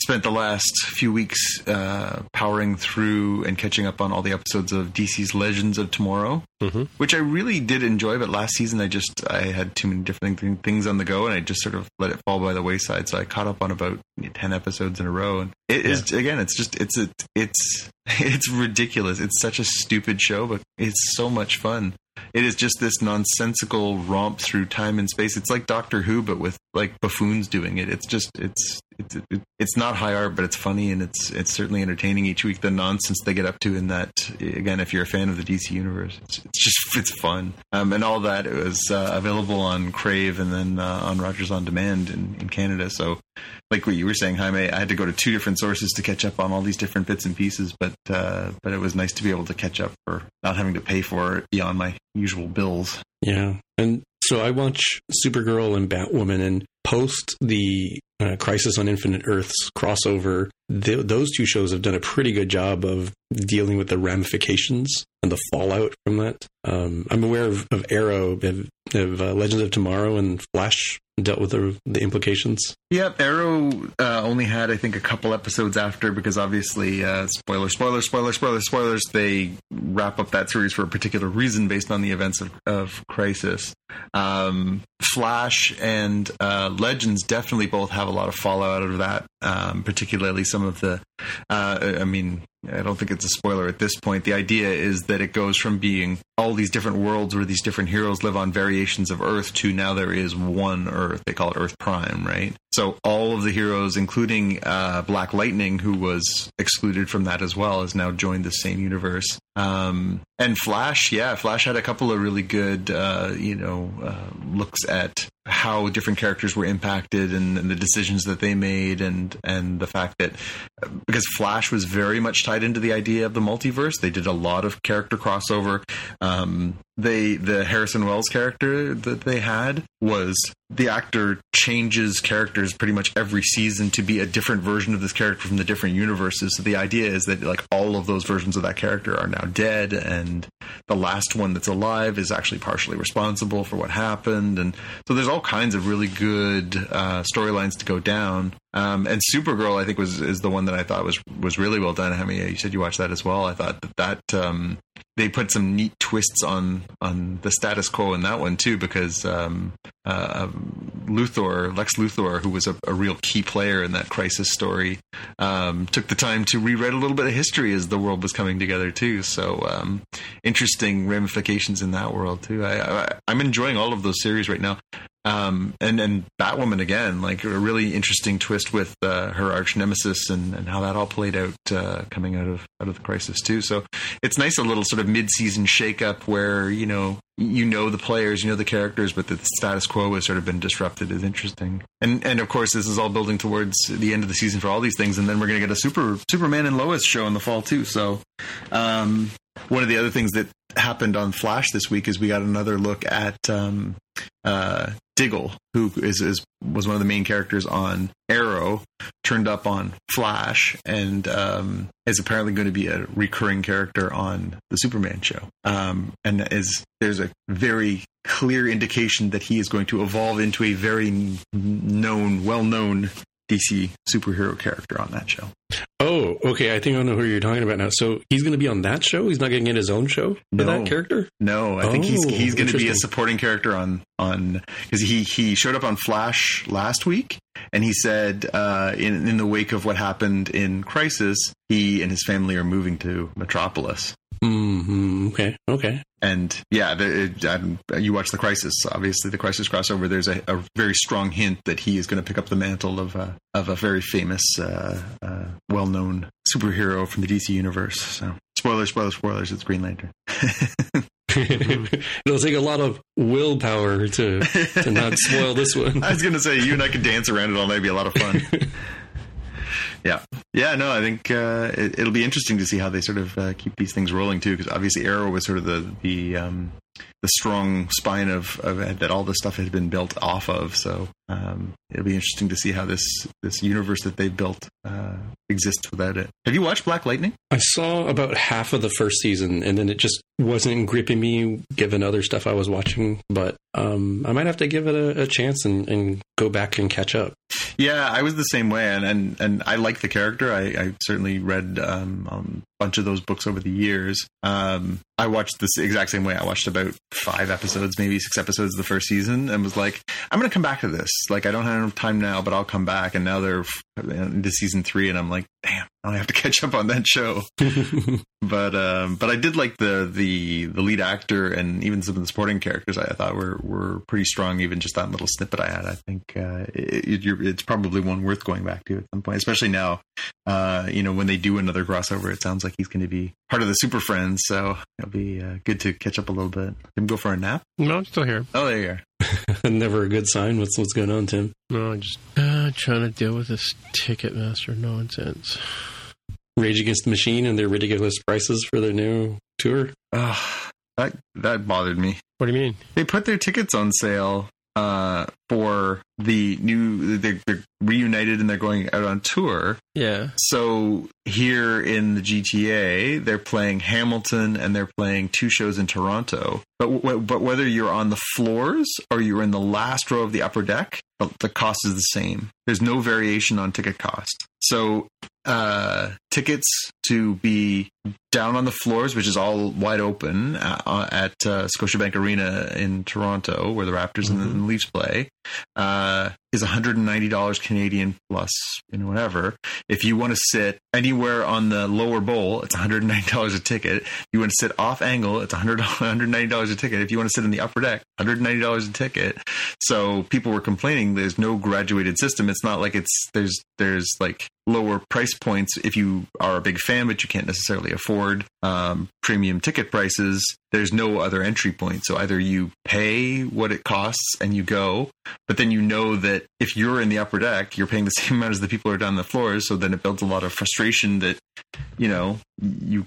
spent the last few weeks uh, powering through and catching up on all the episodes of DC's Legends of Tomorrow, mm-hmm. which I really did enjoy. But last season, I just I had too many different th- things on the go, and I just sort of let it fall by the wayside. So I caught up on about ten episodes in a row, and it yeah. is again, it's just it's a, it's [LAUGHS] it's ridiculous. It's such a stupid show, but it's so much fun it is just this nonsensical romp through time and space. It's like Doctor Who, but with like buffoons doing it. It's just it's it's it's not high art, but it's funny and it's it's certainly entertaining each week. The nonsense they get up to in that again, if you're a fan of the DC universe, it's, it's just it's fun. Um, and all that it was uh, available on Crave and then uh, on Rogers on Demand in, in Canada. So, like what you were saying, Jaime, I had to go to two different sources to catch up on all these different bits and pieces. But uh, but it was nice to be able to catch up for not having to pay for it beyond my usual bills. Yeah, and so I watch Supergirl and Batwoman, and post the uh, Crisis on Infinite Earths crossover, th- those two shows have done a pretty good job of dealing with the ramifications and the fallout from that. Um, I'm aware of, of Arrow, of, of uh, Legends of Tomorrow, and Flash dealt with the, the implications. Yep, Arrow uh, only had I think a couple episodes after because obviously uh, spoiler, spoiler, spoiler, spoiler, spoilers. They wrap up that series for a particular reason based on the events of, of Crisis. Um, Flash and uh, Legends definitely both have a lot of fallout out of that um, particularly some of the. Uh, I mean, I don't think it's a spoiler at this point. The idea is that it goes from being all these different worlds where these different heroes live on variations of Earth to now there is one Earth. They call it Earth Prime, right? So all of the heroes, including uh, Black Lightning, who was excluded from that as well, has now joined the same universe. Um, and Flash, yeah, Flash had a couple of really good, uh, you know, uh, looks at how different characters were impacted and, and, the decisions that they made, and and the fact that because Flash was very much tied into the idea of the multiverse, they did a lot of character crossover. Um, they the Harrison Wells character that they had was the actor changes characters pretty much every season to be a different version of this character from the different universes. So the idea is that like all of those versions of that character are now dead, and the last one that's alive is actually partially responsible for what happened. And so there's all kinds of really good uh, storylines to go down. Um, and Supergirl, I think, was is the one that I thought was was really well done. I mean, you said you watched that as well. I thought that that um, they put some neat twists on on the status quo in that one too, because um, uh, Luthor, Lex Luthor, who was a, a, real key player in that crisis story, um, took the time to rewrite a little bit of history as the world was coming together too. So um, interesting ramifications in that world too. I, I, I'm enjoying all of those series right now. Um, and and Batwoman again, like a really interesting twist with uh, her arch nemesis and, and how that all played out uh, coming out of out of the crisis too. So it's nice a little sort of mid season shakeup where you know you know the players, you know the characters, but the status quo has sort of been disrupted is interesting. And and of course this is all building towards the end of the season for all these things, and then we're gonna get a super Superman and Lois show in the fall too. So um, one of the other things that happened on Flash this week is we got another look at um, uh, Diggle, who is, is was one of the main characters on Arrow, turned up on Flash, and um, is apparently going to be a recurring character on the Superman show. Um, and is there's a very clear indication that he is going to evolve into a very known, well-known DC superhero character on that show. Oh, okay. I think I know who you're talking about now. So he's going to be on that show. He's not going to get his own show for no, that character. No, I think he's oh, he's going to be a supporting character on on because he he showed up on Flash last week and he said uh, in in the wake of what happened in Crisis, he and his family are moving to Metropolis. Mm-hmm. Okay. Okay. And yeah, the, it, you watch the Crisis. Obviously, the Crisis crossover. There's a, a very strong hint that he is going to pick up the mantle of uh, of a very famous, uh, uh, well known superhero from the DC universe. So, spoilers, spoilers, spoilers. It's Green Lantern. [LAUGHS] It'll take a lot of willpower to to not [LAUGHS] spoil this one. I was going to say you and I could dance around it all night. Be a lot of fun. [LAUGHS] Yeah, yeah, no, I think uh, it, will be interesting to see how they sort of uh, keep these things rolling too, because obviously Arrow was sort of the the um, the strong spine of, of that all this stuff had been built off of. So um, it'll be interesting to see how this this universe that they've built uh, exists without it. Have you watched Black Lightning? I saw about half of the first season, and then it just wasn't gripping me given other stuff I was watching. But um, I might have to give it a, a chance and, and, go back and catch up. Yeah, I was the same way, and and, and I like the character. I, I certainly read um, um bunch of those books over the years. Um, I watched this exact same way. I watched about five episodes, maybe six episodes of the first season, and was like, I'm going to come back to this. Like, I don't have enough time now, but I'll come back. And now they're into season three, and I'm like, damn, I have to catch up on that show. [LAUGHS] but um, but I did like the the the lead actor and even some of the supporting characters. I thought were were pretty strong. Even just that little snippet I had, I think uh, it, it, it's probably one worth going back to at some point, especially now. Uh, you know, when they do another crossover, it sounds like he's going to be part of the Super Friends, so it'll be uh, good to catch up a little bit. Him go for a nap? No, I'm still here. Oh, there you are. [LAUGHS] Never a good sign. What's what's going on, Tim? No, I'm just uh, trying to deal with this Ticketmaster nonsense. Rage Against the Machine and their ridiculous prices for their new tour. Uh, that that bothered me. What do you mean? They put their tickets on sale uh, for the new. They're, they're, reunited and they're going out on tour. Yeah. So here in the GTA, they're playing Hamilton and they're playing two shows in Toronto. But w- but whether you're on the floors or you're in the last row of the upper deck, the cost is the same. There's no variation on ticket cost. So uh, tickets to be down on the floors, which is all wide open uh, at uh, Scotiabank Arena in Toronto, where the Raptors mm-hmm. and the Leafs play, uh, is $190 Canadian plus, you know, whatever. If you want to sit anywhere on the lower bowl, it's $190 a ticket. If you want to sit off angle, it's $100, [LAUGHS] $190 a ticket. If you want to sit in the upper deck, $190 a ticket. So people were complaining there's no graduated system. It's not like it's there's there's like lower price points if you are a big fan, but you can't necessarily afford um, premium ticket prices. There's no other entry point. So either you pay what it costs and you go, but then you know that if you're in the upper deck, you're paying the [LAUGHS] same amount as the people who are down the floors. So then it builds a lot of frustration that you know you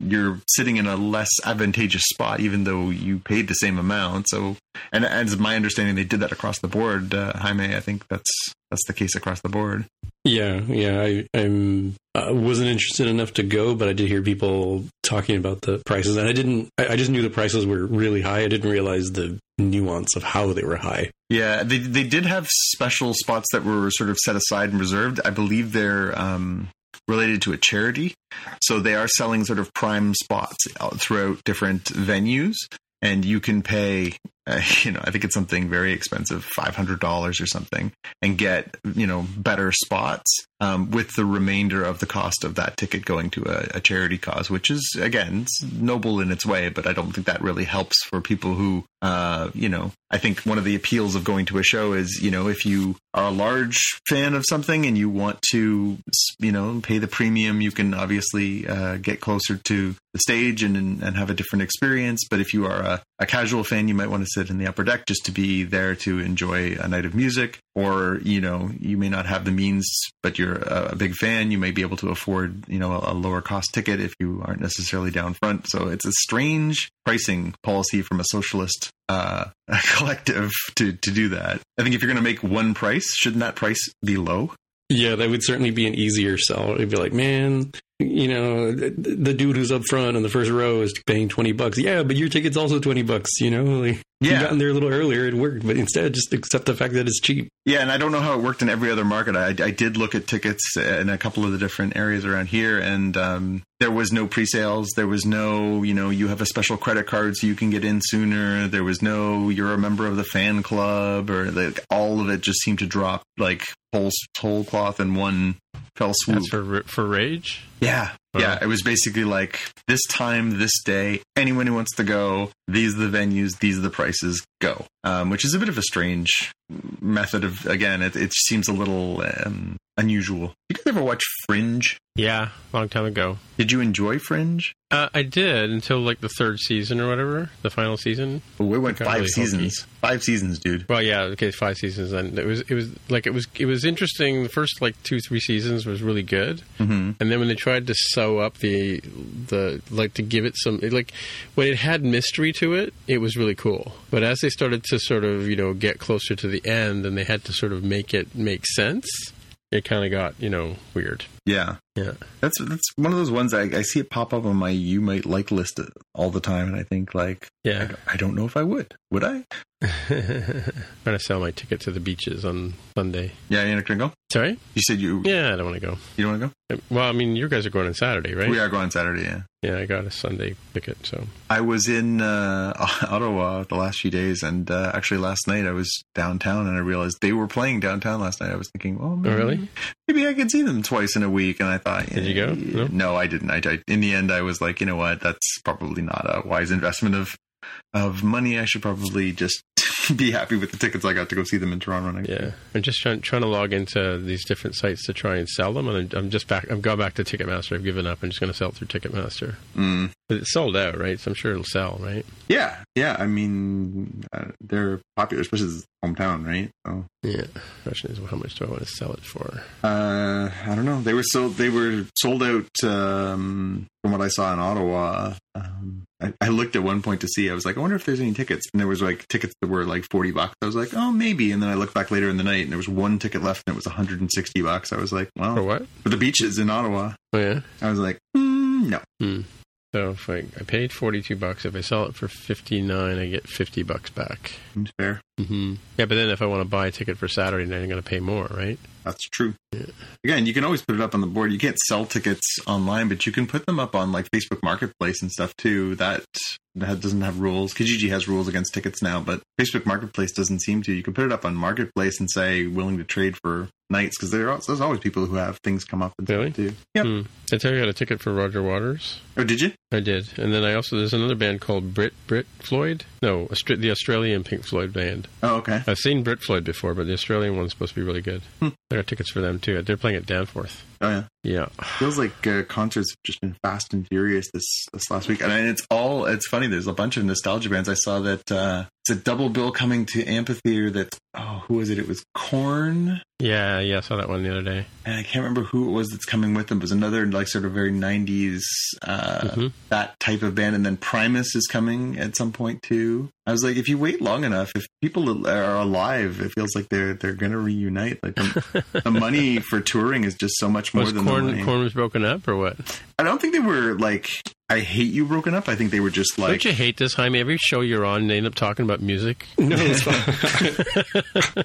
you're sitting in a less advantageous spot even though you paid the same amount so and as my understanding they did that across the board uh, jaime i think that's that's the case across the board Yeah, yeah. I I'm I wasn't interested enough to go, but I did hear people talking about the prices, and I didn't. I, I just knew the prices were really high. I didn't realize the nuance of how they were high. Yeah, they they did have special spots that were sort of set aside and reserved. I believe they're um, related to a charity, so they are selling sort of prime spots throughout different venues, and you can pay. Uh, [LAUGHS] you know, I think it's something very expensive, five hundred dollars or something, and get you know better spots um, with the remainder of the cost of that ticket going to a, a charity cause, which is again noble in its way, but I don't think that really helps for people who, uh, you know, I think one of the appeals of going to a show is you know if you are a large fan of something and you want to, you know, pay the premium, you can obviously uh, get closer to the stage and and have a different experience. But if you are a, a casual fan, you might want to sit in the upper deck just to be there to enjoy a night of music. Or you know, you may not have the means, but you're a, big fan. You may be able to afford you know a, a lower cost ticket if you aren't necessarily down front. So it's a strange pricing policy from a socialist uh, [LAUGHS] collective to to do that. I think if you're going to make one price, shouldn't that price be low? Yeah, that would certainly be an easier sell. It'd be like, man, you know, the, the dude who's up front in the first row is paying twenty bucks. Yeah, but your ticket's also twenty bucks. You know, like, you Yeah. got in there a little earlier, it worked. But instead, just accept the fact that it's cheap. Yeah, and I don't know how it worked in every other market. I, I did look at tickets in a couple of the different areas around here, and um, there was no pre-sales. There was no, you know, you have a special credit card so you can get in sooner. There was no, you're a member of the fan club, or like all of it just seemed to drop like whole whole cloth in one fell swoop. That's for for Rage. Yeah. Yeah. It was basically like this time, this day, anyone who wants to go, these are the venues, these are the prices, go. Um, which is a bit of a strange method of, again, it, it seems a little um, unusual. You guys ever watch Fringe? Yeah, long time ago. Did you enjoy Fringe? Uh, I did until like the third season or whatever, the final season. Oh, we went five really seasons. Five seasons, dude. Well, yeah, okay, five seasons, and it was it was like it was it was interesting. The first like two three seasons was really good, mm-hmm. and then when they tried to sew up the the like to give it some like when it had mystery to it, it was really cool. But as they started to sort of you know get closer to the end, and they had to sort of make it make sense, it kind of got you know weird. Yeah. Yeah. That's that's one of those ones I, I see it pop up on my you might like list all the time, and I think like I, Yeah, don't- I don't know if I would. Would I? [LAUGHS] trying to sell my ticket to the beaches on Sunday. Yeah, you're not gonna go. Sorry? You said you Yeah, I don't want to go. you don't want to go? Well, I mean, you guys are going on Saturday, right? We are going Saturday. Yeah. Yeah, I got a Sunday ticket, so I was in uh, [LAUGHS] Ottawa the last few days, and uh, actually last night I was downtown, and I realized they were playing downtown last night. I was thinking, oh, maybe, really? maybe I could see them twice in a week, and I thought, Did you go? eh, No? No, I didn't. I, I in the end I was like, you know what, that's probably not a wise investment of of money. I should probably just [LAUGHS] be happy with the tickets I got to go see them in Toronto. next yeah. I'm just trying trying to log into these different sites to try and sell them, and I'm, I'm just back. I've gone back to Ticketmaster. I've given up. I'm just going to sell it through Ticketmaster. Mm. But it's sold out, right? So I'm sure it'll sell, right? Yeah, yeah. I mean, uh, they're popular, especially as hometown, right? So. Yeah. Question is, well, how much do I want to sell it for? Uh, I don't know. They were sold. They were sold out. Um, from what I saw in Ottawa, um, I, I looked at one point to see. I was like, I wonder if there's any tickets. And there was like tickets that were like forty bucks. I was like, oh, maybe. And then I looked back later in the night, and there was one ticket left, and it was 160 bucks. I was like, well, For what? for the beaches in Ottawa. Oh yeah. I was like, mm, no. Hmm. So if I, I paid 42 bucks, if I sell it for 59, I get 50 bucks back. Fair. Hmm Yeah, but then if I want to buy a ticket for Saturday night, I'm going to pay more, right? That's true. Again, you can always put it up on the board. You can't sell tickets online, but you can put them up on like Facebook Marketplace and stuff too. That that doesn't have rules. Kijiji has rules against tickets now, but Facebook Marketplace doesn't seem to. You can put it up on Marketplace and say willing to trade for nights because there's always people who have things come up and Really? too. Yep. Hmm. I tell you I got a ticket for Roger Waters? Oh, did you? I did, and then I also there's another band called Brit Brit Floyd. No, the Australian Pink Floyd band. Oh, okay. I've seen Brit Floyd before, but the Australian one's supposed to be really good. Hmm. I got tickets for them too. They're playing at Danforth. Oh, yeah. Yeah, feels like uh, concerts have just been fast and furious this this last week, and it's all it's funny. There's a bunch of nostalgia bands. I saw that uh, it's a double bill coming to amphitheater. That oh, who was it? It was Korn, yeah, yeah. I saw that one the other day. and I can't remember who it was that's coming with them. It was another like sort of very '90s uh, Mhm. that type of band, and then Primus is coming at some point too. I was like, if you wait long enough, if people are alive, it feels like they're they're gonna reunite. Like the, the [LAUGHS] money for touring is just so much more Was than the money. Korn Korn was broken up or what? I don't think they were like I hate you broken up. I think they were just like Don't you hate this, Jaime? Every show you're on, they end up talking about music. No, it's fine.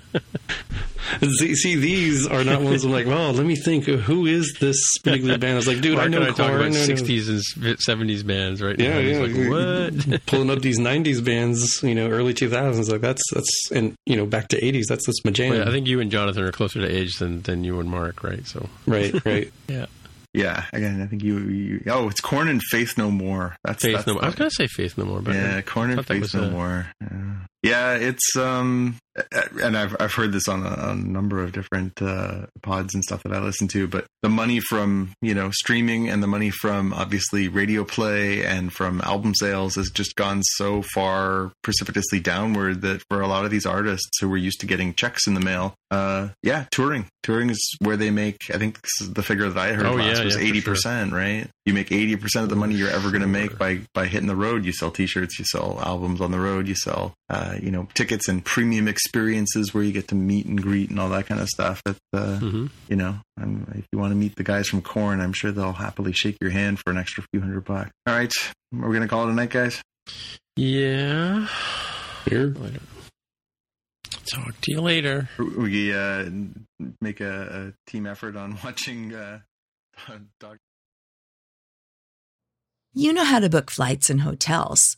[LAUGHS] see, see, these are not ones I'm like, well, let me think who is this particular band. I was like, dude, Mark I know and I talk about I know- 60s and 70s bands right Yeah, now. yeah. Like, what? [LAUGHS] Pulling up these '90s bands, you know, early 2000s, like that's that's, and you know, back to '80s. That's that's my jam. Well, I think you and Jonathan are closer to age than, than you and Mark, right? So right, right. [LAUGHS] yeah, yeah. Again, I think you. you oh, it's Korn and Faith No More. That's Faith that's No More. I was to say Faith No More, but yeah, Korn and Faith No a- More. Yeah. Yeah, it's um, and I've I've heard this on a, on a number of different uh, pods and stuff that I listen to. But the money from you know streaming and the money from obviously radio play and from album sales has just gone so far precipitously downward that for a lot of these artists who were used to getting checks in the mail, uh, yeah, touring, touring is where they make. I think this is the figure that I heard Oh, last yeah, was yeah, eighty percent, right? You make eighty percent of the money you're ever going to make by by hitting the road. You sell T-shirts, you sell albums on the road, you sell uh, you know tickets and premium experiences where you get to meet and greet and all that kind of stuff. That uh, hmm you know, um, if you want to meet the guys from Korn, I'm sure they'll happily shake your hand for an extra few hundred bucks. All right, we're we going to call it a night, guys? yeah. Here, Talk to you later. We uh, make a, a team effort on [LAUGHS] watching uh, [LAUGHS] Doc. You know how to book flights and hotels.